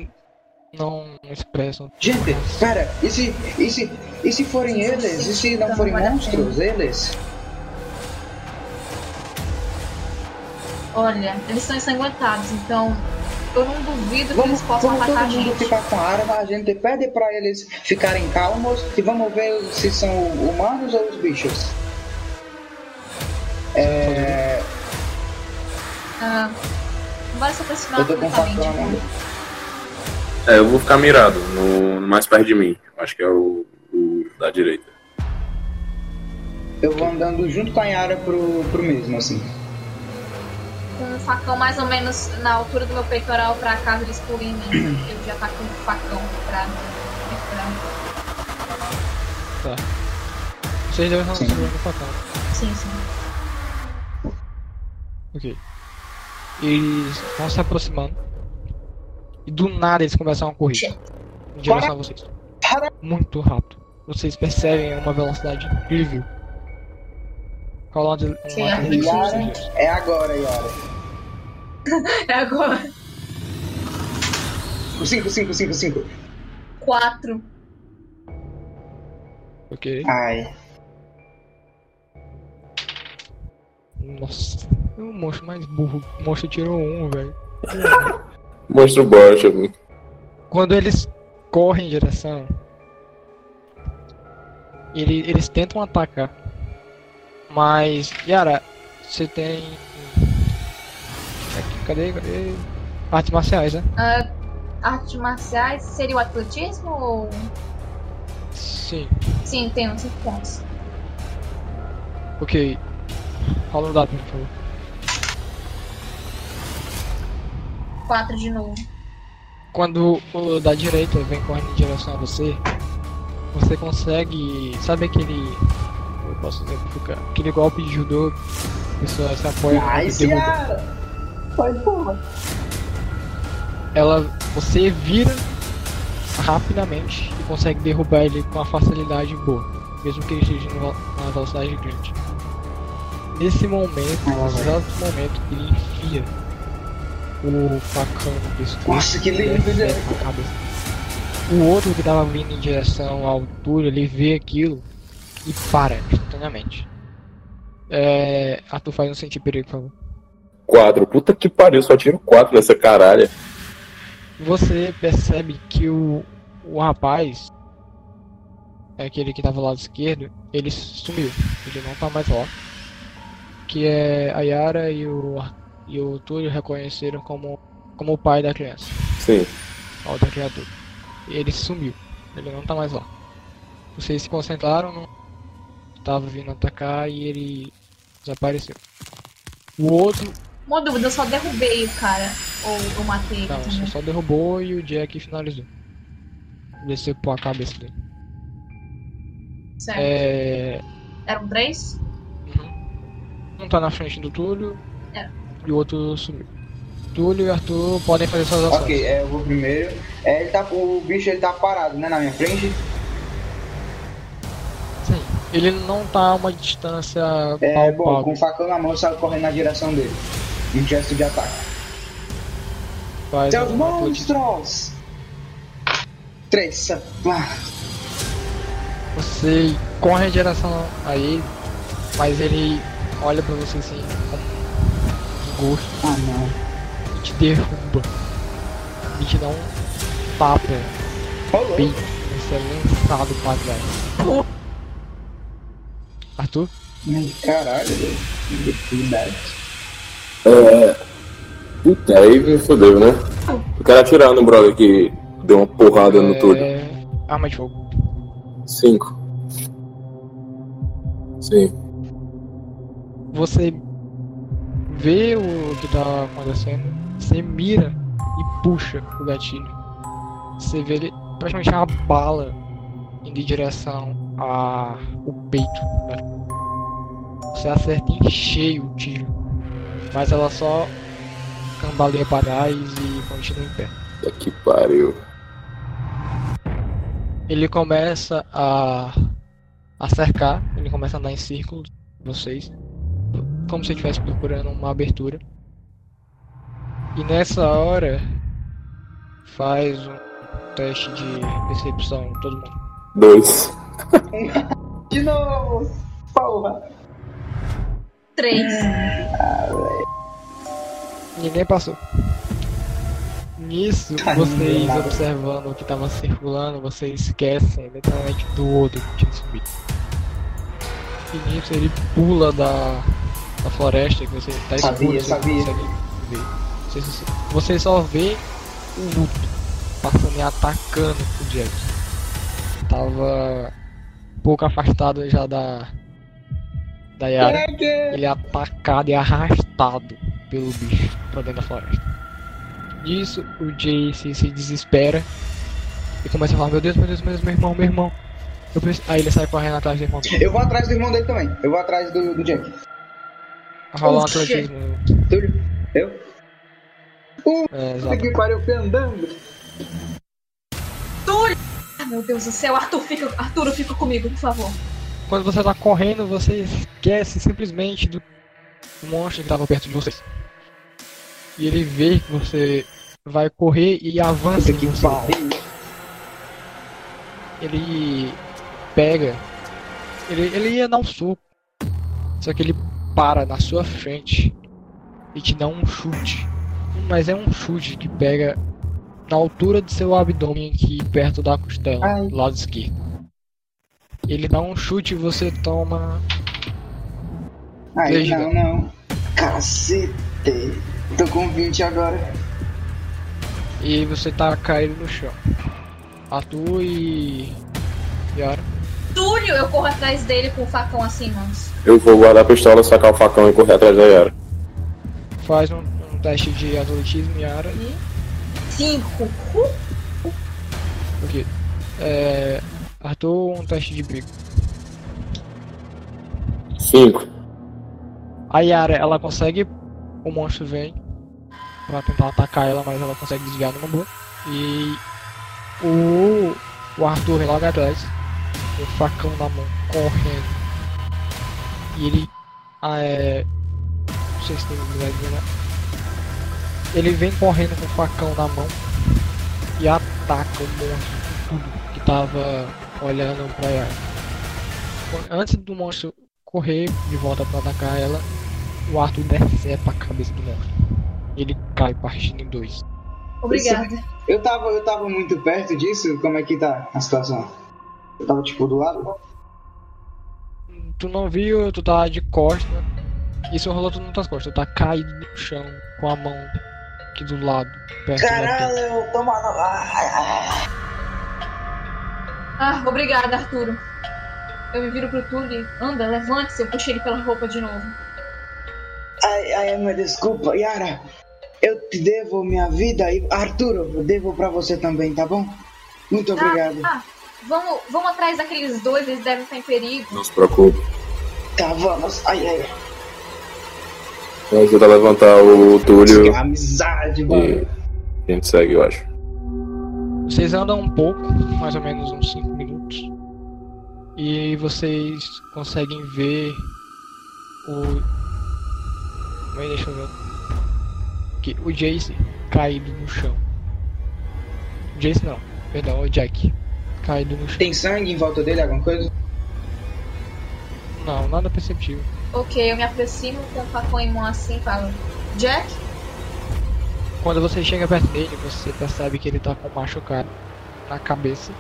não expressam. gente, pera, e se, e se, e se forem eles? E se não forem monstros, eles? Olha, eles são ensanguentados, então eu não duvido que Vamos, eles possam vamos atacar a todo mundo gente. ficar com arma, a gente pede pra eles ficarem calmos e vamos ver se são humanos ou os bichos. É, Ah, não vai se aproximar eu tô com completamente. É, eu vou ficar mirado no, no mais perto de mim. Acho que é o, o da direita. Eu vou andando junto com a Yara pro, pro mesmo, assim. Com um facão mais ou menos na altura do meu peitoral pra caso eles pulem em mim. Eu já tá com um facão pra pra- Vocês estão Sim. segurando o facão. Sim, sim. Ok. Eles vão se aproximando. E do nada eles começam a correr. Em direção a vocês. Muito rápido. Vocês percebem uma velocidade incrível. Rola uma, de- uma Yara, é agora, Yara. É agora. 5, 5, 5, 5. Quatro. Ok. Ai. Nossa. É o monstro mais burro. O monstro tirou um, velho. Monstro bot, amigo. Quando eles correm em direção. ele- eles tentam atacar. Mas, Yara, você tem. Aqui, cadê? Cadê? Artes marciais, né? Ah, artes marciais seria o atletismo ou. Sim. Sim, tem uns 5 pontos. Ok. Rola o dado, por favor. Quatro de novo. Quando o da direita vem correndo em direção a você, você consegue. Sabe aquele. Eu posso exemplificar? Aquele golpe de judô, a pessoa se apoia no Nice, e derruba. Yara! Vai, porra. Ela. Você vira rapidamente e consegue derrubar ele com uma facilidade boa, mesmo que ele esteja numa velocidade grande. Nesse momento, Ah, nesse exato momento, ele enfia o facão no pescoço. Nossa, que lindo, cabeça. O outro que tava vindo em direção à altura, ele vê aquilo e para instantaneamente. É. Arthur faz um sentir perigo, por favor. Quatro. Puta que pariu, só tiro quatro nessa caralha. Você percebe que o, o rapaz, é aquele que tava ao lado esquerdo, ele sumiu. Ele não tá mais lá. Que é a Yara e o, Ar- e o Túlio reconheceram como, como o pai da criança, Sim. a outra criatura. Ele sumiu. Ele não tá mais lá. Vocês se concentraram no. Tava vindo atacar e ele desapareceu. O outro, Uma dúvida, eu só derrubei o cara. Ou eu matei ele não, você também. só derrubou e o Jack finalizou. Desceu a cabeça dele. Certo. É. Eram três? Um tá na frente do Túlio. E o outro sumiu. Túlio e Arthur podem fazer suas ações. Ok, é, eu vou primeiro. É, ele tá, o bicho ele tá parado, né, na minha frente. Sim. Ele não tá a uma distância É, bom, com o facão na mão eu saio correndo na direção dele. Um gesto de ataque. Faz Seus monstros! Três. Você corre em direção a ele, mas ele olha pra você assim desgosto Ah, não. e te derruba. E te dá um tapa Rolou. bem você é lançado pra trás. Arthur? Ai, Caralho. Que dificuldade. É. Puta, aí me fodeu, né? Eu quero atirar no brother que deu uma porrada no tudo. É... Arma de fogo. Cinco. Sim. Você vê o que tá acontecendo, você mira e puxa o gatilho. Você vê ele praticamente uma bala indo em direção a o peito. Você acerta em cheio o tiro, mas ela só cambaleia para trás e continua em pé. Puta que pariu. Ele começa a, a cercar, ele começa a andar em círculos, vocês, como se estivesse procurando uma abertura. E nessa hora faz um teste de percepção, todo mundo. Dois. De novo! Porra! Três. Ninguém passou. Nisso, vocês observando o que estava circulando, vocês esquecem literalmente do outro que tinha subido. E nisso ele pula da, da floresta que você tá Sabia, escuro, você sabia. consegue ver. Você, você só vê o luto passando e atacando o Jackson. Tava um pouco afastado já da. Da Yara. Ele é atacado e arrastado pelo bicho pra dentro da floresta. Nisso, o Jace se desespera e começa a falar: Meu Deus, meu Deus, meu Deus, meu irmão, meu irmão. Aí ele sai correndo atrás do irmão dele. Eu vou atrás do irmão dele também. Eu vou atrás do, do Jack. Rola um atletismo. Túlio? Eu? É, Puta exato. que pariu, andando. Ah, meu Deus do céu, Arthur, fica, Arturo, fica comigo, por favor. Quando você tá correndo, você esquece simplesmente do monstro que tava perto de vocês. E ele vê que você vai correr e avança Puta que em pau. Ele pega. Ele, ele ia dar um soco. Só que ele para na sua frente e te dá um chute. Mas é um chute que pega na altura do seu abdômen aqui perto da costela, Ai. do lado esquerdo. Ele dá um chute e você toma. Ai, Beijo, não, não. Cacete. Tô com 20 agora. E você tá caído no chão. Arthur e. Yara. Túlio, eu corro atrás dele com o facão assim, mãos. Eu vou guardar a pistola, sacar o facão e correr atrás da Yara. Faz um, um teste de atletismo, Yara. E. Cinco. Uh, Ok. É. Arthur, um teste de briga. Cinco. A Yara, ela consegue. O monstro vem pra tentar atacar ela, mas ela consegue desviar numa boa. E. O. O Arthur vem logo atrás, com o facão na mão, correndo. E ele. Ah, é. Não sei se tem habilidade de ver. Ele vem correndo com o facão na mão e ataca o monstro com tudo que tava olhando pra Yara. Antes do monstro correr de volta pra atacar ela, o Arthur decepa a cabeça do monstro. Ele cai partindo em dois. Obrigada. Eu tava, eu tava muito perto disso. Como é que tá a situação? Eu tava tipo do lado. Tu não viu, tu tá de costa. Isso rolou tudo nas tuas costas. Tu tá caído no chão com a mão aqui do lado, perto da Caralho, eu tô mal. Ai. Ah, obrigada, Arturo. Eu me viro pro e anda, levante-se. Eu puxei ele pela roupa de novo. Ai, ai, meu desculpa, Yara. Eu te devo minha vida e Arturo, eu devo pra você também, tá bom? Muito obrigado. Ah, ah, vamos, vamos atrás daqueles dois, eles devem estar em perigo. Não se preocupe. Tá, vamos. Ai, ai. Eu ajudo a levantar o Túlio Que amizade, mano. e a gente segue, eu acho. Vocês andam um pouco, mais ou menos uns 5 minutos. E vocês conseguem ver o. Mas deixa eu ver. Que o Jace caído no chão. O Jace não, perdão, o Jack. Caído no chão. Tem sangue em volta dele, alguma coisa? Não, nada perceptível. Ok, eu me aproximo com o facão em mão assim e falo: Jack? Quando você chega perto dele, você percebe que ele tá com um machucado na cabeça,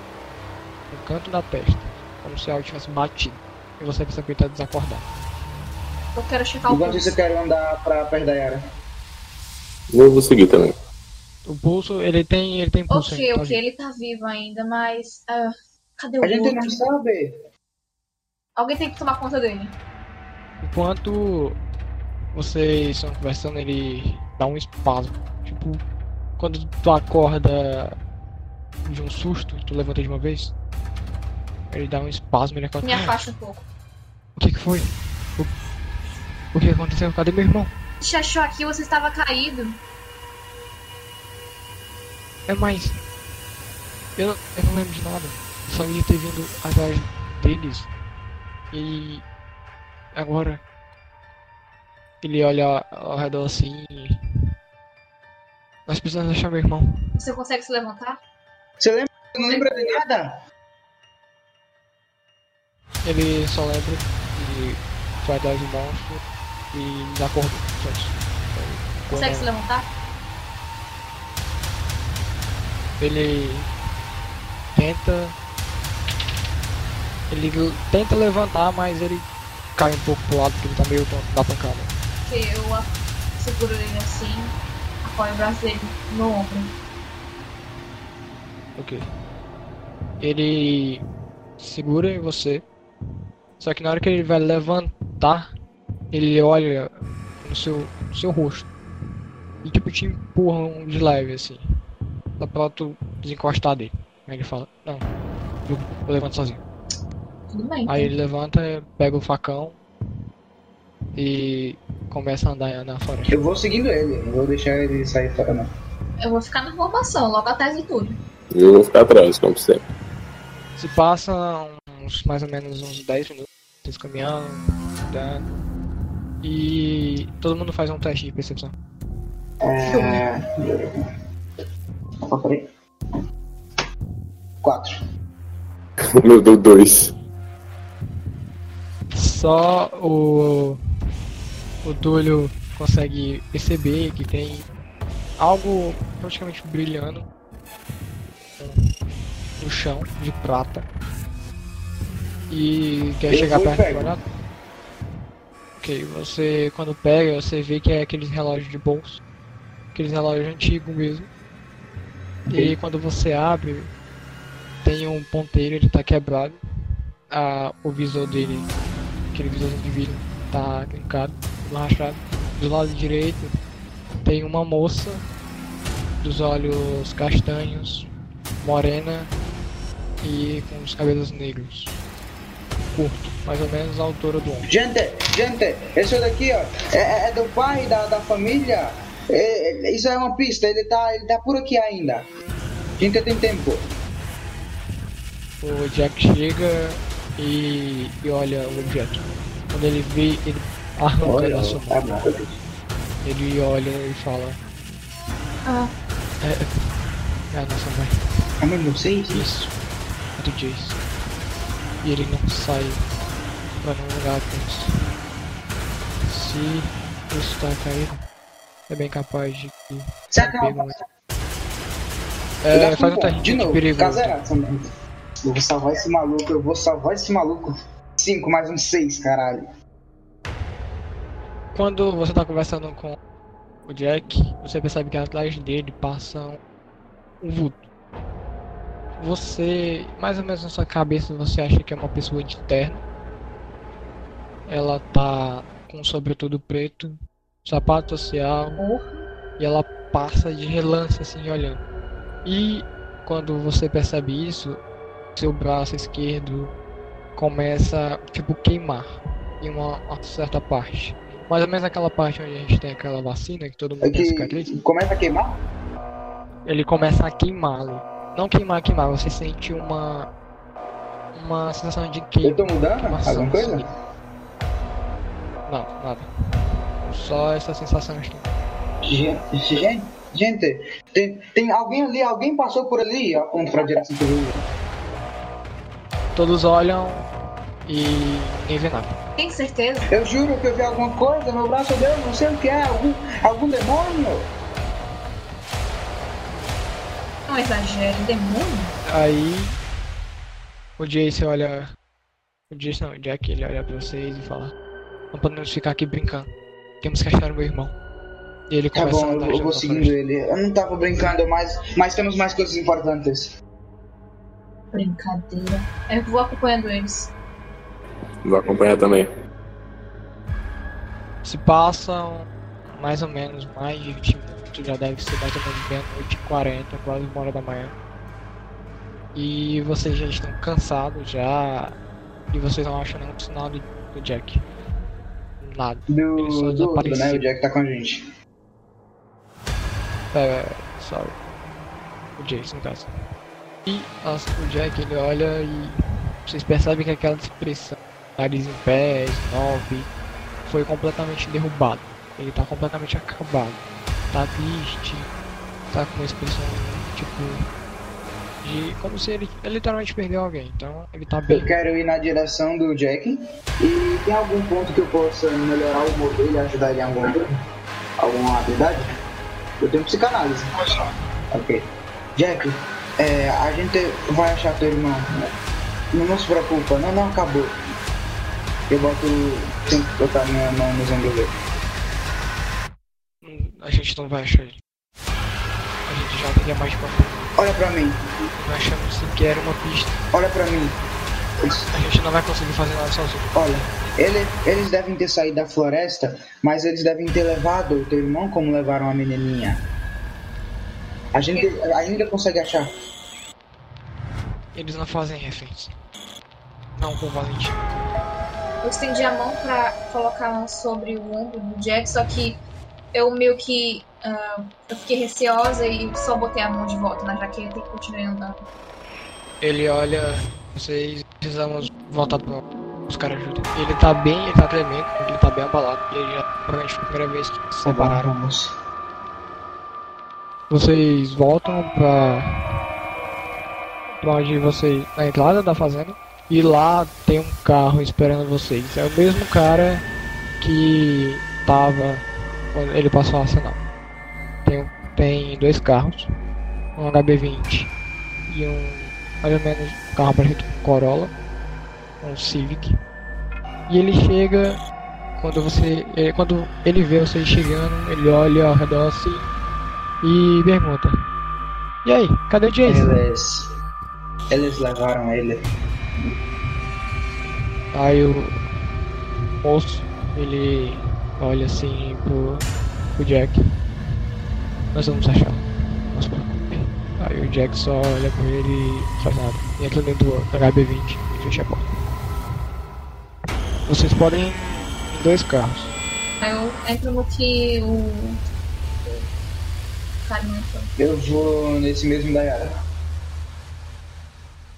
no canto da testa, como se algo tivesse batido. E você percebe que ele tá desacordado. Eu quero checar o Enquanto isso, eu quero andar pra perto da Yara. Eu vou seguir também. O pulso, ele tem, ele tem pulso Ok, ainda, tá ok, ele tá vivo ainda, mas. ah, cadê o A gente não sabe. Alguém tem que tomar conta dele. Enquanto vocês estão conversando, ele dá um espasmo. Tipo, quando tu acorda de um susto, tu levanta de uma vez. Ele dá um espasmo e ele Me afasta um pouco. O que que foi? O, o que aconteceu? Cadê meu irmão? A gente achou aqui você estava caído. É mais. Eu, eu não lembro de nada. Só ia ter vindo atrás deles. E. Agora. Ele olha ao redor assim. e- Nós precisamos achar meu irmão. Você consegue se levantar? Você lembra? Você não lembra de nada? Ele só lembra de foi atrás do monstro e. Só isso. Consegue se Quando levantar? Ele tenta. Ele tenta levantar, mas ele cai um pouco pro lado porque ele tá meio tonto da pancada. Porque eu seguro ele assim, apoio o braço dele no ombro. Ok. Ele segura em você. Só que na hora que ele vai levantar, ele olha no seu, no seu rosto. E tipo te empurram de leve assim. Só pra tu desencostar dele. Aí ele fala, não, eu, eu levanto sozinho. Tudo bem. Aí ele levanta, pega o facão e começa a andar na floresta. Eu vou seguindo ele, não vou deixar ele sair fora, não. Eu vou ficar na formação, logo atrás de tudo. Eu vou ficar atrás, como sempre. Se passa uns mais ou menos uns 10 minutos, vocês caminhando, andando. E todo mundo faz um teste de percepção. É. Opa, peraí. Quatro. Meu deu dois. Só o. O Túlio consegue perceber que tem algo praticamente brilhando no chão de prata. E quer Eu chegar perto pego. do? Ok, você quando pega, você vê que é aqueles relógios de bolso. Aqueles relógios antigos mesmo. E quando você abre, tem um ponteiro, ele tá quebrado. Ah, o visor dele, aquele visorzinho de vidro, tá trincado, rachado. Do lado direito tem uma moça dos olhos castanhos, morena e com os cabelos negros. Curto, mais ou menos a altura do ombro. Gente, gente, isso daqui, ó, é, é do pai da, da família. É, é- isso é uma pista, ele tá, ele tá por aqui ainda. A gente tem tempo. O Jack chega e, e olha o objeto. Quando ele vê, ele arranca da sua tá mão. bom. Ele olha e fala: Ah, É, é a nossa mãe. Ah, mas não sei. Isso, é do Jace. E ele não sai pra nenhum lugar com isso. Se isso tá caído, é bem capaz de que. Se É, gasto faz um teste De de novo, perigo. Eu vou salvar esse maluco, eu vou salvar esse maluco. Cinco mais um seis, caralho. Quando você tá conversando com o Jack, você percebe que atrás dele passa um, um vulto. Você, mais ou menos na sua cabeça, você acha que é uma pessoa de terno. Ela tá com um sobretudo preto, sapato social, porra. e ela passa de relance assim olhando. E quando você percebe isso, seu braço esquerdo começa tipo queimar em uma, uma certa parte. Mais ou menos aquela parte onde a gente tem aquela vacina que todo mundo É tem cicatriz. que começa a queimar? Ele começa a queimá-lo. Não queimar, queimar, você sente uma uma sensação de Eu queima. tô mudando alguma coisa? assim. Não, nada. Só essa sensação estranha. Gente, gente, gente, tem, tem alguém ali, alguém passou por ali, aponta pra direção que eu vi. Todos olham e ninguém vê nada. Tem certeza? Eu juro que eu vi alguma coisa, meu braço deu, não sei o que é, algum, algum demônio? Não exagere, demônio? Aí o Jace olha. O Jace não, o Jack ele olha pra vocês e fala. Não podemos ficar aqui brincando. Temos que achar o meu irmão. E ele Tá começa bom, a eu, andar eu vou seguindo floresta. ele. Eu não tava brincando, mas, mas temos mais coisas importantes. Brincadeira. Eu vou acompanhando eles. Vou acompanhar também. Se passam mais ou menos mais de 20 minutos, já deve ser mais ou menos meia-noite e 40, quase uma hora da manhã. E vocês já estão cansados já. E vocês não acham nenhum sinal do, do Jack. Nada. Ele só Do, do outro, né? O Jack tá com a gente. É, sorry. O Jason, no caso. E nossa, o Jack ele olha e vocês percebem que aquela expressão, nariz em pé, nove, foi completamente derrubado. Ele tá completamente acabado. Tá triste, tá com uma expressão tipo. De. como se ele, ele literalmente perdeu alguém. Então ele tá bem. Eu quero ir na direção do Jack. E tem algum ponto que eu possa melhorar o humor dele, ajudar ele em algum, alguma habilidade? Eu tenho psicanálise. Ok. Jack, é, a gente vai achar teu irmão. né? Não, não se preocupa, não, não acabou. Eu boto. Tenho que botar minha mão nos ombros dele. Hum, A gente não vai achar ele. A gente já teria mais de quatro. Olha pra mim, Não achamos sequer uma pista. olha pra mim. A gente não vai conseguir fazer nada sozinho. Olha, ele- eles devem ter saído da floresta, mas eles devem ter levado o teu irmão como levaram a menininha. A gente ainda consegue achar. Eles não fazem reféns. Não com valentia. Eu estendi a mão pra colocar a mão sobre o ombro do Jack, só que eu meio que. ah, eu fiquei receosa e só botei a mão de volta na jaqueta e continuei andando. Ele olha, vocês precisamos voltar pra buscar ajuda. Ele tá bem, ele tá tremendo, ele tá bem abalado. Ele já provavelmente foi a primeira vez que se separaram. Vamos. Vocês voltam pra. pra onde vocês. na entrada da fazenda. E lá tem um carro esperando vocês. É o mesmo cara que tava ele passou a sinal. Tem, tem dois carros, um HB20 e um mais ou menos um carro parecido com Corolla, um Civic. E ele chega quando você. eh, Quando ele vê vocês chegando, ele olha ao redor assim e pergunta. E aí, cadê o Jason? Eles. Eles levaram ele. Aí o moço, ele olha assim pro, pro Jack. Nós vamos achar. Não se preocupe. Aí o Jack só olha pra ele e não faz nada. E entra dentro do HB20 e fecha a porta. Vocês podem ir em dois carros. Aí eu entro no que o. Eu vou nesse mesmo da Yara.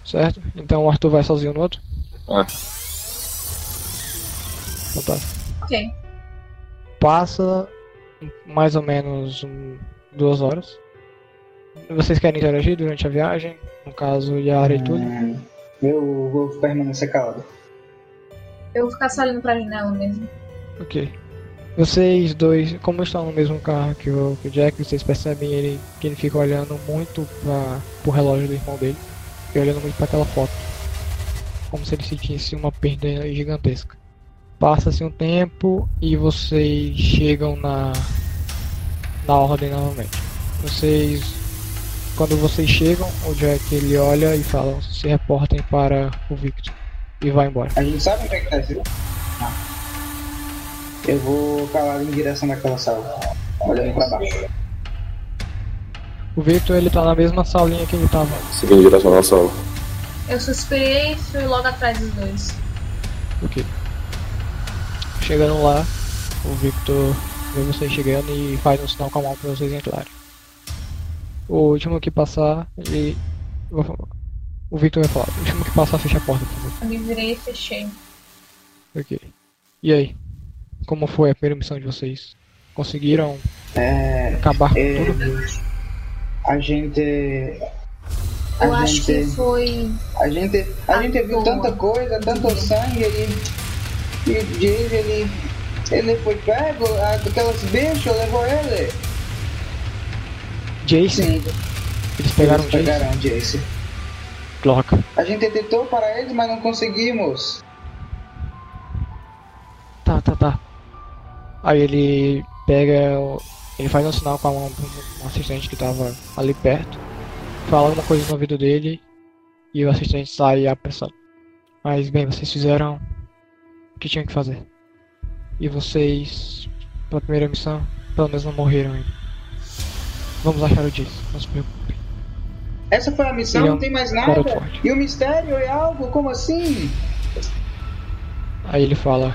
Certo? Então o Arthur vai sozinho no outro? Ah, Então tá. Ok. Passa mais ou menos um, duas horas. Vocês querem interagir durante a viagem? No caso, Yara e Túlio? Hum, Eu vou permanecer calado. Eu vou ficar só olhando pra janela mesmo. Ok. Vocês dois, como estão no mesmo carro que o, que o Jack, vocês percebem ele que ele fica olhando muito para pro relógio do irmão dele e olhando muito para aquela foto. Como se ele sentisse uma perda gigantesca. Passa-se um tempo e vocês chegam na na ordem novamente. Vocês quando vocês chegam, o Jack ele olha e fala, se reportem para o Victor e vai embora. A gente sabe onde é que tá esse Não. Eu vou calado em direção daquela sala. Olhando pra baixo. O Victor ele tá na mesma salinha que ele tava seguindo em direção à sala. Eu suspirei e fui logo atrás dos dois. Ok. Chegando lá, o Victor vê vocês chegando e faz um sinal com a mão pra vocês entrarem. O último que passar, ele. O Victor vai falar. O último que passar, fecha a porta, por favor. Eu me virei e fechei. Ok. E aí? Como foi a primeira missão de vocês? Conseguiram É. acabar com é, tudo? a gente. A Eu acho que gente. foi. A gente. A gente viu tanta coisa, tanto sangue e. E o James, ele. Ele foi pego, aquelas bichos levou ele. Jason? Sim, Eles pegaram eles Jason? pegaram Jace. Cloca. A gente tentou para eles, mas não conseguimos. Tá, tá, tá. Aí ele pega. Ele faz um sinal com a mão um assistente que tava ali perto. Fala alguma coisa no ouvido dele. E o assistente sai apressado. Mas bem, vocês fizeram que tinham que fazer. E vocês, pela primeira missão, pelo menos não morreram ainda. Vamos achar o Jason, não se preocupem. Essa foi a missão, é um não tem mais nada? E o mistério é algo? Como assim? Aí ele fala,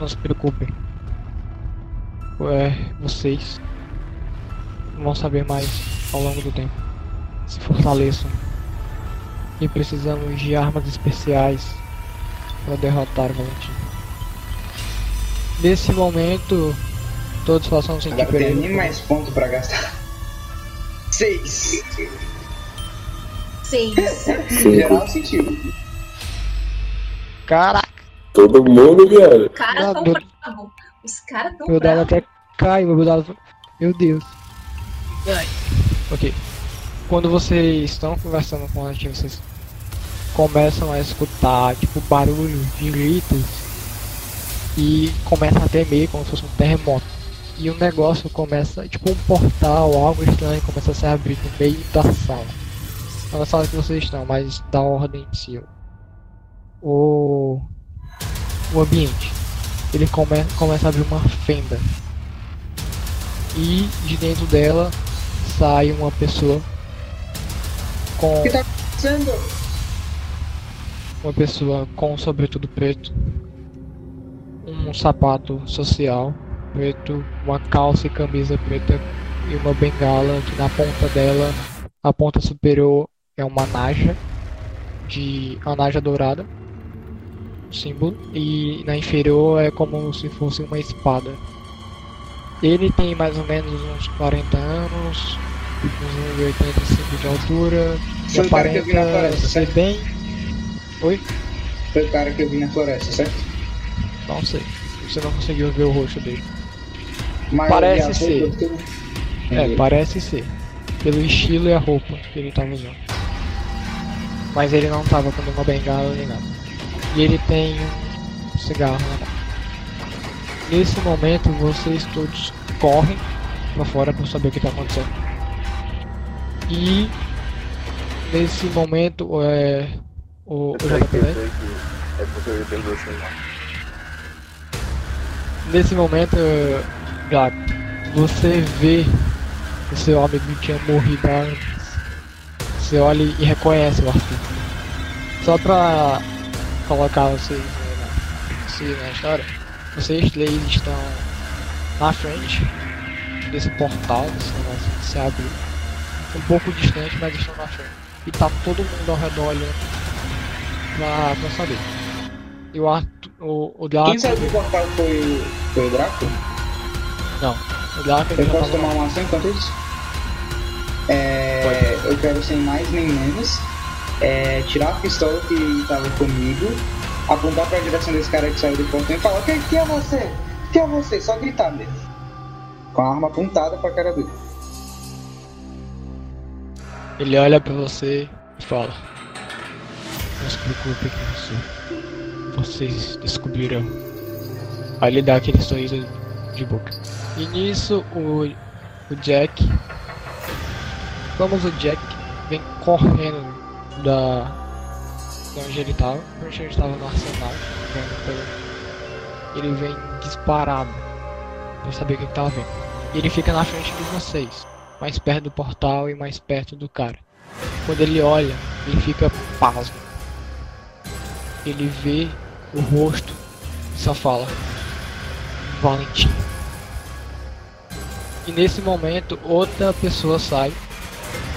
não se preocupem. É, vocês vão saber mais ao longo do tempo. Se fortaleçam. E precisamos de armas especiais para derrotar o Valentim. Nesse momento, todos façam sentir Agora tem nem mais ponto pra gastar. Seis. Seis. Geral sentiu. Caraca, Todo mundo, viado. Os caras Não, tão meu- bravos. Os caras tão meu dado bravos. até caiu, meu dado. Meu Deus. Ai. Ok. Quando vocês estão conversando com a gente, vocês começam a escutar tipo barulho de gritos e começam a tremer como se fosse um terremoto. E o negócio começa, tipo um portal, algo estranho começa a se abrir no meio da sala. Não na sala que vocês estão, mas da ordem em si. O, o ambiente. Ele come, começa a abrir uma fenda. E de dentro dela sai uma pessoa com O que tá acontecendo? Uma pessoa com um sobretudo preto, um sapato social preto, uma calça e camisa preta e uma bengala que na ponta dela, a ponta superior é uma naja de naja dourada, símbolo, e na inferior é como se fosse uma espada. Ele tem mais ou menos uns 40 anos, uns 85 de altura, e aparenta floresta, ser bem. Oi? Foi o cara que eu vi na floresta, certo? Não sei. Você não conseguiu ver o rosto dele. Mas Parece eu a ser. tudo. É, Entendi. parece ser. Pelo estilo e a roupa que ele tava usando. Mas ele não tava com nenhuma bengala nem nada. E ele tem um cigarro na mão. Nesse momento vocês todos correm pra fora pra saber o que tá acontecendo. E nesse momento é. O, o JP. É porque eu assim. Nesse momento, Gato, você vê que o seu amigo tinha morrido antes. Você olha e reconhece o Arthur. Só pra colocar vocês né, na, história, vocês três estão na frente desse portal, desse negócio que se abre um pouco distante, mas estão na frente. E tá todo mundo ao redor olhando pra, pra saber. E o Arthur, o, o Quem saiu do portal foi, o- foi o Draco? não, o ele Eu posso tava tomar uma ação enquanto isso? É, eu quero sem mais nem menos é, tirar a pistola que estava comigo, apontar para a direção desse cara que saiu do portão e falar: Quem que é você? Quem é você? Só gritar nele. Com a arma apontada para a cara dele. Ele olha pra você e fala: Não se preocupe isso. Vocês descobrirão. Aí ele dá aquele sorriso de boca. E nisso o, o Jack. Vamos o Jack vem correndo da. de onde ele tava. Onde ele estava no arsenal. pelo- Ele vem disparado. Pra saber o que ele tava vendo. E ele fica na frente de vocês mais perto do portal e mais perto do cara. Quando ele olha, ele fica pasmo. Ele vê o rosto e só fala: Valentim. E nesse momento, outra pessoa sai,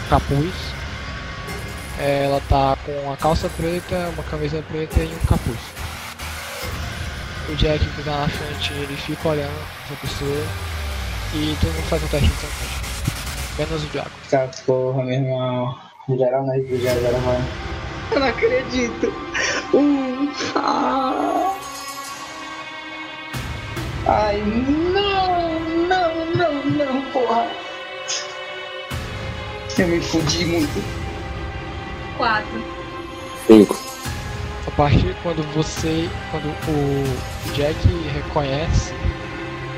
capuz. É, Ela tá com a calça preta, uma camisa preta e um capuz. O Jack que tá na frente, ele fica olhando essa pessoa e todo mundo faz um teste de sanidade. Menos o Diago. Essa porra, meu irmão. Geral na já geral vai. Eu não acredito. Um. Ah. Ai, não, não, não, não, porra. Eu me fudi muito. Quatro. Cinco. A partir quando você, quando o Jack reconhece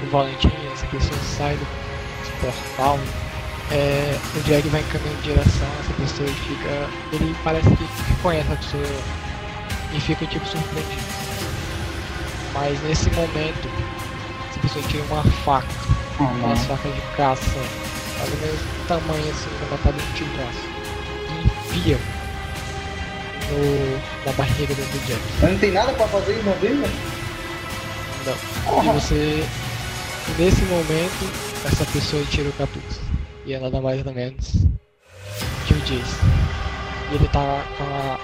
o Valentim, essa pessoa sai do portal, é, o Jack vai caminhando em direção a essa pessoa e fica. Ele parece que reconhece a pessoa e fica tipo surpreendido. Mas nesse momento, essa pessoa tira uma faca, Ah, uma faca de caça, mais ou menos do tamanho assim, da metade do tio braço. enfiam no, na barriga do, Jack. Mas não tem nada pra fazer em Brasília? Não. E você, nesse momento, essa pessoa tira o capuz. E é nada mais nada menos que o Jace. E ele tá com a.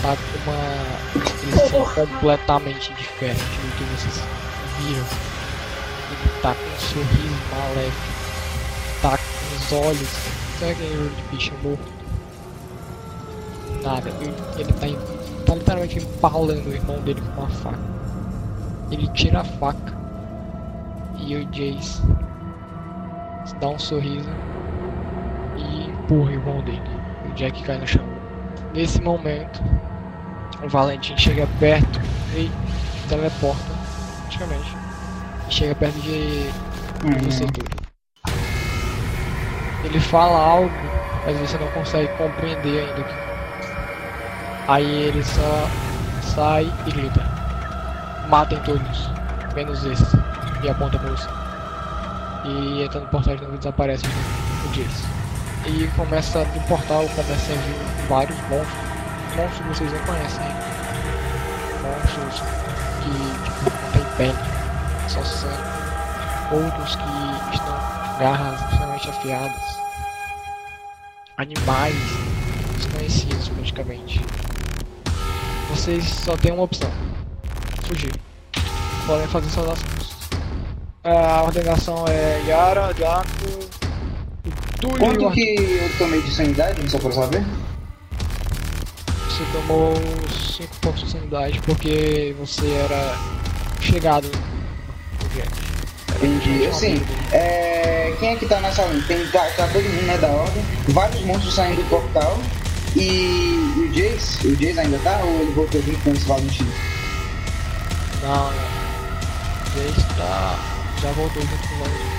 tá com uma expressão completamente diferente do que vocês viram. Ele tá com um sorriso maléfico. Tá com os olhos. Sabe olho de bicho morto? Nada. Ele, ele tá, tá literalmente empalando o irmão dele com uma faca. Ele tira a faca. E o Jace dá um sorriso e empurra o irmão dele. O Jack cai no chão. Nesse momento, o Valentim chega perto e teleporta, praticamente. Chega perto de você, Túlio. Ele fala algo, mas você não consegue compreender ainda. Aí ele só sai e grita: Matem todos, menos esse. E aponta pra você. E entra no portal de novo e desaparece o Jace. E começa no portal, começa a vir vários monstros. Monstros que vocês não conhecem. Monstros que tipo, não tem pele, só sangue. Outros que estão com garras extremamente afiadas. Animais desconhecidos praticamente. Vocês só tem uma opção. Fugir. Podem fazer suas ações. A ordenação é Yara, Jaco, Túlio o Quanto que eu tomei de sanidade, só pra saber? Você tomou 5 pontos de sanidade porque você era chegado no Jack. Entendi. Assim, é... quem é que tá na sala? Tem, tá, tá todo mundo, né, da ordem. Vários monstros saindo do portal. E, o Jace? O Jace ainda tá? Ou ele voltou junto com esse Valentim? Não, não. Jace tá. Já voltou junto com o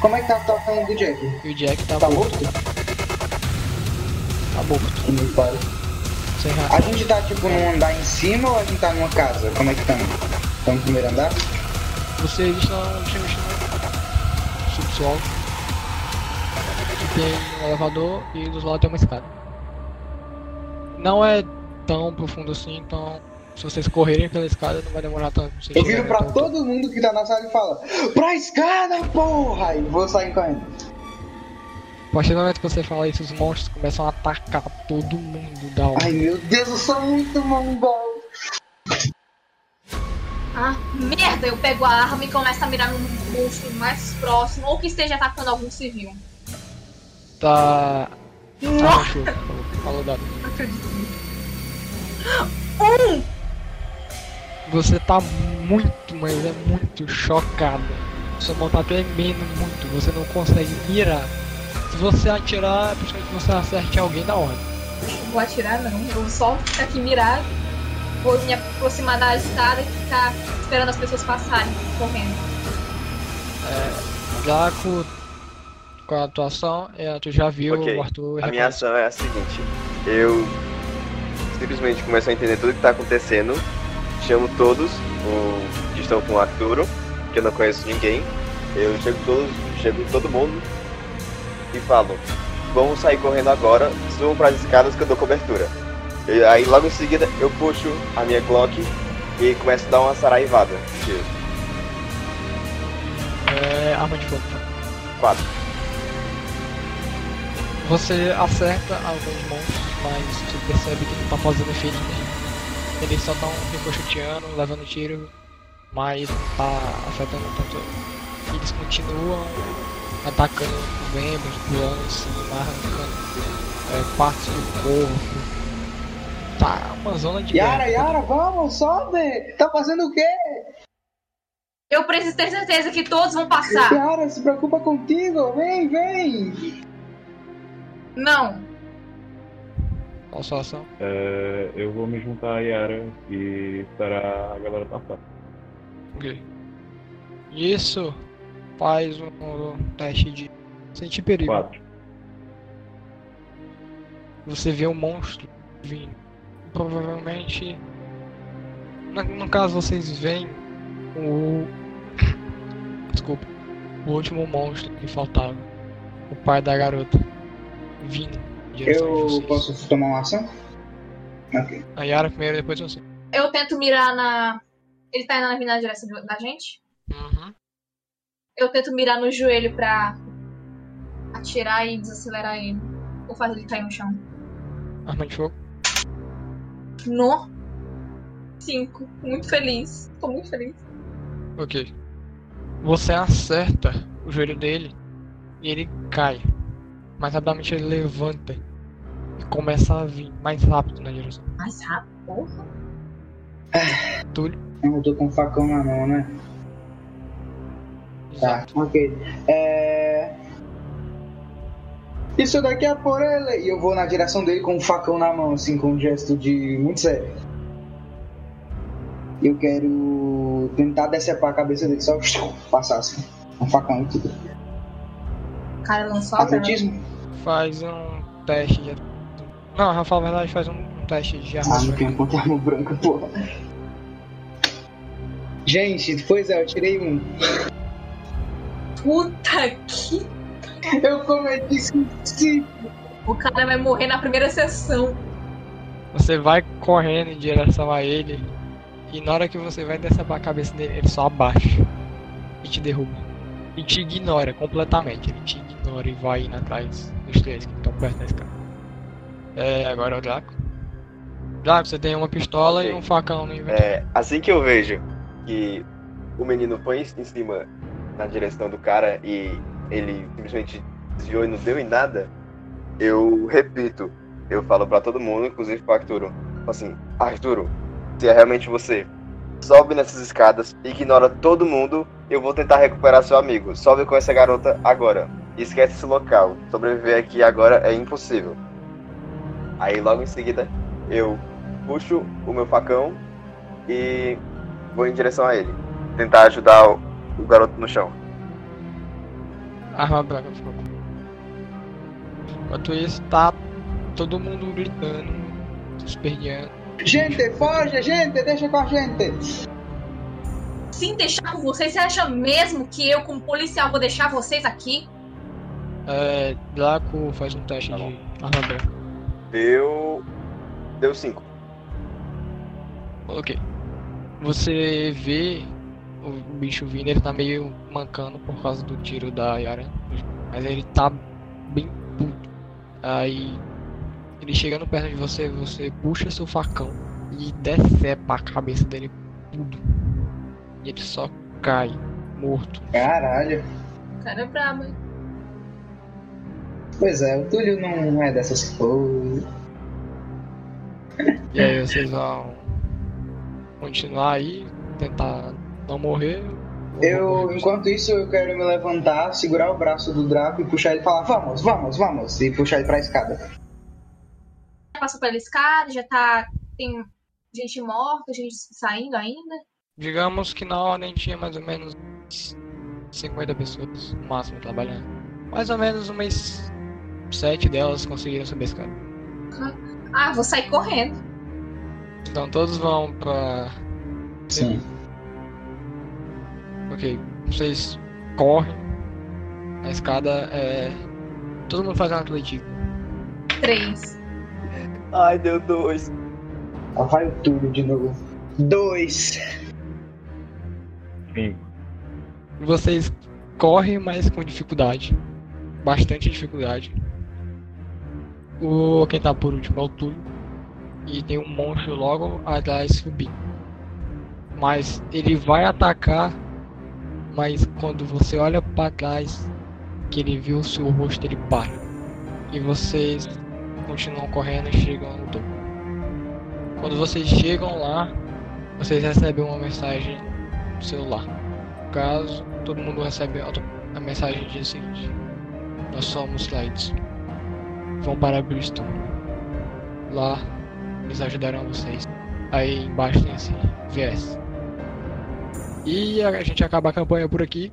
Como é que tá a situação do Jack? E o Jack tá, Tá morto. morto? Tá morto. Pare. Sem A gente tá tipo num andar em cima ou a gente tá numa casa? Como é que tá? Tá no primeiro andar? Vocês estão no subsolo. Que tem um elevador e dos lados tem uma escada. Não é tão profundo assim, então se vocês correrem pela escada não vai demorar tanto. pra vocês Eu viro pra até o topo. todo mundo que tá na sala e falo Pra escada, porra! E vou sair correndo. A partir do momento que você fala isso, os monstros começam a atacar todo mundo da hora. Ai meu Deus, eu sou muito mongol. Ah, merda! Eu pego a arma e começo a mirar no monstro mais próximo ou que esteja atacando algum civil. Tá. Nossa! Ah, show. Falou, falou dado. Não acredito nisso. Um! Você tá muito, mas é muito chocada. Sua mão tá tremendo muito, você não consegue mirar. Se você atirar, é possível que você acerte alguém da hora. Não vou atirar, não. Eu vou só ficar aqui mirado. Vou me aproximar da escada e ficar esperando as pessoas passarem, correndo. Já com, com a atuação, é, tu já viu Ok. o Arthur. A minha ação é a seguinte: eu simplesmente começo a entender tudo que tá acontecendo, chamo todos o, que estão com o Arturo, que eu não conheço ninguém. Eu chego todos, chego todo mundo e falo: vamos sair correndo agora, subam para as escadas que eu dou cobertura. E aí logo em seguida eu puxo a minha Glock e começo a dar uma saraivada. É arma de fogo. tá? Quatro. Você acerta alguns monstros, mas você percebe que não tá fazendo efeito nenhum. Eles só estão ricocheteando, levando tiro, mas não tá afetando tanto. Eles continuam atacando os membros, pulando em cima, arrancando é, partes do corpo. Tá uma zona de Yara, guerra. Yara, vamos, sobe! Tá fazendo o quê? Eu preciso ter certeza que todos vão passar. Yara, se preocupa contigo, vem, vem! Não. Qual a sua ação? É, eu vou me juntar a Yara e esperar a galera passar. Ok. Isso faz um, um teste de sentir perigo. Quatro. Você vê um monstro vindo. Provavelmente. No, no caso, vocês veem o. Desculpa. O último monstro que faltava. O pai da garota. Vindo. Eu posso tomar uma ação? Ok. A Yara primeiro, depois você. Eu tento mirar na. Ele tá indo na direção da gente? Uhum. Eu tento mirar no joelho pra atirar e desacelerar ele. Ou fazer ele cair no chão. Arma de fogo. No. Cinco. Muito feliz. Tô muito feliz. Ok. Você acerta o joelho dele e ele cai. Mas rapidamente ele levanta e começa a vir mais rápido na direção. Mas rápido. Porra. Túlio. Eu tô com o facão na mão, né? Tá, Exato. ok. É... Isso daqui é por ele! E eu vou na direção dele com o facão na mão, assim, com um gesto de muito sério. Eu quero tentar decepar a cabeça dele, só passar assim, o facão e tudo. O cara lançou a Atletismo? Faz um teste de. Não, Rafael, na verdade, faz um, um teste de Ah, arma. não tenho contra arma branca, porra. Gente, pois é, eu tirei um. Puta que. Eu cometi suicídio. O cara vai morrer na primeira sessão. Você vai correndo em direção a ele e na hora que você vai decepar a cabeça dele, ele só abaixa e te derruba. E te ignora completamente. Ele te ignora e vai indo atrás dos três que estão perto da escada. É, agora é o Draco. Draco, você tem uma pistola Ok. e um facão no inventário. É, assim que eu vejo que o menino põe em cima na direção do cara e ele simplesmente desviou e não deu em nada, eu repito, eu falo pra todo mundo, inclusive pro Arturo, assim, Arturo, se é realmente você, sobe nessas escadas, ignora todo mundo, eu vou tentar recuperar seu amigo. Sobe com essa garota agora. Esquece esse local. Sobreviver aqui agora é impossível. Aí logo em seguida eu puxo o meu facão e vou em direção a ele. Tentar ajudar o, o garoto no chão. Arma branca, favor. Enquanto isso, tá todo mundo gritando, se esperneando. Gente, foge, gente, deixa com a gente. Sim, deixar com vocês. Você acha mesmo que eu, como policial, vou deixar vocês aqui? É, Draco faz um teste Tá de bom. arma branca. Deu. Deu cinco. Ok. Você vê o bicho vindo, ele tá meio mancando por causa do tiro da Yara. Mas ele tá bem puto. Aí ele chegando perto de você, você puxa seu facão e decepa a cabeça dele tudo. E ele só cai, morto. Caralho. O cara é brabo, hein? Pois é, o Túlio não é dessas coisas. E aí vocês vão continuar aí, tentar não morrer. Eu, enquanto isso, eu quero me levantar, segurar o braço do Draco e puxar ele e falar: Vamos, vamos, vamos. E puxar ele pra escada. Já passou pela escada, já tá. Tem gente morta, gente saindo ainda. Digamos que na ordem tinha mais ou menos 50 pessoas no máximo trabalhando. Mais ou menos umas 7 delas conseguiram subir a escada. Ah, vou sair correndo. Então todos vão pra. Sim. Ok, vocês correm. A escada é. Todo mundo faz um atletismo. Três. Ai, deu dois. Lá vai o Túlio de novo. Dois. Cinco. Vocês correm, mas com dificuldade. Bastante dificuldade. O quem tá por último é o Túlio. E tem um monstro logo atrás subindo. Mas ele vai atacar. Mas quando você olha para trás, que ele viu o seu rosto, ele para. E vocês continuam correndo e chegam no topo. Quando vocês chegam lá, vocês recebem uma mensagem no celular. No caso, todo mundo recebe a mensagem o seguinte: Nós somos Lights. Vão para Bristol. Lá eles ajudarão vocês. Aí embaixo tem esse VS. E a gente acaba a campanha por aqui.